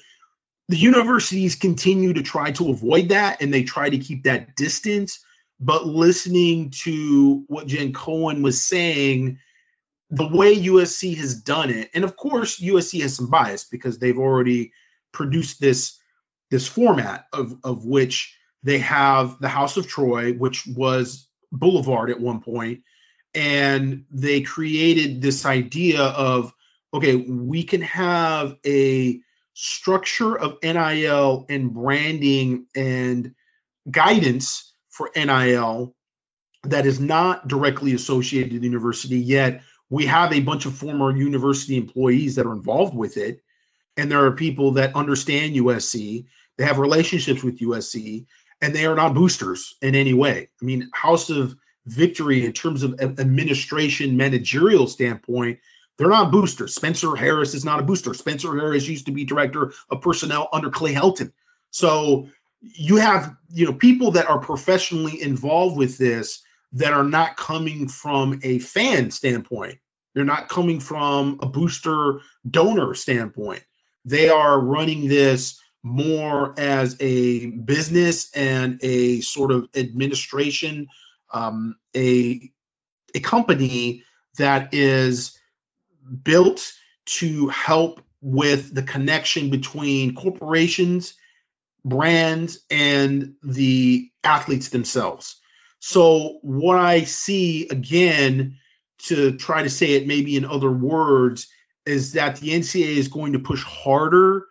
the universities continue to try to avoid that and they try to keep that distance. But listening to what Jen Cohen was saying, the way USC has done it, and of course USC has some bias because they've already produced this this format of of which they have the House of Troy, which was Boulevard at one point, and they created this idea of okay, we can have a structure of NIL and branding and guidance for NIL that is not directly associated to the university yet we have a bunch of former university employees that are involved with it and there are people that understand USC they have relationships with USC and they are not boosters in any way i mean house of victory in terms of administration managerial standpoint they're not boosters. Spencer Harris is not a booster. Spencer Harris used to be director of personnel under Clay Helton. So you have, you know, people that are professionally involved with this that are not coming from a fan standpoint. They're not coming from a booster donor standpoint. They are running this more as a business and a sort of administration, um, a a company that is built to help with the connection between corporations, brands, and the athletes themselves. So, what I see again, to try to say it maybe in other words, is that the NCAA is going to push harder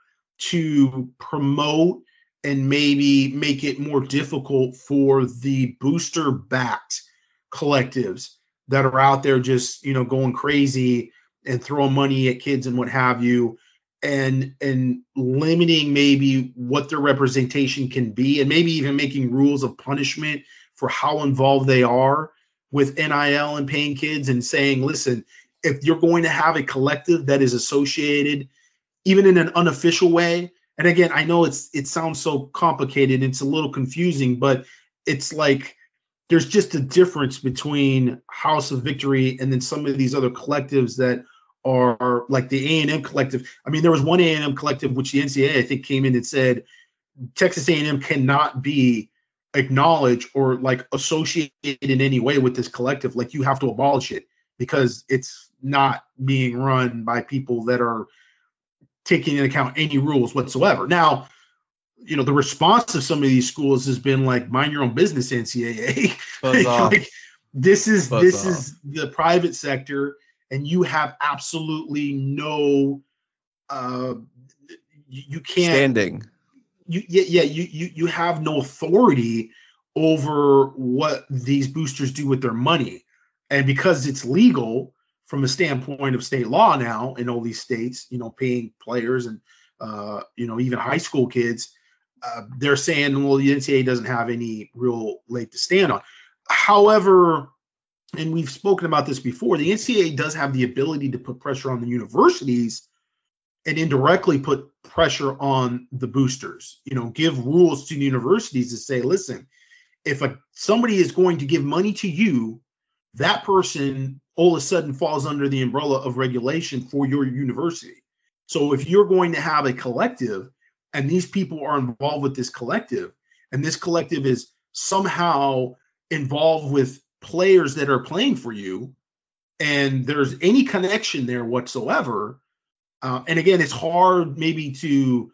to promote and maybe make it more difficult for the booster backed collectives that are out there just you know going crazy and throwing money at kids and what have you and and limiting maybe what their representation can be and maybe even making rules of punishment for how involved they are with NIL and paying kids and saying listen if you're going to have a collective that is associated even in an unofficial way and again I know it's it sounds so complicated it's a little confusing but it's like there's just a difference between House of Victory and then some of these other collectives that are like the A&M collective. I mean, there was one A&M collective which the NCAA I think came in and said Texas A&M cannot be acknowledged or like associate it in any way with this collective. Like you have to abolish it because it's not being run by people that are taking into account any rules whatsoever. Now, you know, the response of some of these schools has been like, mind your own business, NCAA. like, this is Buzz this off. is the private sector and you have absolutely no uh you, you can't standing you yeah, yeah you, you you have no authority over what these boosters do with their money and because it's legal from a standpoint of state law now in all these states, you know, paying players and uh, you know even high school kids, uh, they're saying, well, the NCAA doesn't have any real leg to stand on. However, and we've spoken about this before, the NCAA does have the ability to put pressure on the universities and indirectly put pressure on the boosters. You know, give rules to universities to say, listen, if a somebody is going to give money to you, that person all of a sudden falls under the umbrella of regulation for your university. So if you're going to have a collective and these people are involved with this collective and this collective is somehow involved with players that are playing for you and there's any connection there whatsoever uh, and again it's hard maybe to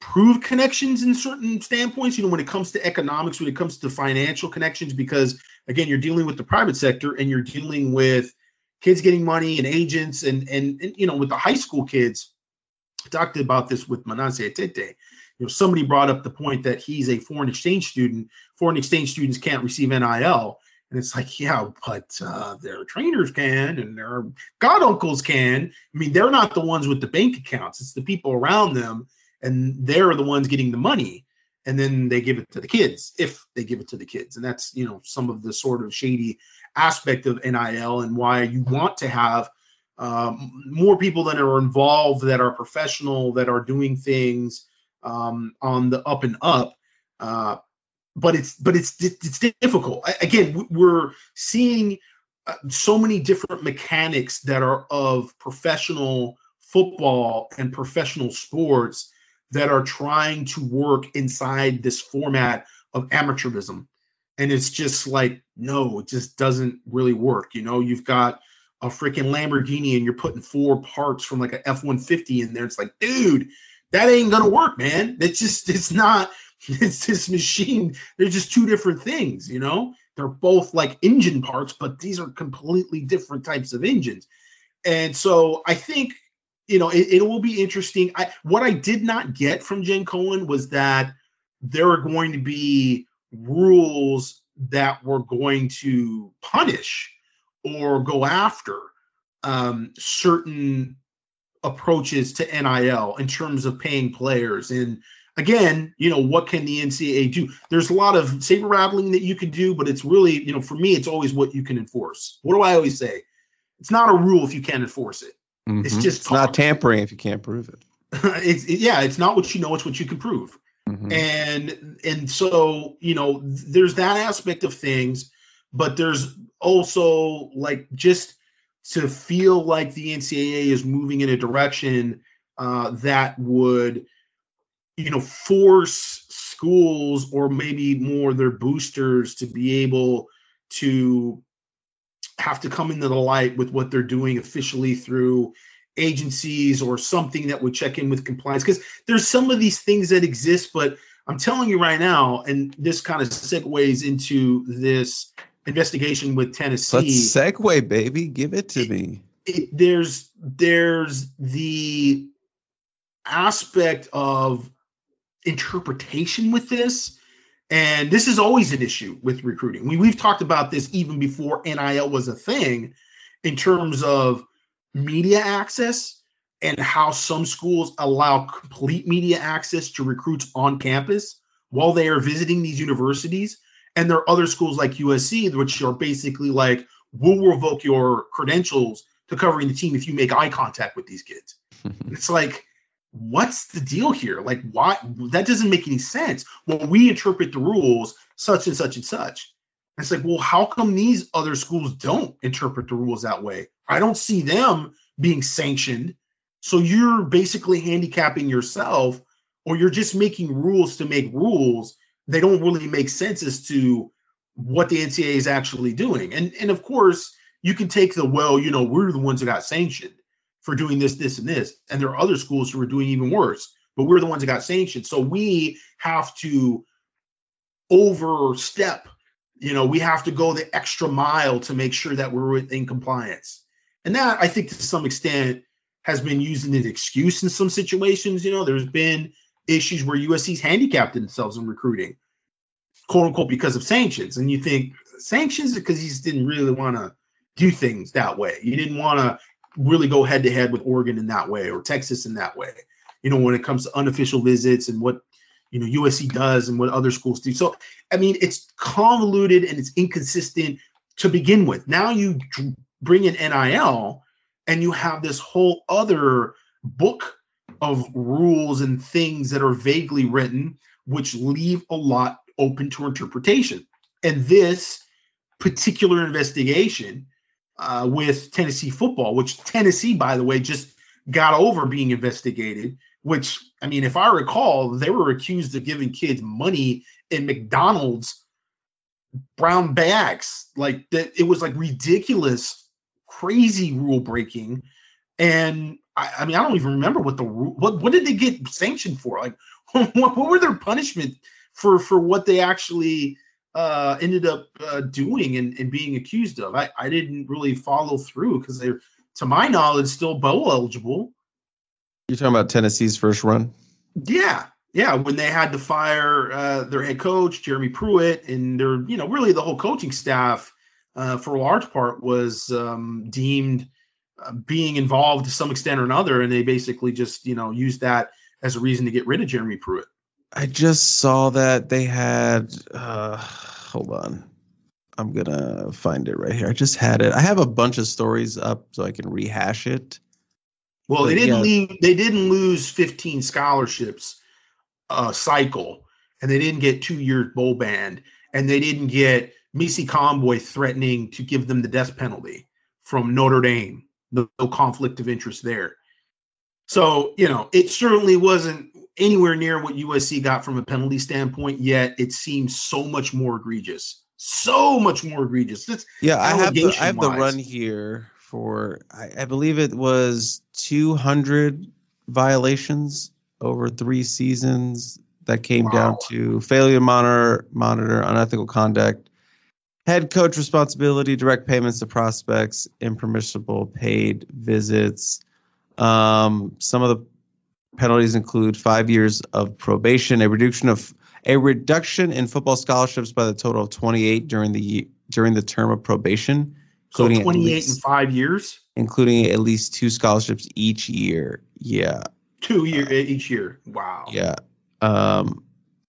prove connections in certain standpoints you know when it comes to economics when it comes to financial connections because again you're dealing with the private sector and you're dealing with kids getting money and agents and and, and you know with the high school kids. I talked about this with Manase Atete you know somebody brought up the point that he's a foreign exchange student. Foreign exchange students can't receive nil and it's like, yeah, but uh, their trainers can and their god uncles can. I mean, they're not the ones with the bank accounts, it's the people around them, and they're the ones getting the money. And then they give it to the kids if they give it to the kids. And that's, you know, some of the sort of shady aspect of NIL and why you want to have um, more people that are involved, that are professional, that are doing things um, on the up and up. Uh, but it's but it's it's difficult. Again, we're seeing uh, so many different mechanics that are of professional football and professional sports that are trying to work inside this format of amateurism. And it's just like, no, it just doesn't really work. You know, you've got a freaking Lamborghini and you're putting four parts from like a F 150 in there. It's like, dude, that ain't gonna work, man. It's just, it's not, it's this machine. They're just two different things, you know. They're both like engine parts, but these are completely different types of engines. And so I think you know it, it will be interesting. I what I did not get from Jenn Cohen was that there are going to be rules that were going to punish or go after um, certain approaches to NIL in terms of paying players and again, you know, what can the NCAA do? There's a lot of saber rattling that you can do, but it's really, you know, for me, it's always what you can enforce. What do I always say? It's not a rule if you can't enforce it. Mm-hmm. It's just it's not tampering if you can't prove it. it's it, yeah, it's not what you know, it's what you can prove. Mm-hmm. And and so, you know, there's that aspect of things, but there's also like just to feel like the NCAA is moving in a direction uh, that would you know force schools or maybe more their boosters to be able to have to come into the light with what they're doing officially through agencies or something that would check in with compliance. Because there's some of these things that exist but i'm telling you right now and this kind of segues into this investigation with tennessee. Let's segue baby. Give it to it, me it, there's there's the aspect of interpretation with this. And this is always an issue with recruiting. We, we've talked about this even before NIL was a thing in terms of media access and how some schools allow complete media access to recruits on campus while they are visiting these universities. And there are other schools like USC, which are basically like, we'll revoke your credentials to covering the team if you make eye contact with these kids. it's like, what's the deal here? Like, why? That doesn't make any sense. Well, we interpret the rules such and such and such. it's like, well, how come these other schools don't interpret the rules that way? I don't see them being sanctioned. So you're basically handicapping yourself, or you're just making rules to make rules. They don't really make sense as to what the NCAA is actually doing. And and of course, you can take the well, you know, we're the ones that got sanctioned for doing this, this, and this. And there are other schools who are doing even worse, but we're the ones that got sanctioned. So we have to overstep. You know, we have to go the extra mile to make sure that we're in compliance. And that, I think, to some extent, has been used as an excuse in some situations. You know, there's been issues where USC's handicapped themselves in recruiting, quote unquote, because of sanctions. And you think sanctions because he just didn't really want to do things that way. You didn't want to really go head to head with Oregon in that way or Texas in that way. You know, when it comes to unofficial visits and what you know USC does and what other schools do. So I mean, it's convoluted and it's inconsistent to begin with. Now you bring in NIL and you have this whole other book of rules and things that are vaguely written, which leave a lot open to interpretation. And this particular investigation uh, with Tennessee football, which Tennessee, by the way, just got over being investigated. Which, I mean, if I recall, they were accused of giving kids money in McDonald's brown bags. Like that, it was like ridiculous, crazy rule breaking. And I, I, mean, I don't even remember what the what what did they get sanctioned for? Like, what, what were their punishment for for what they actually uh, ended up uh, doing and, and being accused of? I, I didn't really follow through because they're, to my knowledge, still bowl eligible. You're talking about Tennessee's first run? Yeah, yeah. When they had to fire uh, their head coach Jeremy Pruitt and their, you know, really the whole coaching staff uh, for a large part was um, deemed uh, being involved to some extent or another, and they basically just you know used that as a reason to get rid of Jeremy Pruitt. I just saw that they had. Uh, hold on, I'm gonna find it right here. I just had it. I have a bunch of stories up so I can rehash it. Well, but, they didn't yeah. leave. They didn't lose 15 scholarships a uh, cycle, and they didn't get two years bowl band, and they didn't get Missy Conboy threatening to give them the death penalty from Notre Dame no, no conflict of interest there. So, you know, it certainly wasn't anywhere near what USC got from a penalty standpoint, yet it seems so much more egregious. So much more egregious. Yeah, I have the, I have the run here for I, I believe it was 200 violations over three seasons that came wow. down to failure monitor monitor unethical conduct head coach responsibility, direct payments to prospects, impermissible paid visits. Um, some of the penalties include five years of probation, a reduction of a reduction in football scholarships by the total of 28 during the during the term of probation, so 28 least, in five years, including at least two scholarships each year. Yeah, two year uh, each year. Wow. Yeah. Um,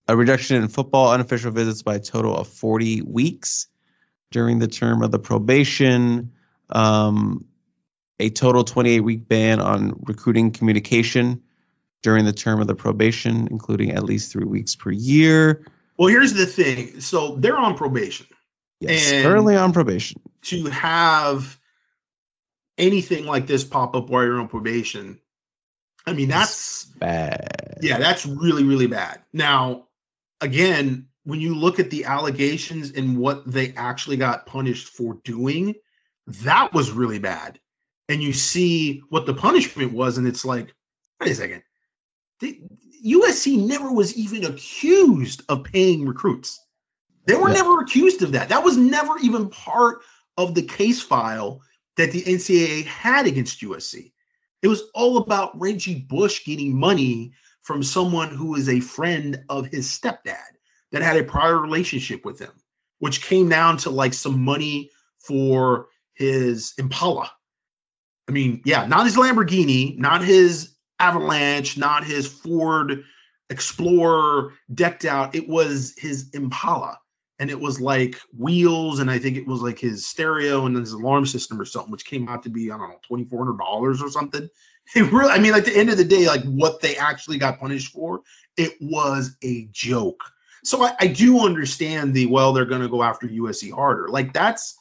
a reduction in football unofficial visits by a total of 40 weeks during the term of the probation, um, a total 28 week ban on recruiting communication during the term of the probation, including at least three weeks per year. Well, here's the thing. So they're on probation. Yes, and currently on probation. To have anything like this pop up while you're on probation, I mean, that's bad. Yeah, that's really, really bad. Now, again, when you look at the allegations and what they actually got punished for doing, that was really bad. And you see what the punishment was, and it's like, wait a second. The, USC never was even accused of paying recruits. They were yeah. never accused of that. That was never even part of the case file that the NCAA had against USC. It was all about Reggie Bush getting money from someone who is a friend of his stepdad that had a prior relationship with him, which came down to like some money for his Impala. I mean, yeah, not his Lamborghini, not his Avalanche, not his Ford Explorer decked out. It was his Impala. And it was like wheels, and I think it was like his stereo and his alarm system or something, which came out to be, I don't know, $2,400 or something. It really, I mean, at the end of the day, like what they actually got punished for, it was a joke. So I, I do understand the well, they're going to go after USC harder. Like that's,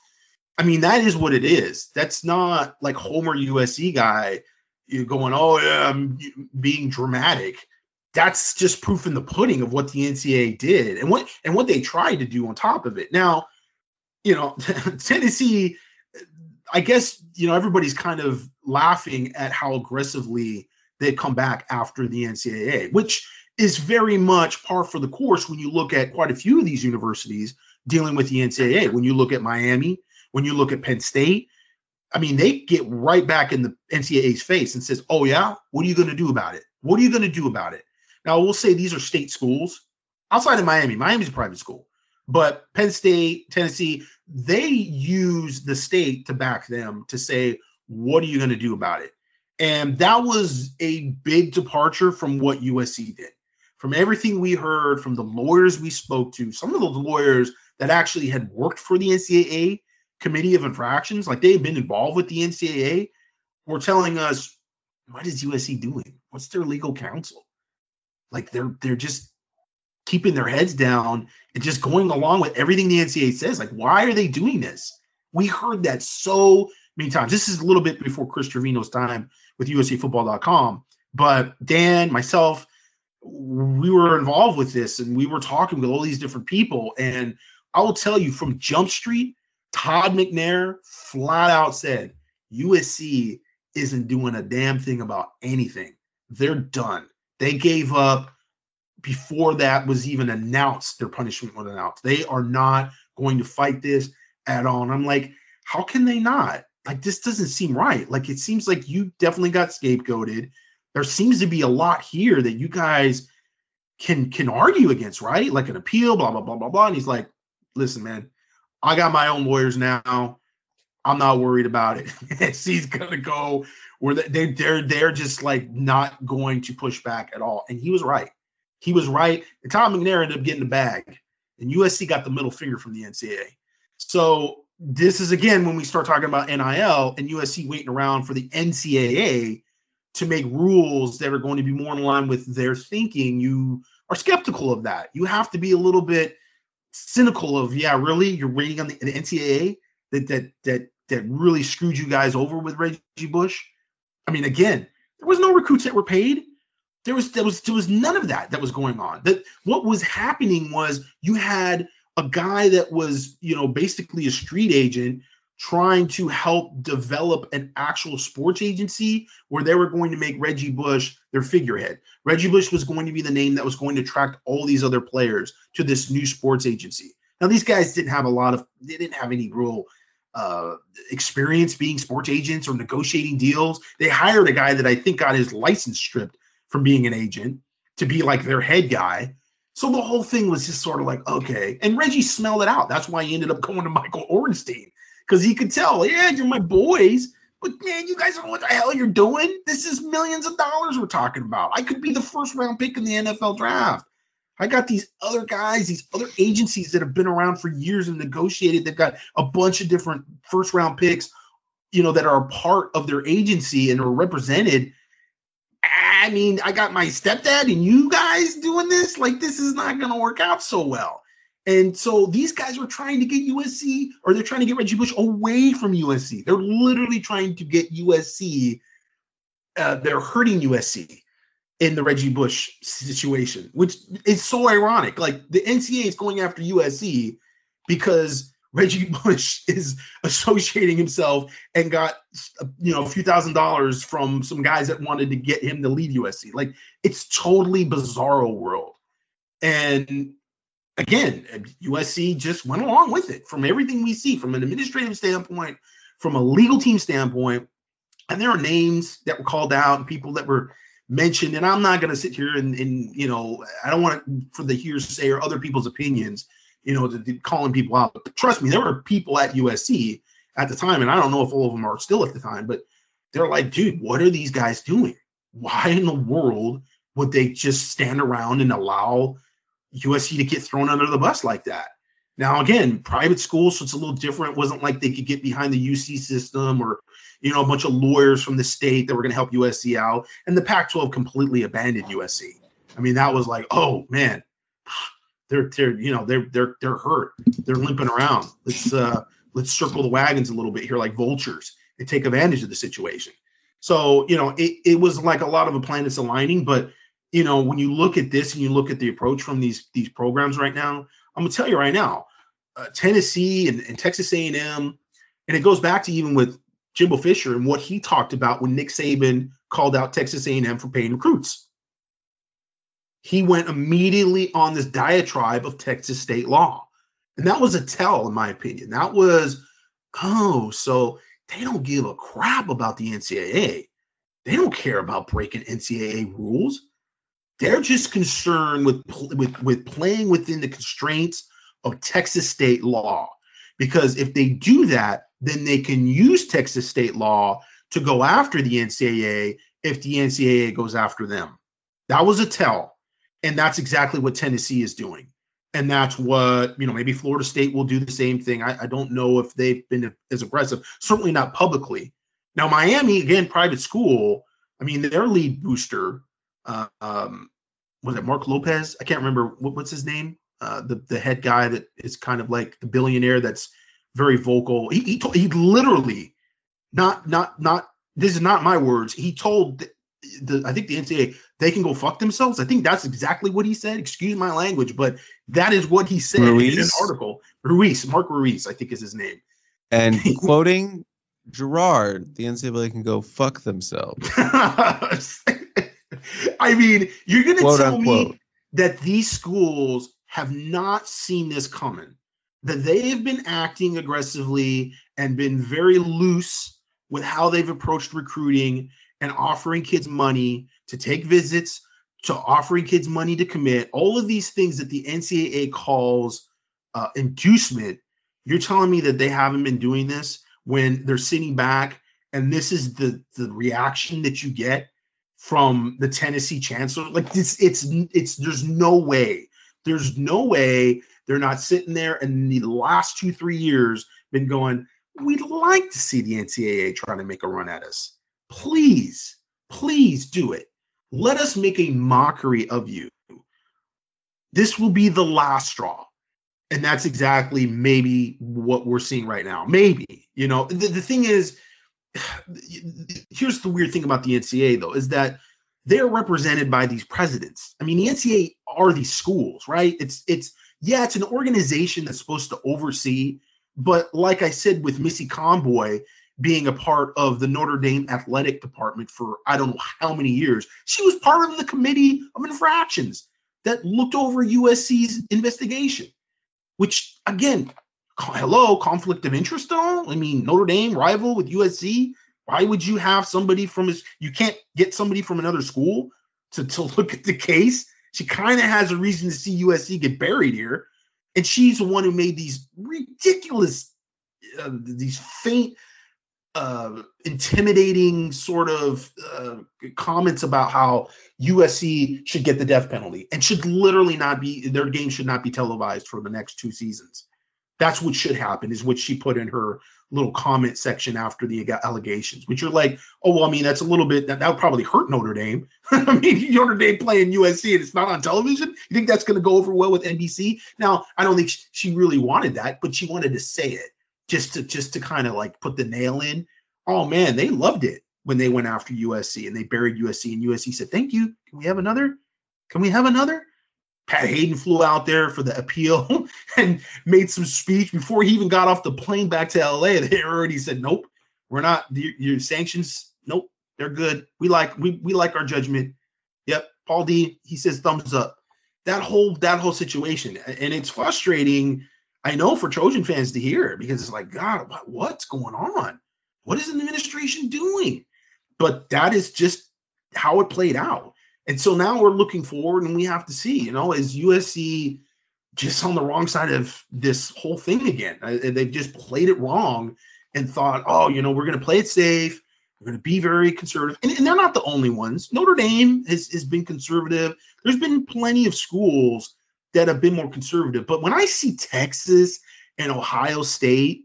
I mean, that is what it is. That's not like Homer USC guy you going, oh um, yeah, I'm being dramatic. That's just proof in the pudding of what the NCAA did and what and what they tried to do on top of it. Now, you know, Tennessee, I guess you know everybody's kind of laughing at how aggressively they come back after the NCAA, which is very much par for the course when you look at quite a few of these universities dealing with the NCAA. When you look at Miami, when you look at Penn State, I mean, they get right back in the NCAA's face and says, "Oh yeah, what are you going to do about it? What are you going to do about it?" Now, we'll say these are state schools outside of Miami. Miami's a private school, But Penn State, Tennessee, they use the state to back them to say, what are you going to do about it? And that was a big departure from what USC did. From everything we heard from the lawyers we spoke to, some of those lawyers that actually had worked for the NCAA committee of infractions, like they had been involved with the NCAA, were telling us, what is USC doing? What's their legal counsel? Like they're they're just keeping their heads down and just going along with everything the NCAA says. Like, why are they doing this? We heard that so many times. This is a little bit before Chris Trevino's time with USCFootball.com, but Dan, myself, we were involved with this and we were talking with all these different people. And I will tell you from Jump Street, Todd McNair flat out said USC isn't doing a damn thing about anything. They're done. They gave up before that was even announced, their punishment was announced. They are not going to fight this at all. And I'm like, how can they not? Like, this doesn't seem right. Like, it seems like you definitely got scapegoated. There seems to be a lot here that you guys can can argue against, right? Like an appeal, blah, blah, blah, blah, blah. And he's like, listen, man, I got my own lawyers now. I'm not worried about it. He's gonna go where they they're they're just like not going to push back at all. And he was right. He was right. And Tom McNair ended up getting the bag, and USC got the middle finger from the NCAA. So this is again when we start talking about NIL and USC waiting around for the NCAA to make rules that are going to be more in line with their thinking. You are skeptical of that. You have to be a little bit cynical of, yeah, really, you're waiting on the, the NCAA that that that that really screwed you guys over with Reggie Bush. I mean, again, there was no recruits that were paid. There was there was there was none of that that was going on. That what was happening was you had a guy that was you know basically a street agent trying to help develop an actual sports agency where they were going to make Reggie Bush their figurehead. Reggie Bush was going to be the name that was going to attract all these other players to this new sports agency. Now these guys didn't have a lot of they didn't have any real uh, experience being sports agents or negotiating deals. They hired a guy that I think got his license stripped from being an agent to be like their head guy. So the whole thing was just sort of like, okay. And Reggie smelled it out. That's why he ended up going to Michael Ornstein because he could tell, yeah, you're my boys, but man, you guys don't know what the hell you're doing. This is millions of dollars we're talking about. I could be the first round pick in the NFL draft. I got these other guys, these other agencies that have been around for years and negotiated. They've got a bunch of different first round picks, you know, that are a part of their agency and are represented I mean, I got my stepdad and you guys doing this. Like, this is not going to work out so well. And so these guys are trying to get USC or they're trying to get Reggie Bush away from USC. They're literally trying to get USC. Uh, they're hurting USC in the Reggie Bush situation, which is so ironic. Like the NCAA is going after USC because Reggie Bush is associating himself and got you know a few thousand dollars from some guys that wanted to get him to leave USC. Like it's totally bizarro world. And again, USC just went along with it from everything we see from an administrative standpoint, from a legal team standpoint. And there are names that were called out and people that were mentioned. And I'm not going to sit here and, and, you know, I don't want for the hearsay or other people's opinions you know, to, to calling people out. But trust me, there were people at USC at the time, and I don't know if all of them are still at the time, but they're like, dude, what are these guys doing? Why in the world would they just stand around and allow USC to get thrown under the bus like that? Now, again, private school, so it's a little different. It wasn't like they could get behind the UC system or, you know, a bunch of lawyers from the state that were going to help USC out. And the Pac 12 completely abandoned USC. I mean, that was like, oh, man, they're they're you know they're they're they're hurt. They're limping around. Let's uh let's circle the wagons a little bit here like vultures and take advantage of the situation. So you know it it was like a lot of the planets aligning, but you know when you look at this and you look at the approach from these these programs right now, I'm gonna tell you right now, uh, Tennessee and, and Texas A&M, and it goes back to even with Jimbo Fisher and what he talked about when Nick Saban called out Texas A&M for paying recruits he went immediately on this diatribe of Texas state law. And that was a tell, in my opinion. That was, oh, so they don't give a crap about the NCAA. They don't care about breaking NCAA rules. They're just concerned with with with playing within the constraints of Texas state law. Because if they do that, then they can use Texas state law to go after the NCAA if the NCAA goes after them. That was a tell. And that's exactly what Tennessee is doing. And that's what, you know, maybe Florida State will do the same thing. I, I don't know if they've been as aggressive, certainly not publicly. Now, Miami, again, private school, I mean, their lead booster, um, was it Mark Lopez? I can't remember what, what's his name. Uh, the the head guy that is kind of like the billionaire that's very vocal. He he, he literally, not not not. This is not my words. He told the, the I think the NCAA they can go fuck themselves. I think that's exactly what he said. Excuse my language, but that is what he said Ruiz? in an article. Ruiz, Mark Ruiz, I think is his name. And quoting Gerard, the NCAA can go fuck themselves. I mean, you're going to tell unquote. me that these schools have not seen this coming, that they have been acting aggressively and been very loose with how they've approached recruiting and offering kids money to take visits, to offering kids money to commit, all of these things that the NCAA calls uh, inducement. You're telling me that they haven't been doing this when they're sitting back and this is the the reaction that you get from the Tennessee chancellor. Like it's it's it's there's no way. There's no way they're not sitting there and in the last two, three years been going, we'd like to see the NCAA trying to make a run at us. Please, please do it. Let us make a mockery of you. This will be the last straw. And that's exactly maybe what we're seeing right now. Maybe, you know, the, the thing is, here's the weird thing about the NCAA though is that they're represented by these presidents. I mean, the NCAA are these schools, right? It's it's yeah, it's an organization that's supposed to oversee, but like I said with Missy Conboy being a part of the Notre Dame athletic department for I don't know how many years, she was part of the committee of infractions that looked over USC's investigation, which again, hello, conflict of interest all? I mean, Notre Dame rival with USC. Why would you have somebody from his? You can't get somebody from another school to to look at the case. She kind of has a reason to see USC get buried here, and she's the one who made these ridiculous, uh, these faint, uh, intimidating sort of uh, comments about how USC should get the death penalty and should literally not be their game should not be televised for the next two seasons. That's what should happen, is what she put in her little comment section after the allegations, which are like, oh, well, I mean, that's a little bit, that, that would probably hurt Notre Dame. I mean, Notre Dame playing USC and it's not on television. You think that's going to go over well with NBC? Now, I don't think she really wanted that, but she wanted to say it just to, just to kind of like put the nail in. Oh man, they loved it when they went after USC and they buried USC and USC said, thank you. Can we have another? Can we have another? Pat Haden flew out there for the appeal and made some speech before he even got off the plane back to LA. They already said, "Nope, we're not. Your, sanctions, nope, they're good. We like we we like our judgment." Yep, Paul Dee He says thumbs up. That whole that whole situation, and it's frustrating. I know for Trojan fans to hear because it's like, God, what's going on? What is the administration doing? But that is just how it played out. And so now we're looking forward and we have to see, you know, is USC just on the wrong side of this whole thing again? Uh, they've just played it wrong and thought, oh, you know, we're going to play it safe. We're going to be very conservative. And, and, they're not the only ones. Notre Dame has, has been conservative. There's been plenty of schools that have been more conservative. But when I see Texas and Ohio State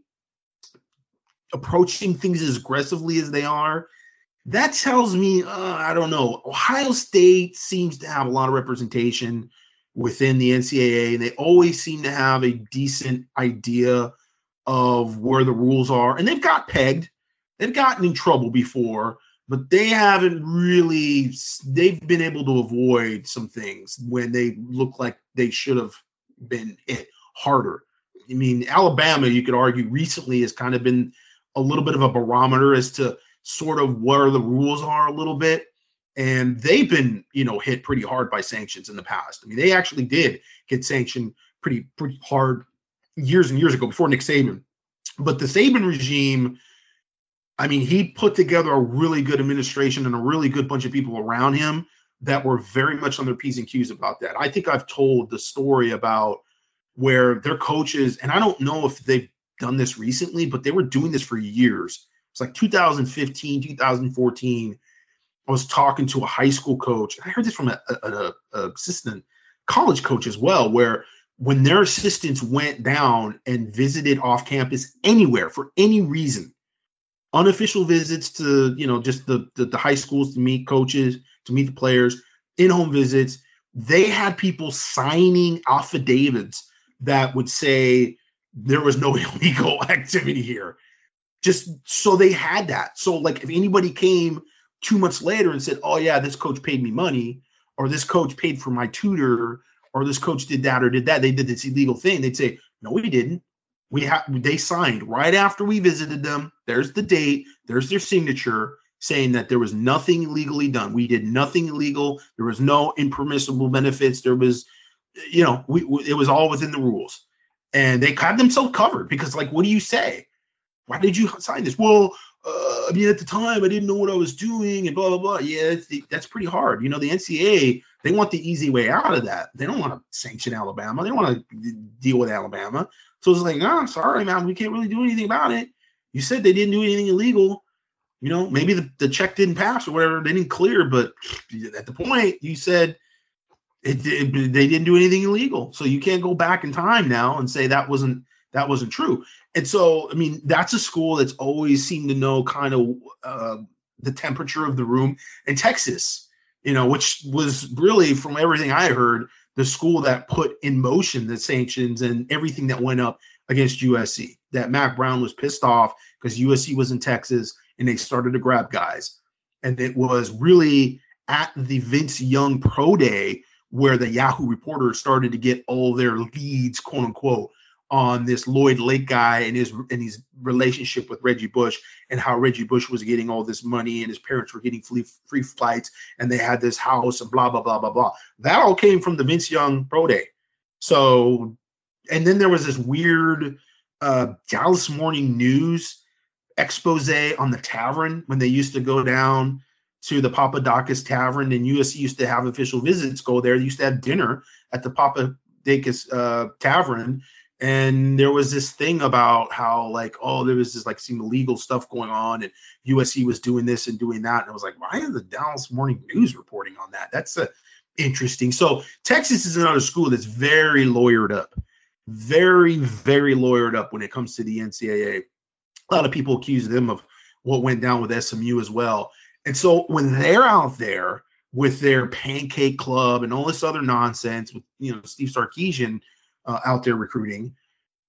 approaching things as aggressively as they are, that tells me, uh, I don't know. Ohio State seems to have a lot of representation within the NCAA, and they always seem to have a decent idea of where the rules are. And they've got pegged, they've gotten in trouble before, but they haven't really, they've been able to avoid some things when they look like they should have been hit harder. I mean, Alabama, you could argue, recently has kind of been a little bit of a barometer as to sort of where the rules are a little bit. And they've been, you know, hit pretty hard by sanctions in the past. I mean, they actually did get sanctioned pretty pretty hard years and years ago before Nick Saban. But the Saban regime, I mean, he put together a really good administration and a really good bunch of people around him that were very much on their P's and Q's about that. I think I've told the story about where their coaches, and I don't know if they've done this recently, but they were doing this for years. It's like 2015, 2014. I was talking to a high school coach. I heard this from a, assistant college coach as well, where when their assistants went down and visited off campus anywhere for any reason, unofficial visits to you know just the, the, the high schools to meet coaches, to meet the players, in-home visits, they had people signing affidavits that would say there was no illegal activity here. Just so they had that. So like if anybody came two months later and said, "Oh yeah, this coach paid me money," or "This coach paid for my tutor," or "This coach did that or did that," they did this illegal thing. They'd say, "No, we didn't. We have." They signed right after we visited them. There's the date. There's their signature saying that there was nothing illegally done. We did nothing illegal. There was no impermissible benefits. There was, you know, we, it was all within the rules, and they had themselves covered because, like, what do you say? Why did you sign this? Well, uh, I mean, at the time, I didn't know what I was doing, and blah blah blah. Yeah, that's pretty hard. You know, the NCAA they want the easy way out of that. They don't want to sanction Alabama. They don't want to deal with Alabama. So it's like, no, sorry, man, we can't really do anything about it. You said they didn't do anything illegal you know, maybe the, the check didn't pass or whatever, they didn't clear, but at the point you said it, it, they didn't do anything illegal. So you can't go back in time now and say that wasn't that wasn't true. And so, I mean, that's a school that's always seemed to know kind of uh, the temperature of the room. And Texas, you know, which was really, from everything I heard, the school that put in motion the sanctions and everything that went up against USC. That Mack Brown was pissed off because USC was in Texas and they started to grab guys. And it was really at the Vince Young Pro Day where the Yahoo reporter started to get all their leads, quote unquote, on this Lloyd Lake guy and his and his relationship with Reggie Bush and how Reggie Bush was getting all this money and his parents were getting free, free flights and they had this house and blah blah blah blah blah. That all came from the Vince Young Pro Day. So, and then there was this weird uh, Dallas Morning News expose on the tavern when they used to go down to the Papadakis Tavern and USC used to have official visits go there. They used to have dinner at the Papadakis uh, Tavern. And there was this thing about how, like, oh, there was this like some illegal stuff going on, and USC was doing this and doing that. And I was like, why is the Dallas Morning News reporting on that? That's a, uh, interesting. So Texas is another school that's very lawyered up, very, very lawyered up when it comes to the NCAA a lot of people accuse them of what went down with SMU as well. And so when they're out there with their pancake club and all this other nonsense with you know Steve Sarkisian uh, out there recruiting,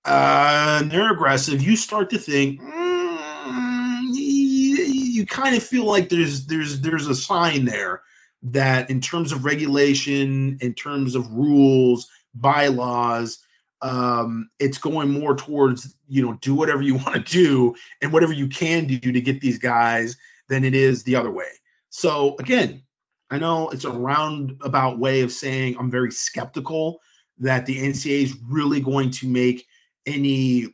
uh, and they're aggressive, you start to think mm, you, you kind of feel like there's there's there's a sign there that in terms of regulation, in terms of rules, bylaws, um, it's going more towards you know do whatever you want to do and whatever you can do to get these guys than it is the other way. So again, I know it's a roundabout way of saying I'm very skeptical that the NCAA is really going to make any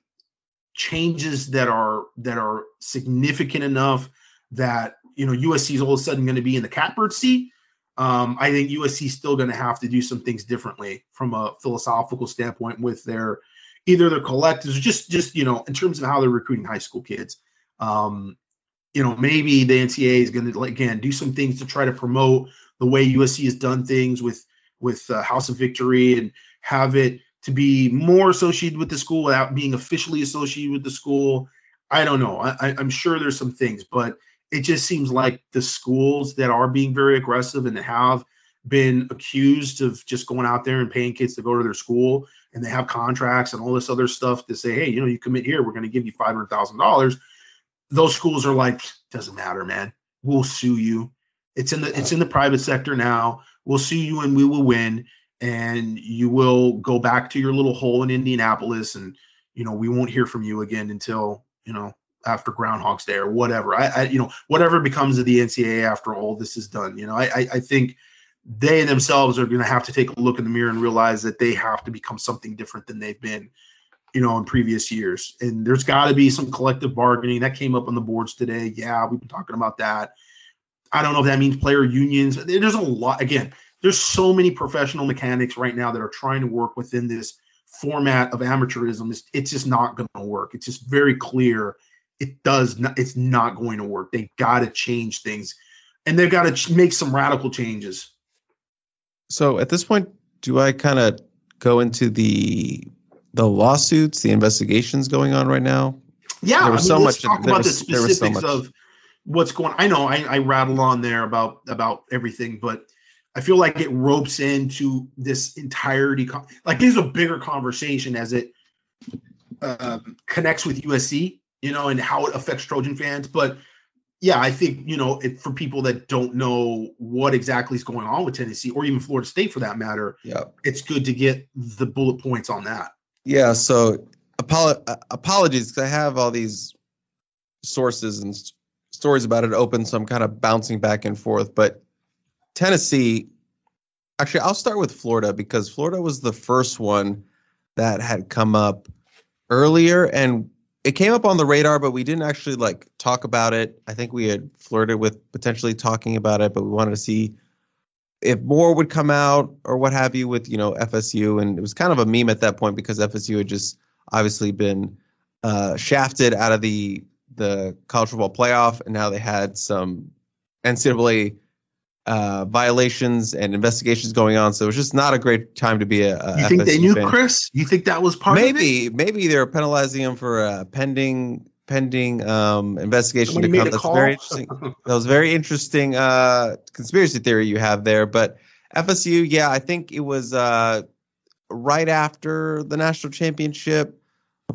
changes that are that are significant enough that you know USC is all of a sudden going to be in the catbird seat um, I think USC is still going to have to do some things differently from a philosophical standpoint with their either their collectives or just just you know in terms of how they're recruiting high school kids. Um, you know, maybe the NCAA is going to again do some things to try to promote the way USC has done things with with uh, House of Victory and have it to be more associated with the school without being officially associated with the school. I don't know. I, I'm sure there's some things, but it just seems like the schools that are being very aggressive and that have been accused of just going out there and paying kids to go to their school and they have contracts and all this other stuff to say, hey, you know, you commit here, we're going to give you five hundred thousand dollars. Those schools are like, doesn't matter, man. We'll sue you. It's in the it's in the private sector now. We'll sue you and we will win, and you will go back to your little hole in Indianapolis, and you know we won't hear from you again until you know after Groundhog's Day or whatever. I, I, you know, whatever becomes of the NCAA after all this is done. You know, I, I, I think they themselves are going to have to take a look in the mirror and realize that they have to become something different than they've been, you know, in previous years. And there's got to be some collective bargaining that came up on the boards today. Yeah, we've been talking about that. I don't know if that means player unions. There's a lot. Again, there's so many professional mechanics right now that are trying to work within this format of amateurism is it's just not going to work. It's just very clear it does not it's not going to work. They got to change things and they've got to ch- make some radical changes. So at this point do I kind of go into the the lawsuits, the investigations going on right now? Yeah, there was I mean, so let's much. Talk about was, the specifics so of what's going. I know I, I rattle on there about about everything, but I feel like it ropes into this entirety. Like there's a bigger conversation as it um, connects with USC, you know, and how it affects Trojan fans. But yeah, I think you know it, for people that don't know what exactly is going on with Tennessee or even Florida State for that matter. Yeah, it's good to get the bullet points on that. Yeah. So apolo- uh, apologies because I have all these sources and st- stories about it open, so I'm kind of bouncing back and forth. But Tennessee, actually, I'll start with Florida because Florida was the first one that had come up earlier and it came up on the radar, but we didn't actually like talk about it. I think we had flirted with potentially talking about it, but we wanted to see if more would come out or what have you with you know FSU, and it was kind of a meme at that point because FSU had just obviously been uh, shafted out of the the college football playoff, and now they had some NCAA uh, violations and investigations going on. So it was just not a great time to be a. a you think FSU they knew fan. Chris? You think that was part of it? maybe, Maybe they're penalizing him for a pending pending um, investigation to come. That's very interesting. that was very interesting uh, conspiracy theory you have there. But FSU, yeah, I think it was uh, right after the national championship,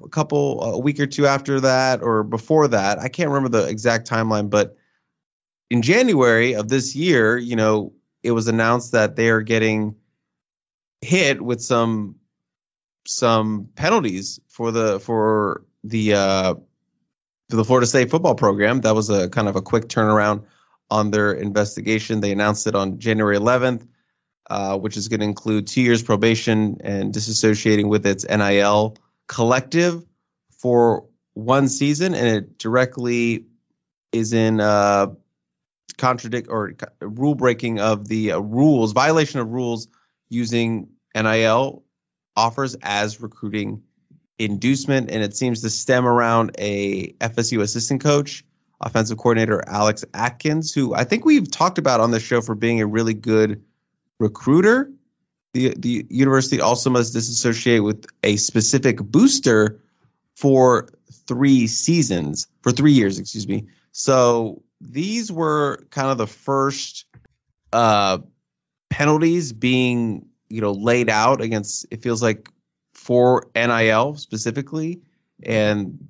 a couple a week or two after that, or before that. I can't remember the exact timeline, but in January of this year, you know, it was announced that they are getting hit with some some penalties for the for the uh, for the Florida State football program. That was a kind of a quick turnaround on their investigation. They announced it on January 11th, uh, which is going to include two years probation and disassociating with its NIL collective for one season, and it directly is in uh, contradict or rule breaking of the uh, rules, violation of rules using NIL offers as recruiting inducement, and it seems to stem around a FSU assistant coach, offensive coordinator Alex Atkins, who I think we've talked about on the show for being a really good recruiter. The the university also must disassociate with a specific booster for three seasons, for three years, excuse me. So these were kind of the first uh, penalties being you know laid out against. It feels like for NIL specifically, and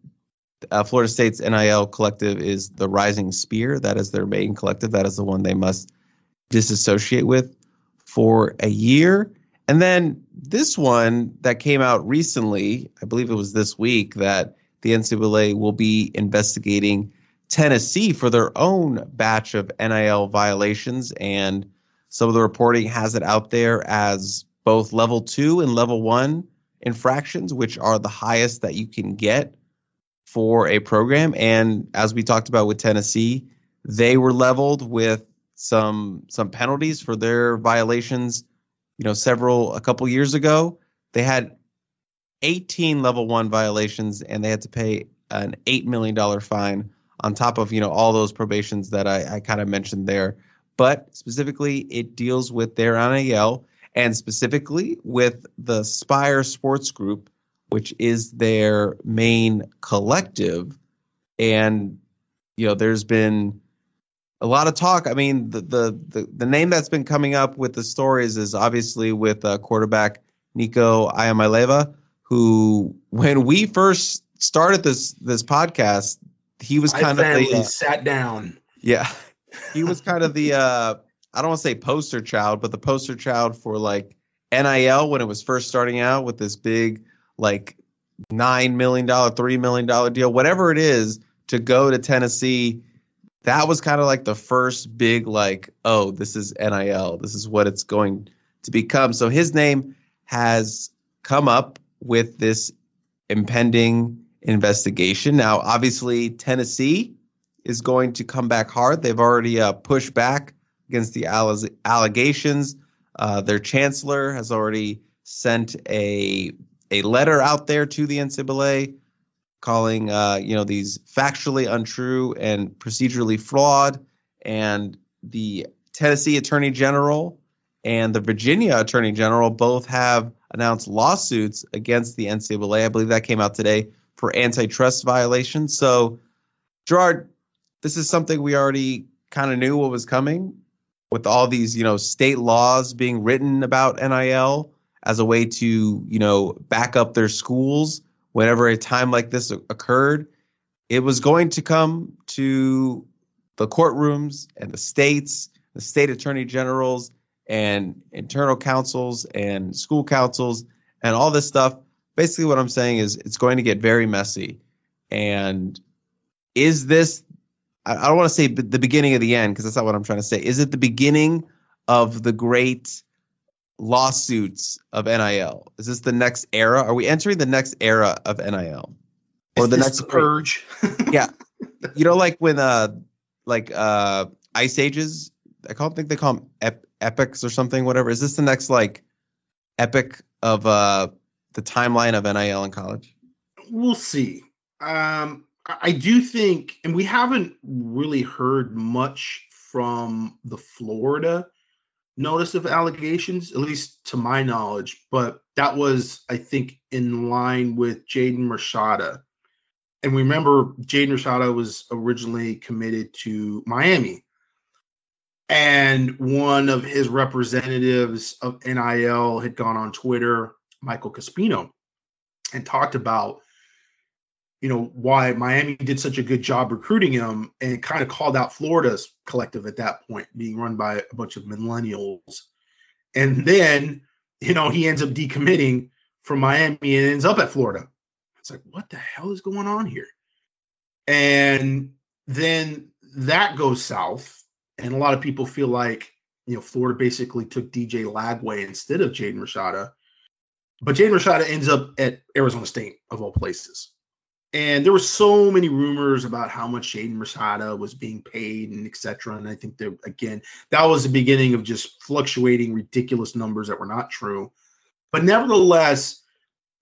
uh, Florida State's NIL collective is the Rising Spear. That is their main collective. That is the one they must disassociate with for a year. And then this one that came out recently, I believe it was this week, that the NCAA will be investigating Tennessee for their own batch of NIL violations. And some of the reporting has it out there as both level two and level one infractions, which are the highest that you can get for a program. And as we talked about with Tennessee, they were leveled with some some penalties for their violations. You know, several a couple years ago, they had 18 level one violations, and they had to pay an eight million dollar fine on top of you know all those probations that I, I kind of mentioned there. But specifically, it deals with their NIL and specifically with the Spire Sports Group, which is their main collective. And you know, there's been a lot of talk. I mean, the the the, the name that's been coming up with the stories is obviously with uh, quarterback Nico Iamaleava, who when we first started this this podcast, he was kind of the uh, sat down. Yeah, he was kind of the uh, I don't want to say poster child, but the poster child for like NIL when it was first starting out with this big like nine million dollar, three million dollar deal, whatever it is, to go to Tennessee. That was kind of like the first big like, oh, this is NIL. This is what it's going to become. So his name has come up with this impending investigation. Now, obviously, Tennessee is going to come back hard. They've already uh, pushed back against the allegations. Uh, their chancellor has already sent a a letter out there to the NCAA calling uh, you know these factually untrue and procedurally flawed, and the Tennessee Attorney General and the Virginia Attorney General both have announced lawsuits against the NCAA. I believe that came out today for antitrust violations. So, Gerard, this is something we already kind of knew what was coming with all these, you know, state laws being written about NIL as a way to, you know, back up their schools whenever a time like this occurred. It was going to come to the courtrooms and the states, the state attorney generals and internal councils and school councils and all this stuff. Basically, what I'm saying is it's going to get very messy. And is this, I don't want to say the beginning of the end because that's not what I'm trying to say. Is it the beginning of the great lawsuits of NIL? Is this the next era? Are we entering the next era of NIL? Or is the next the purge? yeah. You know, like when uh like uh ice ages, I don't think they call them ep- epics or something, whatever. Is this the next like epic of uh the timeline of NIL in college? We'll see. Um I do think, and we haven't really heard much from the Florida notice of allegations, at least to my knowledge, but that was, I think, in line with Jaden Rashada. And remember, Jaden Rashada was originally committed to Miami. And one of his representatives of NIL had gone on Twitter, Michael Caspino, and talked about, you know, why Miami did such a good job recruiting him and kind of called out Florida's collective at that point, being run by a bunch of millennials. And then, you know, he ends up decommitting from Miami and ends up at Florida. It's like, what the hell is going on here? And then that goes south and a lot of people feel like you know Florida basically took DJ Lagway instead of Jaden Rashada, but Jaden Rashada ends up at Arizona State of all places. And there were so many rumors about how much Jaden Rashada was being paid and etc. And I think that again, that was the beginning of just fluctuating ridiculous numbers that were not true. But nevertheless,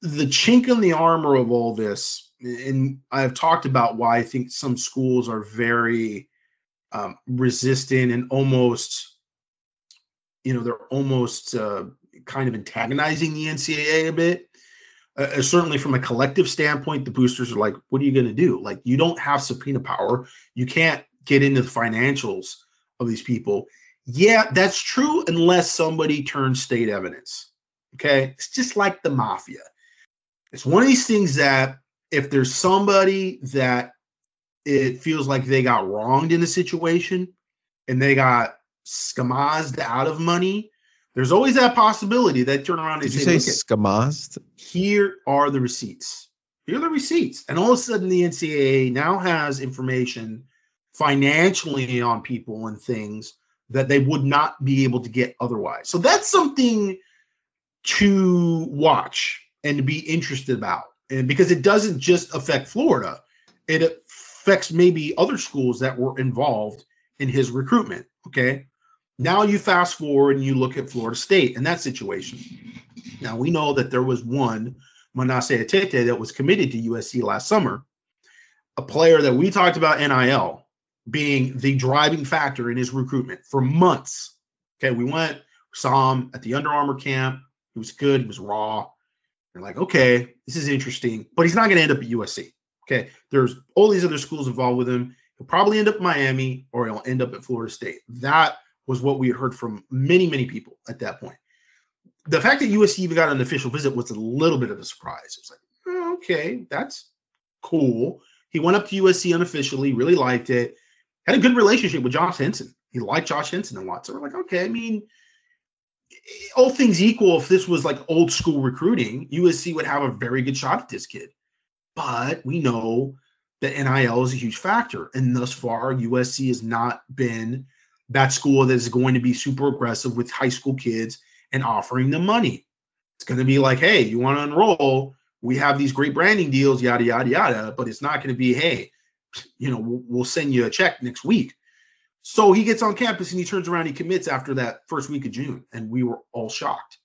the chink in the armor of all this, and I've talked about why I think some schools are very um, resistant and almost, you know, they're almost uh, kind of antagonizing the NCAA a bit. Uh, uh, certainly, from a collective standpoint, the boosters are like, "What are you going to do? Like, you don't have subpoena power. You can't get into the financials of these people." Yeah, that's true, unless somebody turns state evidence. Okay, it's just like the mafia. It's one of these things that if there's somebody that it feels like they got wronged in a situation and they got scamazed out of money, there's always that possibility that turn around and Did say, you say scamazed? Here are the receipts. Here are the receipts. And all of a sudden, the NCAA now has information financially on people and things that they would not be able to get otherwise. So that's something to watch and to be interested about. And because it doesn't just affect Florida, it affects maybe other schools that were involved in his recruitment. Okay. Now you fast forward and you look at Florida State and that situation. Now we know that there was one, Manasseh Etete, that was committed to USC last summer, a player that we talked about NIL being the driving factor in his recruitment for months. Okay, we went, saw him at the Under Armour camp. He was good, he was raw. You're like, okay, this is interesting, but he's not going to end up at USC. Okay, there's all these other schools involved with him. He'll probably end up Miami or he'll end up at Florida State. That was what we heard from many, many people at that point. The fact that USC even got an official visit was a little bit of a surprise. It was like, oh, okay, that's cool. He went up to USC unofficially, really liked it, had a good relationship with Josh Henson. He liked Josh Henson a lot. So we're like, okay, I mean, all things equal, if this was like old school recruiting, USC would have a very good shot at this kid. But we know that NIL is a huge factor. And thus far, USC has not been that school that is going to be super aggressive with high school kids and offering them money. It's going to be like, hey, you want to enroll? We have these great branding deals, yada, yada, yada. But it's not going to be, hey, you know, we'll, we'll send you a check next week. So he gets on campus and he turns around, he commits after that first week of June. And we were all shocked.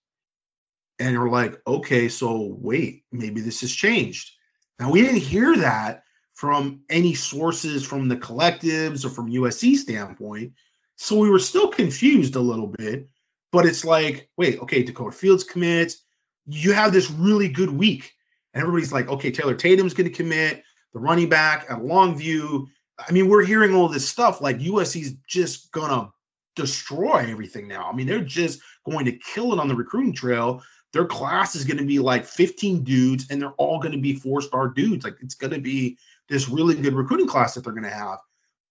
and we're like, okay, so wait, maybe this has changed. Now we didn't hear that from any sources from the collectives or from USC standpoint. So we were still confused a little bit, but it's like, wait, okay, Dakoda Fields commits. You have this really good week. And everybody's like, okay, Taylor Tatum's going to commit, the running back at Longview. I mean, we're hearing all this stuff like USC's just going to destroy everything now. I mean, they're just going to kill it on the recruiting trail. Their class is going to be like 15 dudes, and they're all going to be four star dudes. Like, it's going to be this really good recruiting class that they're going to have.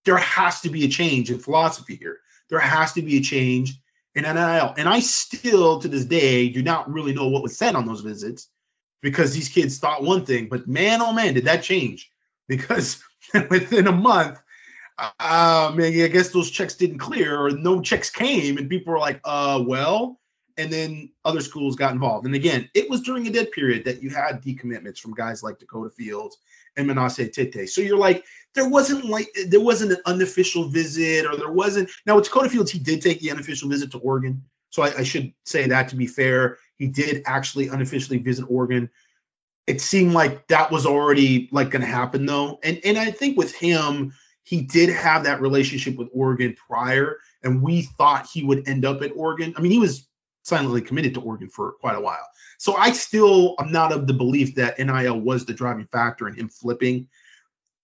There has to be a change in philosophy here. There has to be a change in NIL. And I still, to this day, do not really know what was said on those visits because these kids thought one thing, but man, oh man, did that change? Because within a month, uh, I guess those checks didn't clear or no checks came, and people were like, uh, well, and then other schools got involved. And again, it was during a dead period that you had decommitments from guys like Dakoda Fields and Manase Tete. So you're like, there wasn't like there wasn't an unofficial visit, or there wasn't. Now with Dakoda Fields, he did take the unofficial visit to Oregon. So I, I should say that to be fair, he did actually unofficially visit Oregon. It seemed like that was already like going to happen though, and and I think with him, he did have that relationship with Oregon prior, and we thought he would end up at Oregon. I mean, he was silently committed to Oregon for quite a while. So I still am not of the belief that NIL was the driving factor in him flipping.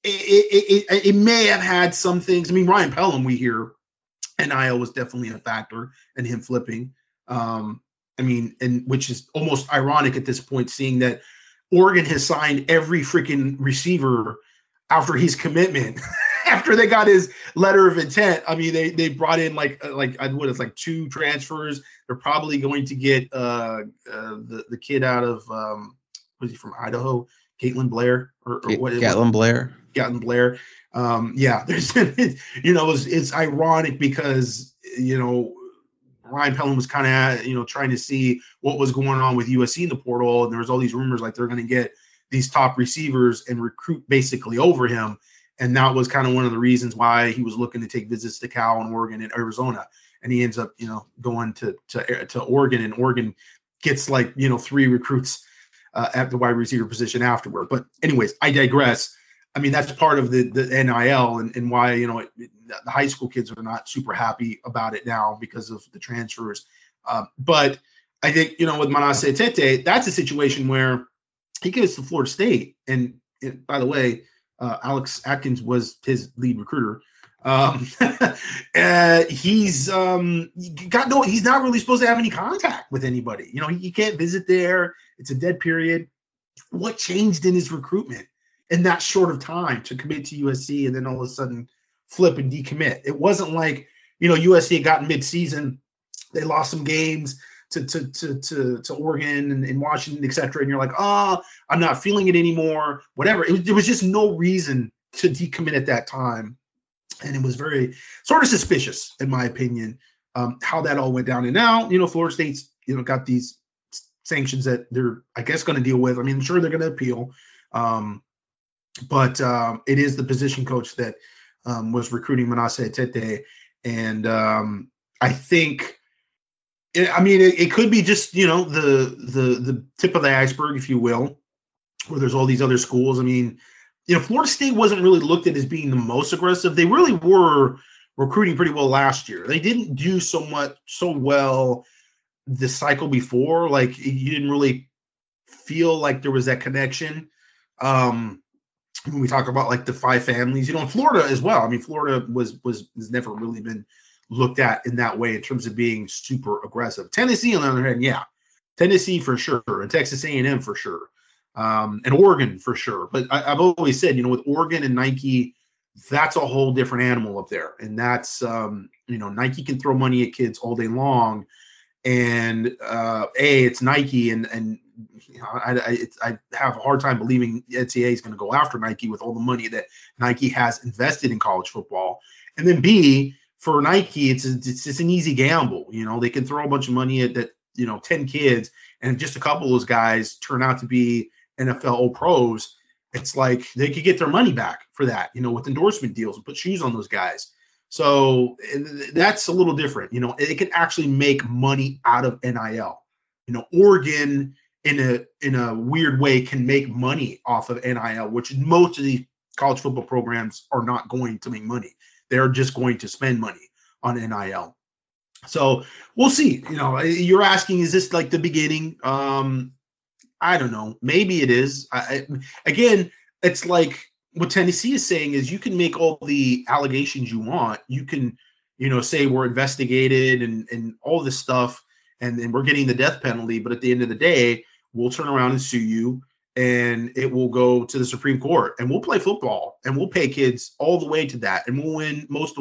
It, it, it, it may have had some things. I mean, Ryan Pellum, we hear NIL was definitely a factor in him flipping. Um, I mean, and which is almost ironic at this point, seeing that Oregon has signed every freaking receiver after his commitment. after they got his letter of intent, I mean, they they brought in like uh, like what is like two transfers. They're probably going to get uh, uh the the kid out of um was he from Idaho, Caitlin Blair or, or what? Caitlin Blair. Gatlin Blair. Um, yeah, there's you know it's, it's ironic because you know Ryan Pellum was kind of you know trying to see what was going on with USC in the portal, and there was all these rumors like they're going to get these top receivers and recruit basically over him and that was kind of one of the reasons why he was looking to take visits to Cal and Oregon and Arizona. And he ends up, you know, going to to to Oregon, and Oregon gets like you know three recruits uh, at the wide receiver position afterward. But anyways, I digress. I mean, that's part of the the NIL and, and why you know it, the high school kids are not super happy about it now because of the transfers. Uh, but I think you know with Manase Tete, that's a situation where he gets to Florida State, and it, by the way, uh, Alex Atkins was his lead recruiter. Um, uh, he's um, got no. He's not really supposed to have any contact with anybody. You know, he, he can't visit there. It's a dead period. What changed in his recruitment in that short of time to commit to USC and then all of a sudden flip and decommit? It wasn't like you know USC had gotten midseason. They lost some games to to to to, to Oregon and, and Washington, et cetera, and you're like, oh, I'm not feeling it anymore, whatever. It, there was just no reason to decommit at that time, and it was very sort of suspicious, in my opinion, um, how that all went down. And now, you know, Florida State's you know got these sanctions that they're, I guess, going to deal with. I mean, I'm sure they're going to appeal, um, but um, it is the position coach that um, was recruiting Manasseh Tete, and um, I think I mean, it, it, could be just you know the the the tip of the iceberg, if you will, where there's all these other schools. I mean, you know, Florida State wasn't really looked at as being the most aggressive. They really were recruiting pretty well last year. They didn't do so much so well the cycle before. Like you didn't really feel like there was that connection. Um, when we talk about like the five families, you know, in Florida as well. I mean, Florida was was has never really been looked at in that way in terms of being super aggressive. Tennessee, on the other hand, yeah, Tennessee for sure, and Texas A&M for sure, um, and Oregon for sure. But I, have always said, you know, with Oregon and Nike, that's a whole different animal up there, and that's um, you know, Nike can throw money at kids all day long, and uh, a it's Nike, and and I, I, I, have a hard time believing NCAA is going to go after Nike with all the money that Nike has invested in college football. And then B, for Nike, it's it's an easy gamble. You know, they can throw a bunch of money at that, you know, 10 kids, and just a couple of those guys turn out to be NFL pros. It's like they could get their money back for that, you know, with endorsement deals and put shoes on those guys. So that's a little different. You know, it can actually make money out of NIL. You know, Oregon in a in a weird way can make money off of NIL, which most of these college football programs are not going to make money. They're just going to spend money on NIL. So we'll see. You know, you're asking, is this like the beginning? Um, I don't know. Maybe it is. I, I, again, it's like what Tennessee is saying is you can make all the allegations you want. You can, you know, say we're investigated and and all this stuff, and then we're getting the death penalty. But at the end of the day, we'll turn around and sue you, and it will go to the Supreme Court, and we'll play football, and we'll pay kids all the way to that, and we'll win most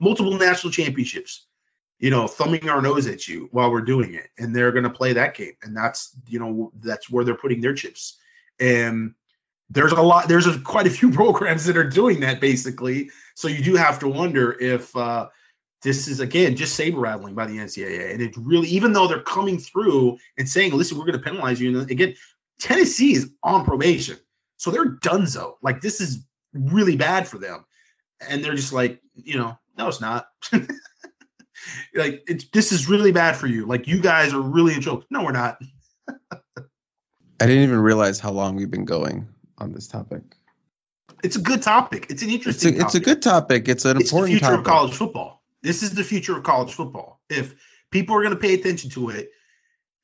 multiple national championships. You know, thumbing our nose at you while we're doing it, and they're going to play that game, and that's you know that's where they're putting their chips, and there's a lot there's a, quite a few programs that are doing that basically. So you do have to wonder if uh, this is again just saber rattling by the ncaa and it really even though they're coming through and saying listen we're going to penalize you and again tennessee is on probation so they're donezo like this is really bad for them and they're just like you know no it's not like it's this is really bad for you like you guys are really in trouble no we're not i didn't even realize how long we've been going on this topic. It's a good topic. It's an interesting. It's a, it's a good topic. It's an it's important. the future topic. of college football. This is the future of college football. If people are going to pay attention to it,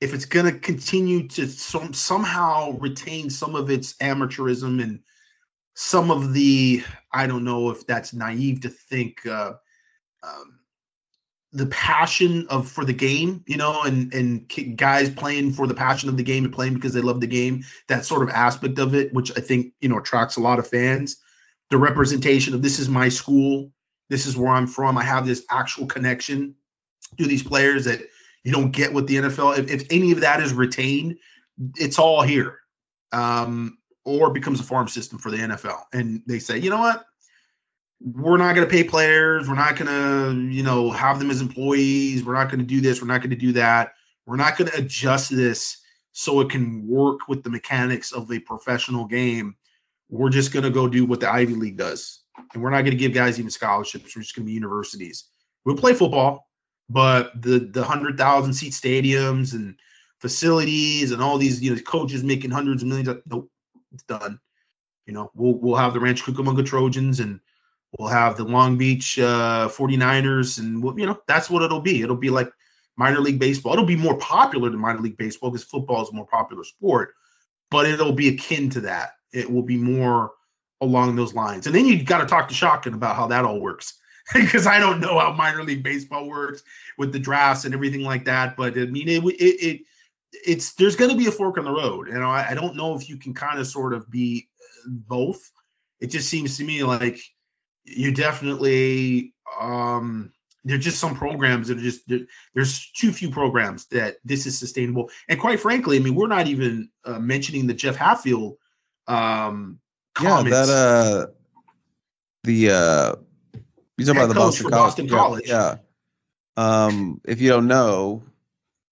if it's going to continue to some, somehow retain some of its amateurism and some of the, I don't know if that's naive to think, uh, um, the passion of for the game, you know, and and guys playing for the passion of the game and playing because they love the game. That sort of aspect of it, which I think you know attracts a lot of fans. The representation of this is my school, this is where I'm from. I have this actual connection to these players that you don't get with the NFL. If, if any of that is retained, it's all here, um, or becomes a farm system for the NFL. And they say, you know what, we're not going to pay players. We're not going to, you know, have them as employees. We're not going to do this. We're not going to do that. We're not going to adjust this so it can work with the mechanics of a professional game. We're just going to go do what the Ivy League does. And we're not going to give guys even scholarships. We're just going to be universities. We'll play football, but the the 100,000 seat stadiums and facilities and all these, you know, coaches making hundreds of millions. Of, nope, it's done. You know, we'll we'll have the Rancho Cucamonga Trojans and We'll have the Long Beach uh, 49ers, and we'll, you know that's what it'll be. It'll be like minor league baseball. It'll be more popular than minor league baseball because football is a more popular sport, but it'll be akin to that. It will be more along those lines. And then you got to talk to Shotgun about how that all works because I don't know how minor league baseball works with the drafts and everything like that. But I mean, it it, it it's there's going to be a fork in the road, and I, I don't know if you can kind of sort of be both. It just seems to me like you definitely um there's just some programs that are just there's too few programs that this is sustainable and quite frankly i mean we're not even uh, mentioning the jeff hafley um comments. yeah that uh the uh you talking about the boston, college. boston college yeah, yeah um if you don't know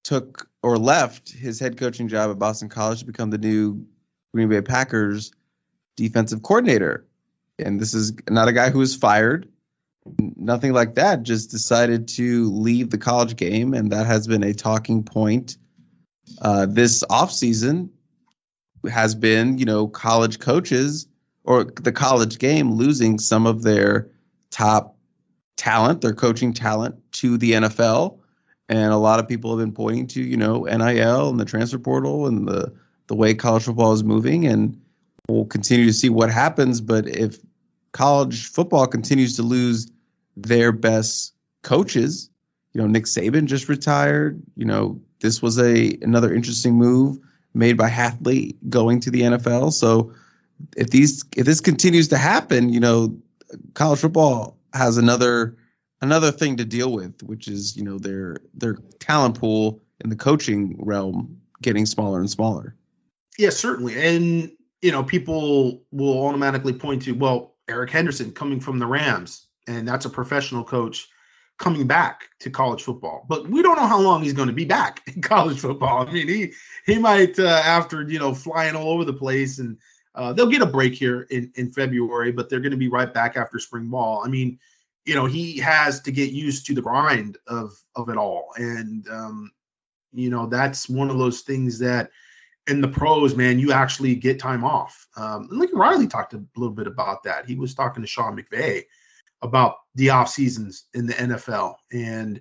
took or left his head coaching job at boston college to become the new green bay packers defensive coordinator and this is not a guy who was fired, nothing like that. Just decided to leave the college game, and that has been a talking point uh, this offseason. Has been, you know, college coaches or the college game losing some of their top talent, their coaching talent to the NFL. And a lot of people have been pointing to, you know, NIL and the transfer portal and the the way college football is moving. And we'll continue to see what happens. But if college football continues to lose their best coaches, you know, Nick Saban just retired. You know, this was a another interesting move made by Hafley going to the NFL. So if these if this continues to happen, you know, college football has another another thing to deal with, which is you know their their talent pool in the coaching realm getting smaller and smaller. Yeah, certainly, and you know, people will automatically point to, well, Eric Henderson coming from the Rams, and that's a professional coach coming back to college football. But we don't know how long he's going to be back in college football. I mean, he he might uh, after you know flying all over the place, and uh, they'll get a break here in in February, but they're going to be right back after spring ball. I mean, you know, he has to get used to the grind of of it all, and um, you know, that's one of those things that in the pros, man, you actually get time off. Um, and Lincoln Riley talked a little bit about that. He was talking to Sean McVay about the off seasons in the NFL, and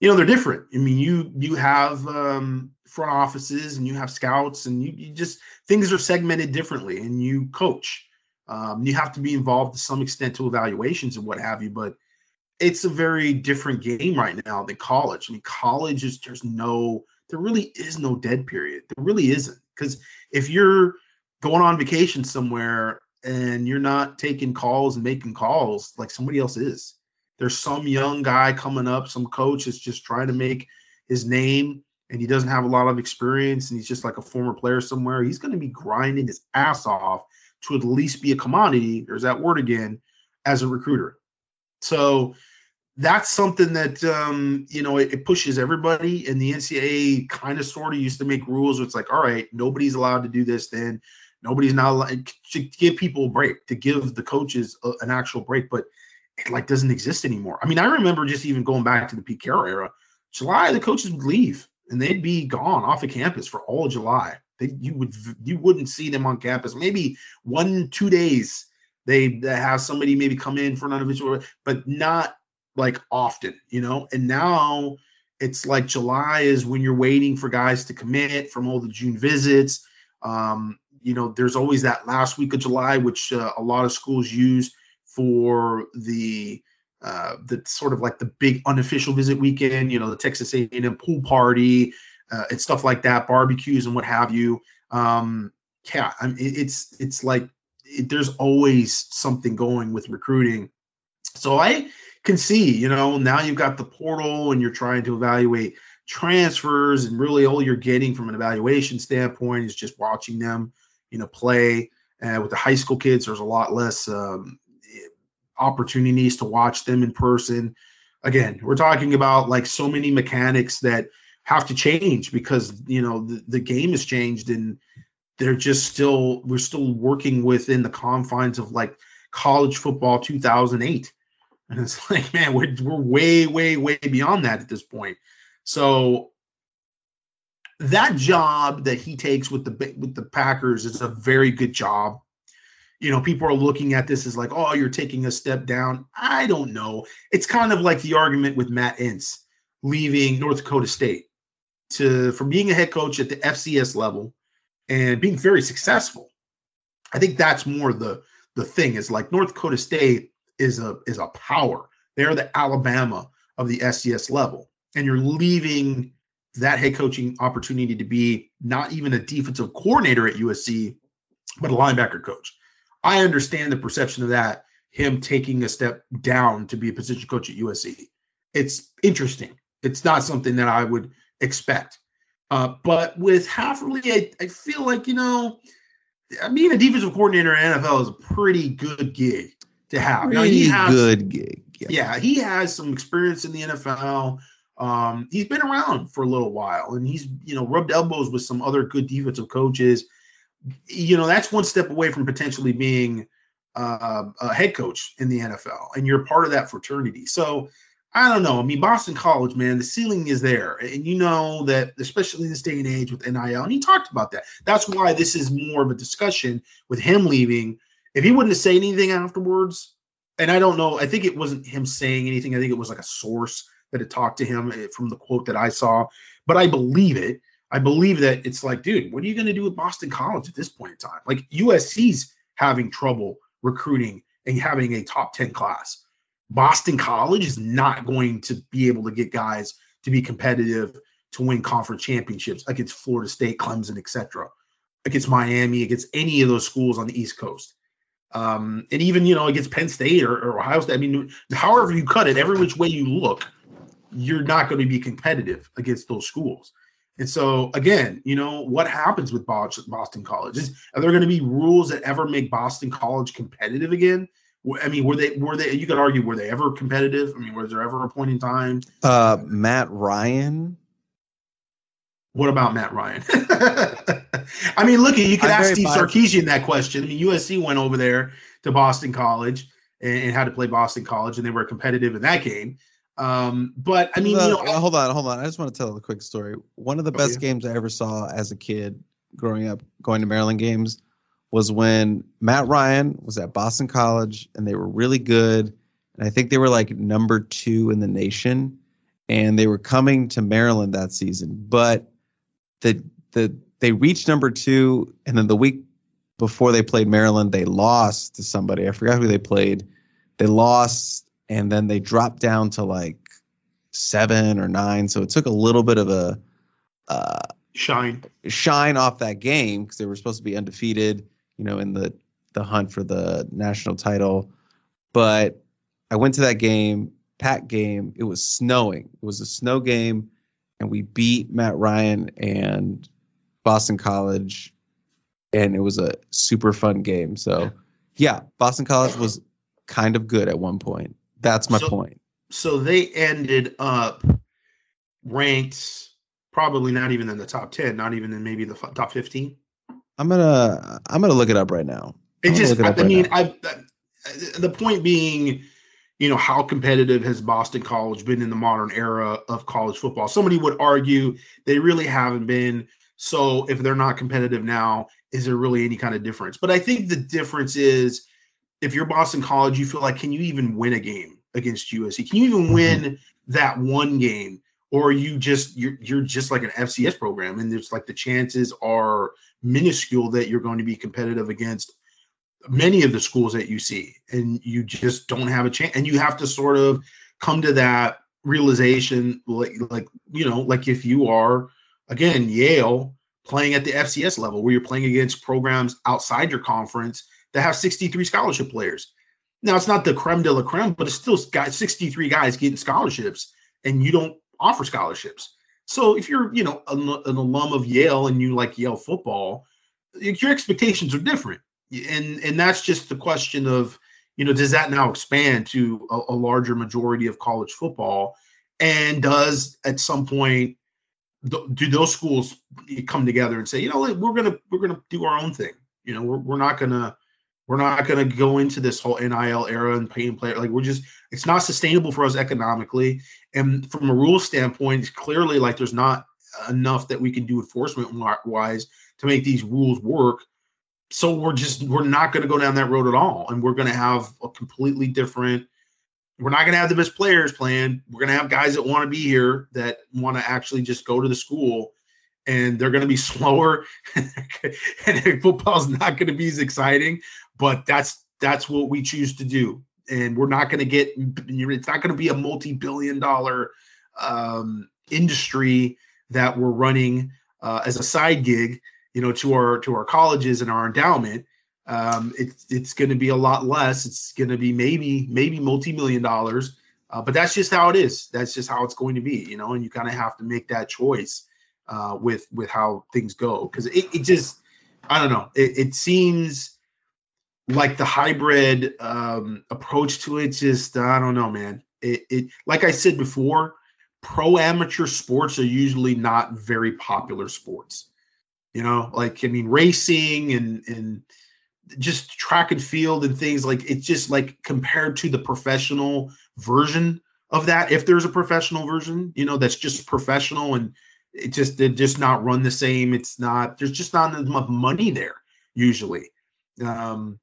you know they're different. I mean, you you have um, front offices and you have scouts, and you, you just things are segmented differently, and you coach. Um, you have to be involved to some extent to evaluations and what have you, but it's a very different game right now than college. I mean, college is there's no there really is no dead period. There really isn't. Because if you're going on vacation somewhere and you're not taking calls and making calls like somebody else is, there's some young guy coming up, some coach is just trying to make his name and he doesn't have a lot of experience and he's just like a former player somewhere. He's going to be grinding his ass off to at least be a commodity. There's that word again as a recruiter. So that's something that um, you know it, it, pushes everybody. And the NCAA kind of sort of used to make rules. Where it's like, all right, nobody's allowed to do this. Then nobody's not allowed to give people a break, to give the coaches a, an actual break. But it like doesn't exist anymore. I mean, I remember just even going back to the Pete Carroll era. July, the coaches would leave and they'd be gone off of campus for all of July. They, you would you wouldn't see them on campus. Maybe one two days they, they have somebody maybe come in for an unofficial, but not like often, you know. And now it's like July is when you're waiting for guys to commit from all the June visits. Um, you know, there's always that last week of July, which uh, a lot of schools use for the uh, the sort of like the big unofficial visit weekend. You know, the Texas A&M pool party uh, and stuff like that, barbecues and what have you. Um, yeah, I mean, it's it's like it, there's always something going with recruiting. So I can see, you know, now you've got the portal and you're trying to evaluate transfers, and really all you're getting from an evaluation standpoint is just watching them, you know, play. Uh, with the high school kids, there's a lot less um, opportunities to watch them in person. Again, we're talking about like so many mechanics that have to change because you know the, the game has changed and they're just still we're still working within the confines of like college football 2008 and it's like, man, we're, we're way, way, way beyond that at this point. So that job that he takes with the with the Packers is a very good job. You know, people are looking at this as like, oh, you're taking a step down. I don't know. It's kind of like the argument with Matt Entz leaving North Dakota State to from being a head coach at the FCS level and being very successful. I think that's more the the thing is like North Dakota State is a is a power. They're the Alabama of the FCS level, and you're leaving that head coaching opportunity to be not even a defensive coordinator at USC, but a linebacker coach. I understand the perception of that, him taking a step down to be a position coach at USC. It's interesting. It's not something that I would expect. Uh, but with Hafley, I, I feel like, you know, I mean, a defensive coordinator in NFL is a pretty good gig to have. Pretty has, good gig. Yeah. yeah, he has some experience in the NFL. Um, he's been around for a little while, and he's you know rubbed elbows with some other good defensive coaches. You know that's one step away from potentially being uh, a head coach in the NFL, and you're part of that fraternity. So I don't know. I mean, Boston College, man, the ceiling is there, and you know that, especially in this day and age with NIL. And he talked about that. That's why this is more of a discussion with him leaving if he wouldn't have said anything afterwards, and I don't know, I think it wasn't him saying anything. I think it was like a source that had talked to him eh, from the quote that I saw. But I believe it. I believe that it's like, dude, what are you going to do with Boston College at this point in time? Like USC's having trouble recruiting and having a top 10 class. Boston College is not going to be able to get guys to be competitive to win conference championships against Florida State, Clemson, etc., against Miami, against any of those schools on the East Coast. Um, and even you know against Penn State or, or Ohio State. I mean, however you cut it, every which way you look, you're not going to be competitive against those schools. And so again, you know what happens with Boston College is are there going to be rules that ever make Boston College competitive again? I mean, were they were they? You could argue were they ever competitive? I mean, was there ever a point in time? Uh, Matt Ryan. What about Matt Ryan? I mean, look, at you could I'm ask Steve Sarkisian that question. I mean, USC went over there to Boston College and, and had to play Boston College, and they were competitive in that game. Um, but I mean, you know, hold on, hold on. I just want to tell a quick story. One of the oh, best yeah. games I ever saw as a kid growing up, going to Maryland games, was when Matt Ryan was at Boston College and they were really good. And I think they were like number two in the nation. And they were coming to Maryland that season. But the the they reached number two, and then the week before they played Maryland, they lost to somebody. I forgot who they played. They lost, and then they dropped down to like seven or nine. So it took a little bit of a uh, shine shine off that game because they were supposed to be undefeated, you know, in the the hunt for the national title. But I went to that game, pack game. It was snowing. It was a snow game, and we beat Matt Ryan and Boston College, and it was a super fun game. So, yeah, Boston College was kind of good at one point. That's my so, point. So they ended up ranked probably not even in the top 10, not even in maybe the top 15. I'm gonna I'm gonna look it up right now. It just it I, right mean I, I the point being you know how competitive has Boston College been in the modern era of college football? Somebody would argue they really haven't been. So if they're not competitive now, is there really any kind of difference? But I think the difference is if you're Boston College, you feel like can you even win a game against USC? Can you even mm-hmm. win that one game? Or you just you're you're just like an FCS program, and it's like the chances are minuscule that you're going to be competitive against many of the schools that you see, and you just don't have a chance. And you have to sort of come to that realization, like like you know, like if you are again Yale playing at the FCS level, where you're playing against programs outside your conference that have 63 scholarship players. Now it's not the creme de la creme, but it's still got 63 guys getting scholarships, and you don't offer scholarships. So if you're, you know, an, an alum of Yale and you like Yale football, your expectations are different, and and that's just the question of, you know, does that now expand to a, a larger majority of college football, and does at some point do those schools come together and say, you know, we're gonna we're gonna do our own thing. You know, we're we're not gonna we're not going to go into this whole NIL era and paying player. Like we're just, it's not sustainable for us economically. And from a rule standpoint, it's clearly like there's not enough that we can do enforcement wise to make these rules work. So we're just, we're not going to go down that road at all. And we're going to have a completely different, we're not going to have the best players playing. We're going to have guys that want to be here that want to actually just go to the school and they're going to be slower and football's not going to be as exciting but that's that's what we choose to do. And we're not going to get it's not going to be a multi-billion dollar um, industry that we're running uh, as a side gig you know to our to our colleges and our endowment. Um, it's it's going to be a lot less. It's going to be maybe maybe multi-million dollars. Uh, but that's just how it is. That's just how it's going to be you know and you kind of have to make that choice uh, with with how things go. Because it, it just I don't know. It, it seems like the hybrid um, approach to it just I don't know man it, it like I said before pro amateur sports are usually not very popular sports you know like I mean racing and and just track and field and things like it's just like compared to the professional version of that if there's a professional version you know that's just professional and it just they just not run the same. It's not there's just not enough money there usually. Um,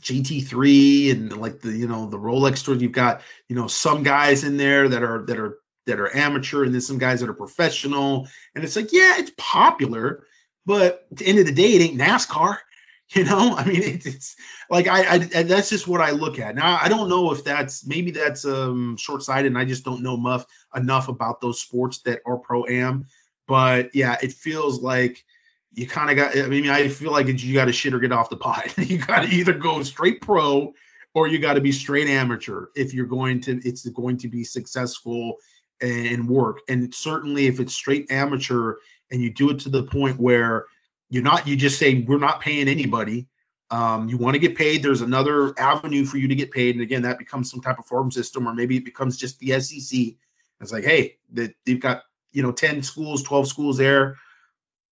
GT3 and like the you know the Rolex stores, you've got you know some guys in there that are that are that are amateur and then some guys that are professional. And it's like, yeah, it's popular, but at the end of the day, it ain't NASCAR. You know, I mean, it, it's like I, I, that's just what I look at. Now, I don't know if that's maybe that's um short sighted, and I just don't know enough enough about those sports that are pro am. But yeah, it feels like you kind of got. I mean, I feel like you got to shit or get off the pot. you got to either go straight pro or you got to be straight amateur if you're going to. It's going to be successful and work. And certainly, if it's straight amateur and you do it to the point where you're not, you just say, we're not paying anybody. Um, you want to get paid. There's another avenue for you to get paid. And again, that becomes some type of farm system, or maybe it becomes just the SEC. It's like, hey, they've got, you know, 10 schools, 12 schools there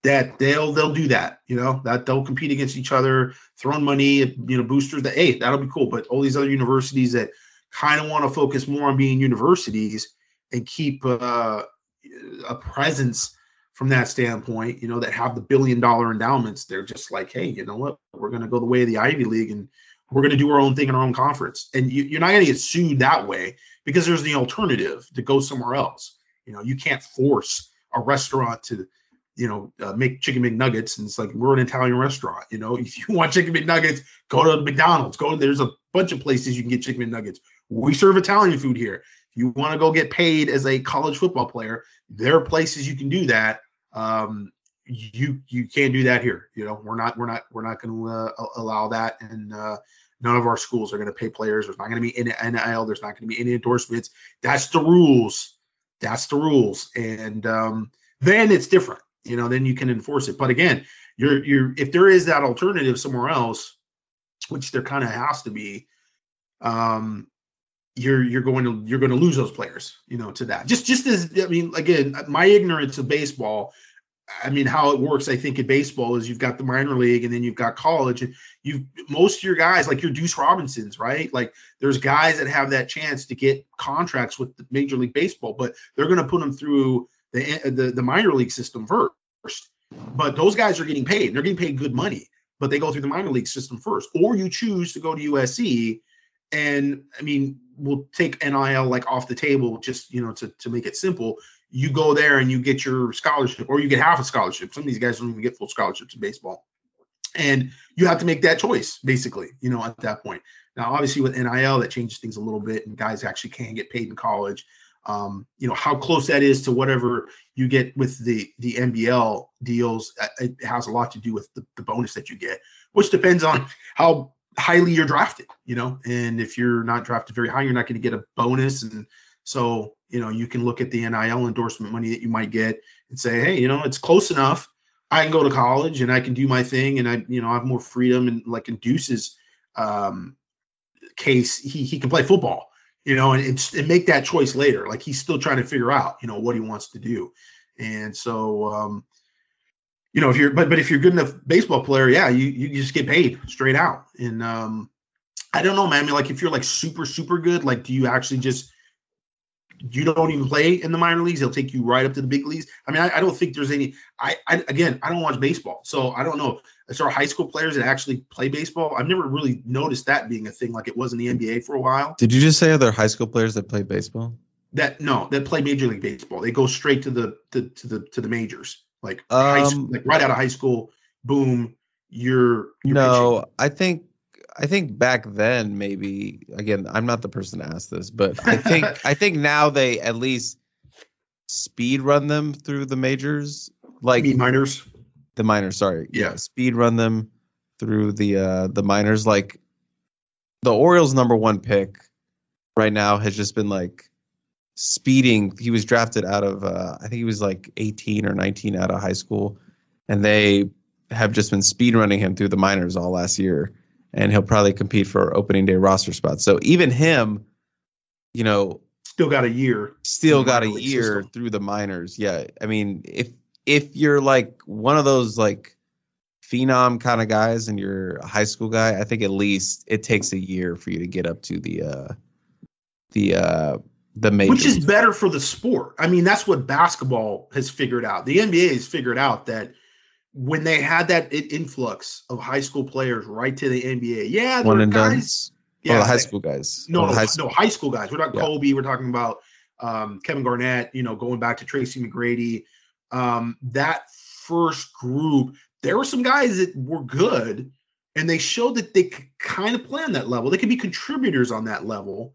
that they'll they'll do that, you know, that they'll compete against each other, throwing money you know boosters that hey, that'll be cool. But all these other universities that kind of want to focus more on being universities and keep uh, a presence from that standpoint, you know, that have the billion dollar endowments. They're just like, hey, you know what? We're going to go the way of the Ivy League and we're going to do our own thing in our own conference. And you, are not going to get sued that way because there's the alternative to go somewhere else. You know, you can't force a restaurant to, you know, uh, make chicken McNuggets. And it's like, we're an Italian restaurant. You know, if you want chicken McNuggets, go to McDonald's. Go, there's a bunch of places you can get chicken McNuggets. We serve Italian food here. If you want to go get paid as a college football player, there are places you can do that. Um, you you can't do that here. You know, we're not we're not we're not going to uh, allow that, and uh, none of our schools are going to pay players. There's not going to be any NIL. There's not going to be any endorsements. That's the rules. That's the rules, and um, then it's different. You know, then you can enforce it. But again, you're you're if there is that alternative somewhere else, which there kind of has to be, um, you're you're going to you're going to lose those players, you know, to that. Just just as I mean, again, my ignorance of baseball. I mean, how it works, I think in baseball is you've got the minor league and then you've got college, and you most of your guys, like your Duce Robinsons, right? Like there's guys that have that chance to get contracts with Major League Baseball, but they're going to put them through the, the the minor league system first. But those guys are getting paid; they're getting paid good money, but they go through the minor league system first. Or you choose to go to USC, and I mean, we'll take NIL like off the table just you know to to make it simple. You go there and you get your scholarship, or you get half a scholarship. Some of these guys don't even get full scholarships in baseball, and you have to make that choice basically. You know, at that point. Now, obviously, with NIL, that changes things a little bit, and guys actually can get paid in college. Um, you know how close that is to whatever you get with the the NBL deals. Uh, it has a lot to do with the, the bonus that you get, which depends on how highly you're drafted, you know, and if you're not drafted very high, you're not going to get a bonus. And so, you know, you can look at the NIL endorsement money that you might get and say, hey, you know, it's close enough. I can go to college and I can do my thing and I, you know, I have more freedom and like in Duce's um, case, he, he can play football, you know, and, and make that choice later. Like he's still trying to figure out, you know, what he wants to do. And so, um, you know, if you're but but if you're good enough baseball player, yeah, you you just get paid straight out. And um, I don't know, man. I mean, like if you're like super super good, like do you actually just you don't even play in the minor leagues? They'll take you right up to the big leagues. I mean, I, I don't think there's any. I, I again, I don't watch baseball, so I don't know. As far high school players that actually play baseball, I've never really noticed that being a thing like it was in the NBA for a while. Did you just say other high school players that play baseball? That no, that play Major League Baseball. They go straight to the to, to the to the majors. Like um, school, like right out of high school, boom, you're, you're No, pitching. I think I think back then maybe again, I'm not the person to ask this, but I think I think now they at least speed run them through the majors. Like minors. The miners sorry. Yeah. yeah. Speed run them through the uh the miners Like the Orioles number one pick right now has just been like speeding. He was drafted out of uh, I think he was like 18 or 19 out of high school, and they have just been speed running him through the minors all last year, and he'll probably compete for opening day roster spots. So even him, you know, still got a year. Still got a year system. through the minors. Yeah, I mean, if if you're like one of those like phenom kind of guys and you're a high school guy, I think at least it takes a year for you to get up to the uh the uh the major which is better for the sport. I mean, that's what basketball has figured out. The NBA has figured out that when they had that influx of high school players right to the NBA, yeah, one and guys, done. Yeah, oh, high school guys. No, no, high school. no, high school guys. We're talking yeah. Kobe. We're talking about um, Kevin Garnett. You know, going back to Tracy McGrady. Um, that first group, there were some guys that were good, and they showed that they could kind of play on that level. They could be contributors on that level.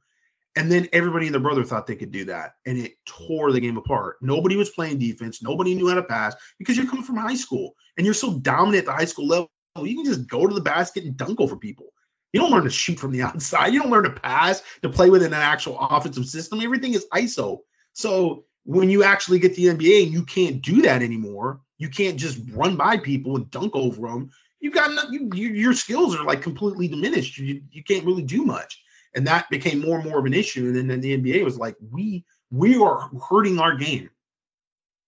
And then everybody and their brother thought they could do that. And it tore the game apart. Nobody was playing defense. Nobody knew how to pass because you're coming from high school and you're so dominant at the high school level. You can just go to the basket and dunk over people. You don't learn to shoot from the outside. You don't learn to pass, to play within an actual offensive system. Everything is ISO. So when you actually get the NBA and you can't do that anymore, you can't just run by people and dunk over them. You've got you, you, your skills are like completely diminished. You, you can't really do much and that became more and more of an issue. And then, then the NBA was like, we we are hurting our game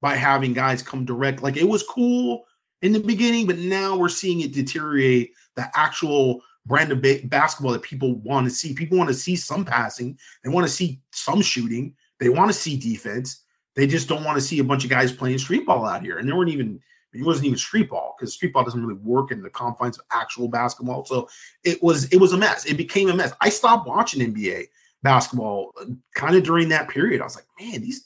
by having guys come direct. Like it was cool in the beginning, but now we're seeing it deteriorate the actual brand of ba- basketball that people want to see. People want to see some passing. They want to see some shooting. They want to see defense. They just don't want to see a bunch of guys playing street ball out here. And there weren't even it wasn't even street ball because street ball doesn't really work in the confines of actual basketball. So it was it was a mess. It became a mess. I stopped watching NBA basketball uh, kind of during that period. I was like, man, these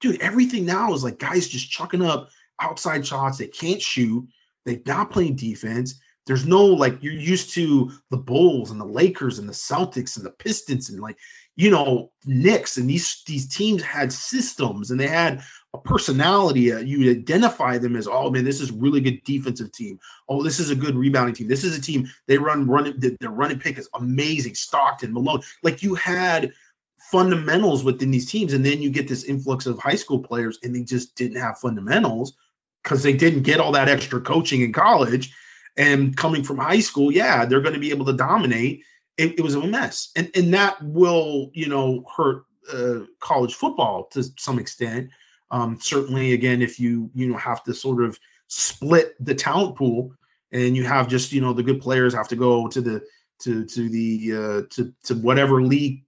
dude, everything now is like guys just chucking up outside shots. They can't shoot. They're not playing defense. There's no like you're used to the Bulls and the Lakers and the Celtics and the Pistons and like you know Knicks and these these teams had systems and they had a personality. Uh, you identify them as oh man, this is really good defensive team. Oh, this is a good rebounding team. This is a team they run run their running pick is amazing. Stockton, Malone, like you had fundamentals within these teams, and then you get this influx of high school players, and they just didn't have fundamentals because they didn't get all that extra coaching in college and coming from high school, yeah, they're going to be able to dominate. It, it, was a mess, and and that will you know hurt uh, college football to some extent. Um, certainly, again, if you you know have to sort of split the talent pool, and you have just you know the good players have to go to the to to the uh, to to whatever league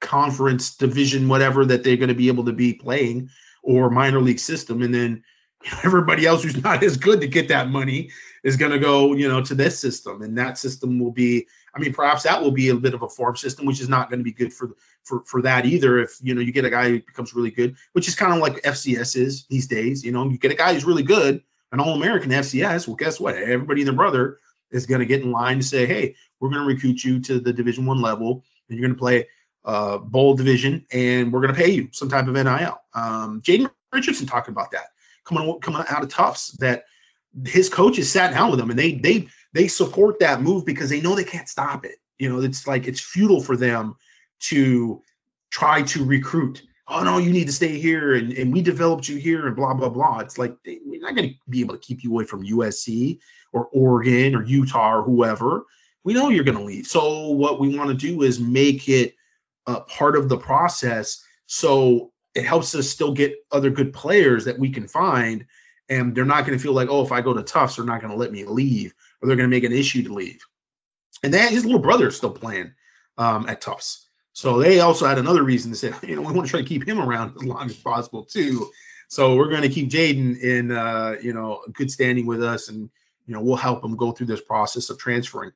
conference division whatever that they're going to be able to be playing or minor league system and then everybody else who's not as good to get that money is going to go, you know, to this system, and that system will be. I mean, perhaps that will be a bit of a farm system, which is not going to be good for for for that either. If you know you get a guy who becomes really good, which is kind of like FCS is these days. You know, you get a guy who's really good, an All American FCS. Well, guess what? Everybody and their brother is going to get in line to say, hey, we're going to recruit you to the Division One level, and you're going to play uh, bowl division, and we're going to pay you some type of NIL. Um, Jaden Richardson talking about that coming coming out of Tufts that his coaches sat down with him and they they they support that move because they know they can't stop it. You know, it's like it's futile for them to try to recruit. Oh no, you need to stay here and, and we developed you here and blah blah blah. It's like we're not going to be able to keep you away from USC or Oregon or Utah or whoever. We know you're going to leave. So what we want to do is make it a part of the process so it helps us still get other good players that we can find. And they're not going to feel like, oh, if I go to Tufts, they're not going to let me leave, or they're going to make an issue to leave. And that his little brother is still playing um, at Tufts. So they also had another reason to say, you know, we want to try to keep him around as long as possible too. So we're going to keep Jaden in, uh, you know, good standing with us, and you know, we'll help him go through this process of transferring.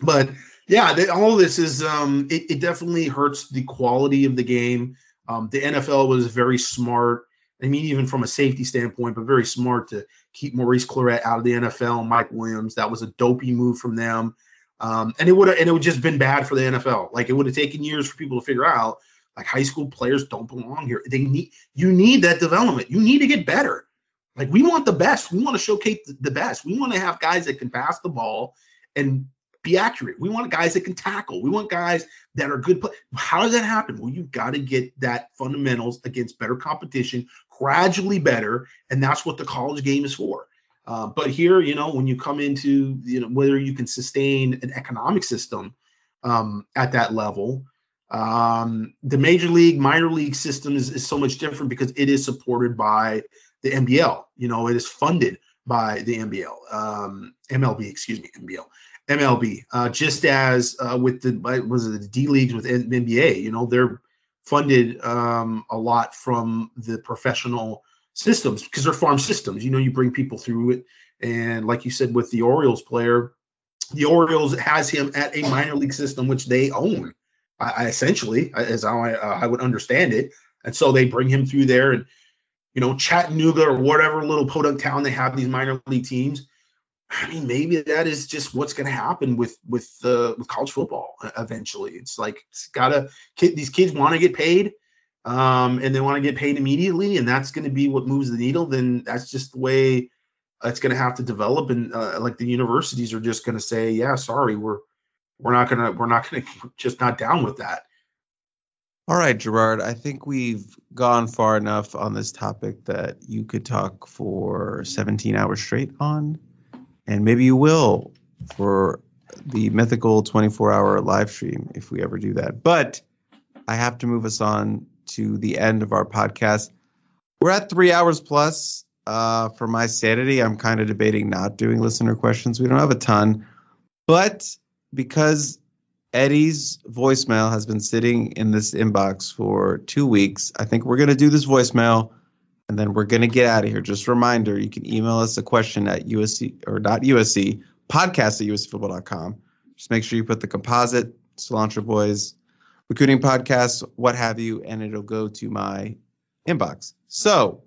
But yeah, they, all this is, um, it, it definitely hurts the quality of the game. Um, the NFL was very smart. I mean, even from a safety standpoint, but very smart to keep Maurice Clarett out of the NFL. Mike Williams, that was a dopey move from them, um, and it would and it would just been bad for the NFL. Like it would have taken years for people to figure out. Like high school players don't belong here. They need you need that development. You need to get better. Like we want the best. We want to showcase the best. We want to have guys that can pass the ball and be accurate. We want guys that can tackle. We want guys that are good. How does that happen? Well, you've got to get that fundamentals against better competition, gradually better, and that's what the college game is for. Uh, but here, you know, when you come into you know whether you can sustain an economic system um, at that level, um, the major league, minor league system is, is so much different because it is supported by the NBL. You know, it is funded by the NBL, um, MLB, excuse me, NBL. MLB, uh, just as uh, with the was it the D leagues with NBA. You know, they're funded um, a lot from the professional systems because they're farm systems. You know, you bring people through it, and like you said with the Orioles player, the Orioles has him at a minor league system which they own. I, I essentially, as how I, uh, I would understand it, and so they bring him through there, and you know, Chattanooga or whatever little podunk town they have these minor league teams I mean, maybe that is just what's going to happen with with uh, with college football eventually. It's like it's gotta kid, these kids want to get paid, um, and they want to get paid immediately, and that's going to be what moves the needle. Then that's just the way it's going to have to develop. And uh, like the universities are just going to say, yeah, sorry, we're we're not gonna we're not gonna just not down with that. All right, Gerard. I think we've gone far enough on this topic that you could talk for 17 hours straight on and maybe you will for the mythical 24 hour live stream if we ever do that. But I have to move us on to the end of our podcast. We're at three hours plus. Uh, for my sanity, I'm kind of debating not doing listener questions. We don't have a ton, but because Eddie's voicemail has been sitting in this inbox for two weeks, I think we're going to do this voicemail and then we're going to get out of here. Just a reminder you can email us a question at USC or not USC podcast at uscfootball.com. Just make sure you put the composite, Cilantro Boys, recruiting podcast, what have you, and it'll go to my inbox. So,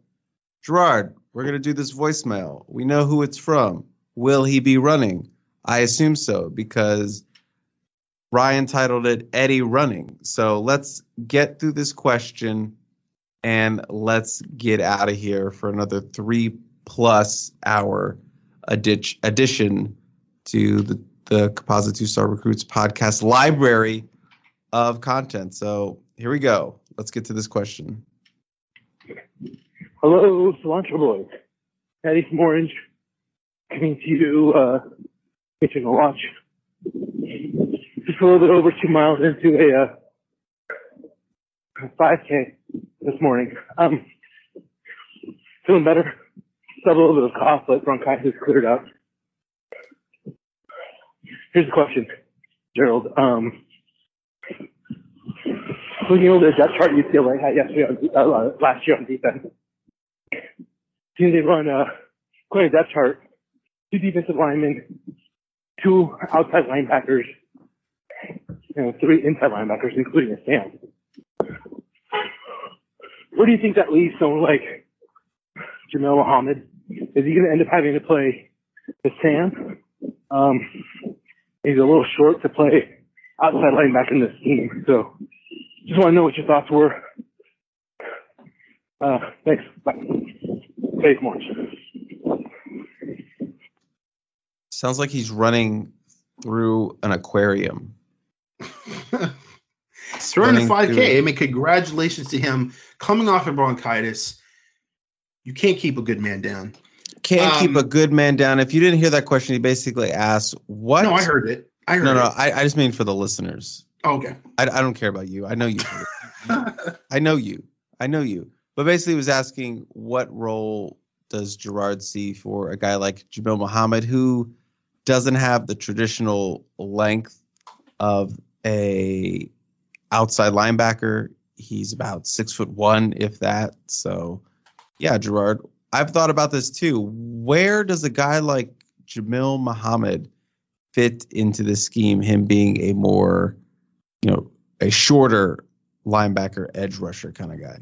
Gerard, we're going to do this voicemail. We know who it's from. Will he be running? I assume so because Ryan titled it Eddie Running. So let's get through this question and let's get out of here for another three plus hour addition to the, the Composite Two Star Recruits podcast library of content. So here we go. Let's get to this question. Hello, Cilantro Boys. Eddie from Orange coming to you, uh, a watch. Just a little bit over two miles into a, uh, 5K this morning. Um, feeling better. Still a little bit of cough, but bronchitis cleared up. Here's the question, Gerald. Um, looking over the depth chart UCLA had yesterday on, uh, last year on defense, seems they run uh, quite a depth chart. Two defensive linemen, two outside linebackers, know, three inside linebackers, including a Sam. Where do you think that leaves someone like Jamil Muhammad? Is he going to end up having to play the Sam? Um, he's a little short to play outside linebacker in this team. So just want to know what your thoughts were. Uh, thanks. Bye. Faith March. Sounds like he's running through an aquarium. Running 5K. Through. I mean, congratulations to him coming off of bronchitis. You can't keep a good man down. Can't um, keep a good man down. If you didn't hear that question, he basically asked, "What?" No, I heard it. I heard no, no. I, I just mean for the listeners. Oh, okay. I, I don't care about you. I know you. I know you. I know you. But basically, he was asking what role does Gerard see for a guy like Jamil Muhammad who doesn't have the traditional length of a outside linebacker. He's about six foot one, if that. So, yeah, Gerard, I've thought about this too. Where does a guy like Jamil Muhammad fit into the scheme? Him being a more, you know, a shorter linebacker, edge rusher kind of guy.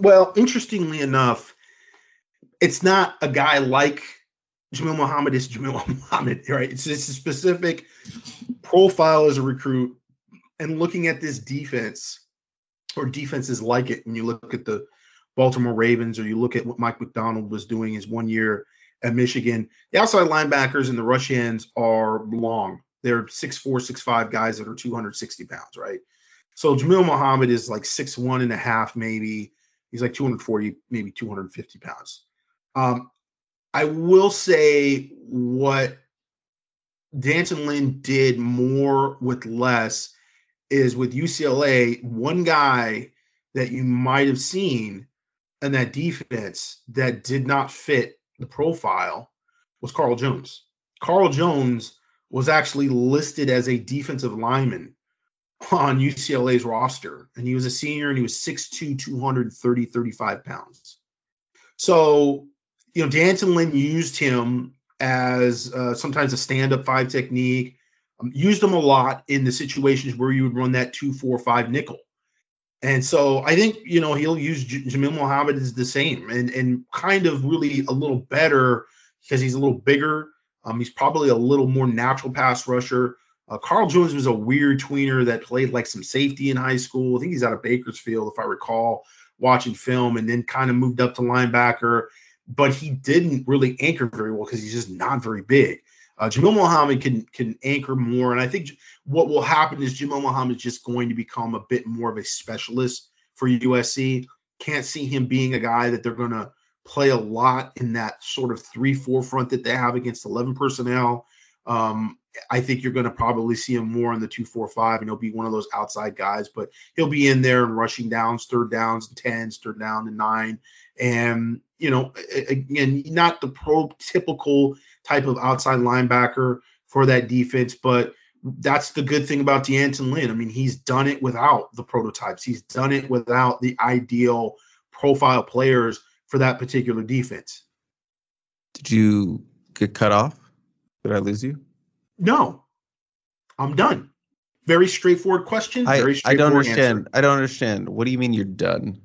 Well, interestingly enough, it's not a guy like Jamil Muhammad is Jamil Muhammad, right? It's a specific profile as a recruit. And looking at this defense or defenses like it, when you look at the Baltimore Ravens or you look at what Mike Macdonald was doing his one year at Michigan, the outside linebackers and the rush ends are long. They're six four, six five guys that are 260 pounds, right? So Jamil Muhammad is like six one and a half, maybe. He's like 240, maybe 250 pounds. Um, I will say what D'Anton Lynn did more with less is with UCLA, one guy that you might have seen in that defense that did not fit the profile was Carl Jones. Carl Jones was actually listed as a defensive lineman on UCLA's roster, and he was a senior and he was 6'2, 230, 35 pounds. So you know, D'Anton Lynn used him as uh, sometimes a stand-up five technique. Um, used them a lot in the situations where you would run that two, four, five nickel. And so I think you know he'll use J- Jamil Muhammad as the same and and kind of really a little better because he's a little bigger. Um, he's probably a little more natural pass rusher. Uh, Carl Jones was a weird tweener that played like some safety in high school. I think he's out of Bakersfield, if I recall, watching film, and then kind of moved up to linebacker but he didn't really anchor very well because he's just not very big. Uh, Jamil Muhammad can can anchor more, and I think what will happen is Jamil Muhammad is just going to become a bit more of a specialist for USC. Can't see him being a guy that they're going to play a lot in that sort of three four front that they have against 11 personnel. Um, I think you're going to probably see him more in the two four five, and he'll be one of those outside guys. But he'll be in there and rushing downs, third downs, and tens, third down and nine, and you know, again, not the pro typical type of outside linebacker for that defense. But that's the good thing about D'Anton Lynn. I mean, he's done it without the prototypes. He's done it without the ideal profile players for that particular defense. Did you get cut off? Did I lose you? No, I'm done. Very straightforward question. I, straightforward I don't understand. answer. I don't understand. What do you mean you're done?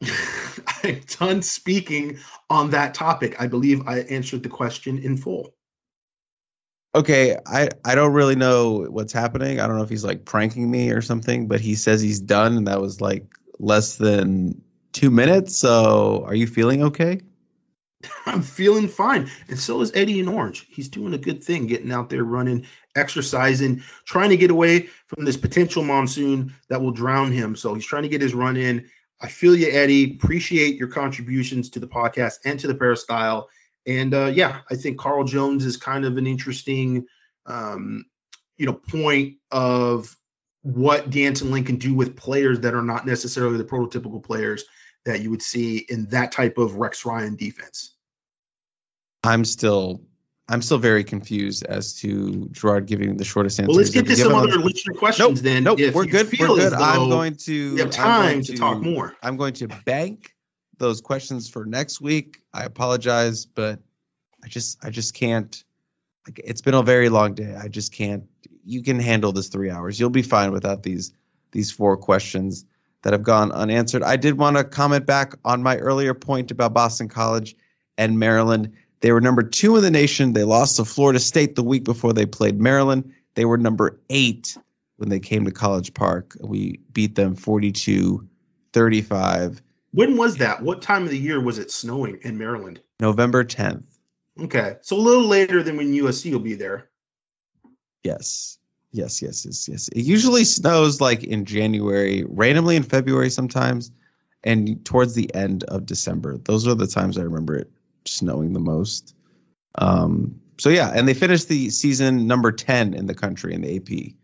I'm done speaking on that topic. I believe I answered the question in full. Okay, I I don't really know what's happening. I don't know if he's like pranking me or something, but he says he's done, and that was like less than two minutes. So, are you feeling okay? I'm feeling fine. And so is Eddie in Orange. He's doing a good thing, getting out there running, exercising, trying to get away from this potential monsoon that will drown him. So he's trying to get his run in. I feel you, Eddie. Appreciate your contributions to the podcast and to the peristyle. And uh, yeah, I think Carl Jones is kind of an interesting, um, you know, point of what D'Anton Lynn can do with players that are not necessarily the prototypical players that you would see in that type of Rex Ryan defense. I'm still I'm still very confused as to Gerard giving the shortest answer. Well, let's get to some other listener questions nope, then. Nope, we're good. We're good. I'm going to have time to, to, talk more. I'm going to bank those questions for next week. I apologize, but I just I just can't. Like, it's been a very long day. I just can't. You can handle this three hours. You'll be fine without these these four questions that have gone unanswered. I did want to comment back on my earlier point about Boston College and Maryland. They were number two in the nation. They lost to Florida State the week before they played Maryland. They were number eight when they came to College Park. We beat them 42 35. When was that? What time of the year was it snowing in Maryland? November 10th. Okay. So a little later than when USC will be there. Yes. Yes, yes, yes, yes. It usually snows like in January, randomly in February sometimes, and towards the end of December. Those are the times I remember it snowing the most. Um, so yeah, and they finished the season number 10 in the country in the AP.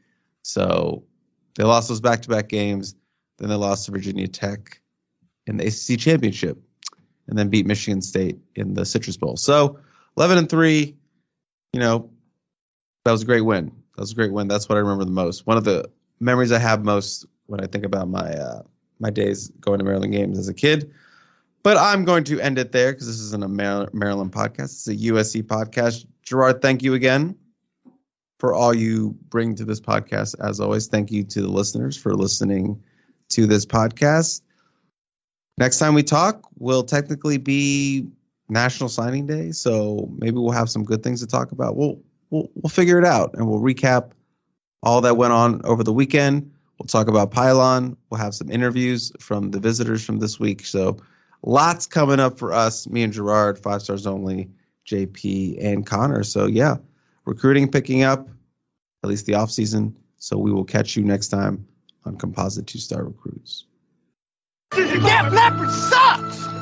So they lost those back-to-back games. Then they lost to Virginia Tech in the ACC championship, and then beat Michigan State in the Citrus Bowl. So 11 and three, you know, that was a great win. That was a great win. That's what I remember the most. One of the memories I have most when I think about my uh, my days going to Maryland games as a kid. But I'm going to end it there because this isn't a Maryland podcast. It's a USC podcast. Gerard, thank you again for all you bring to this podcast. As always, thank you to the listeners for listening to this podcast. Next time we talk will technically be National Signing Day, so maybe we'll have some good things to talk about. We'll we'll, we'll figure it out and we'll recap all that went on over the weekend. We'll talk about Pylon. We'll have some interviews from the visitors from this week. So lots coming up for us, me and Gerard, five stars only, JP and Connor. So yeah, recruiting picking up, at least the off season. So we will catch you next time on Composite Two Star Recruits. That leopard sucks!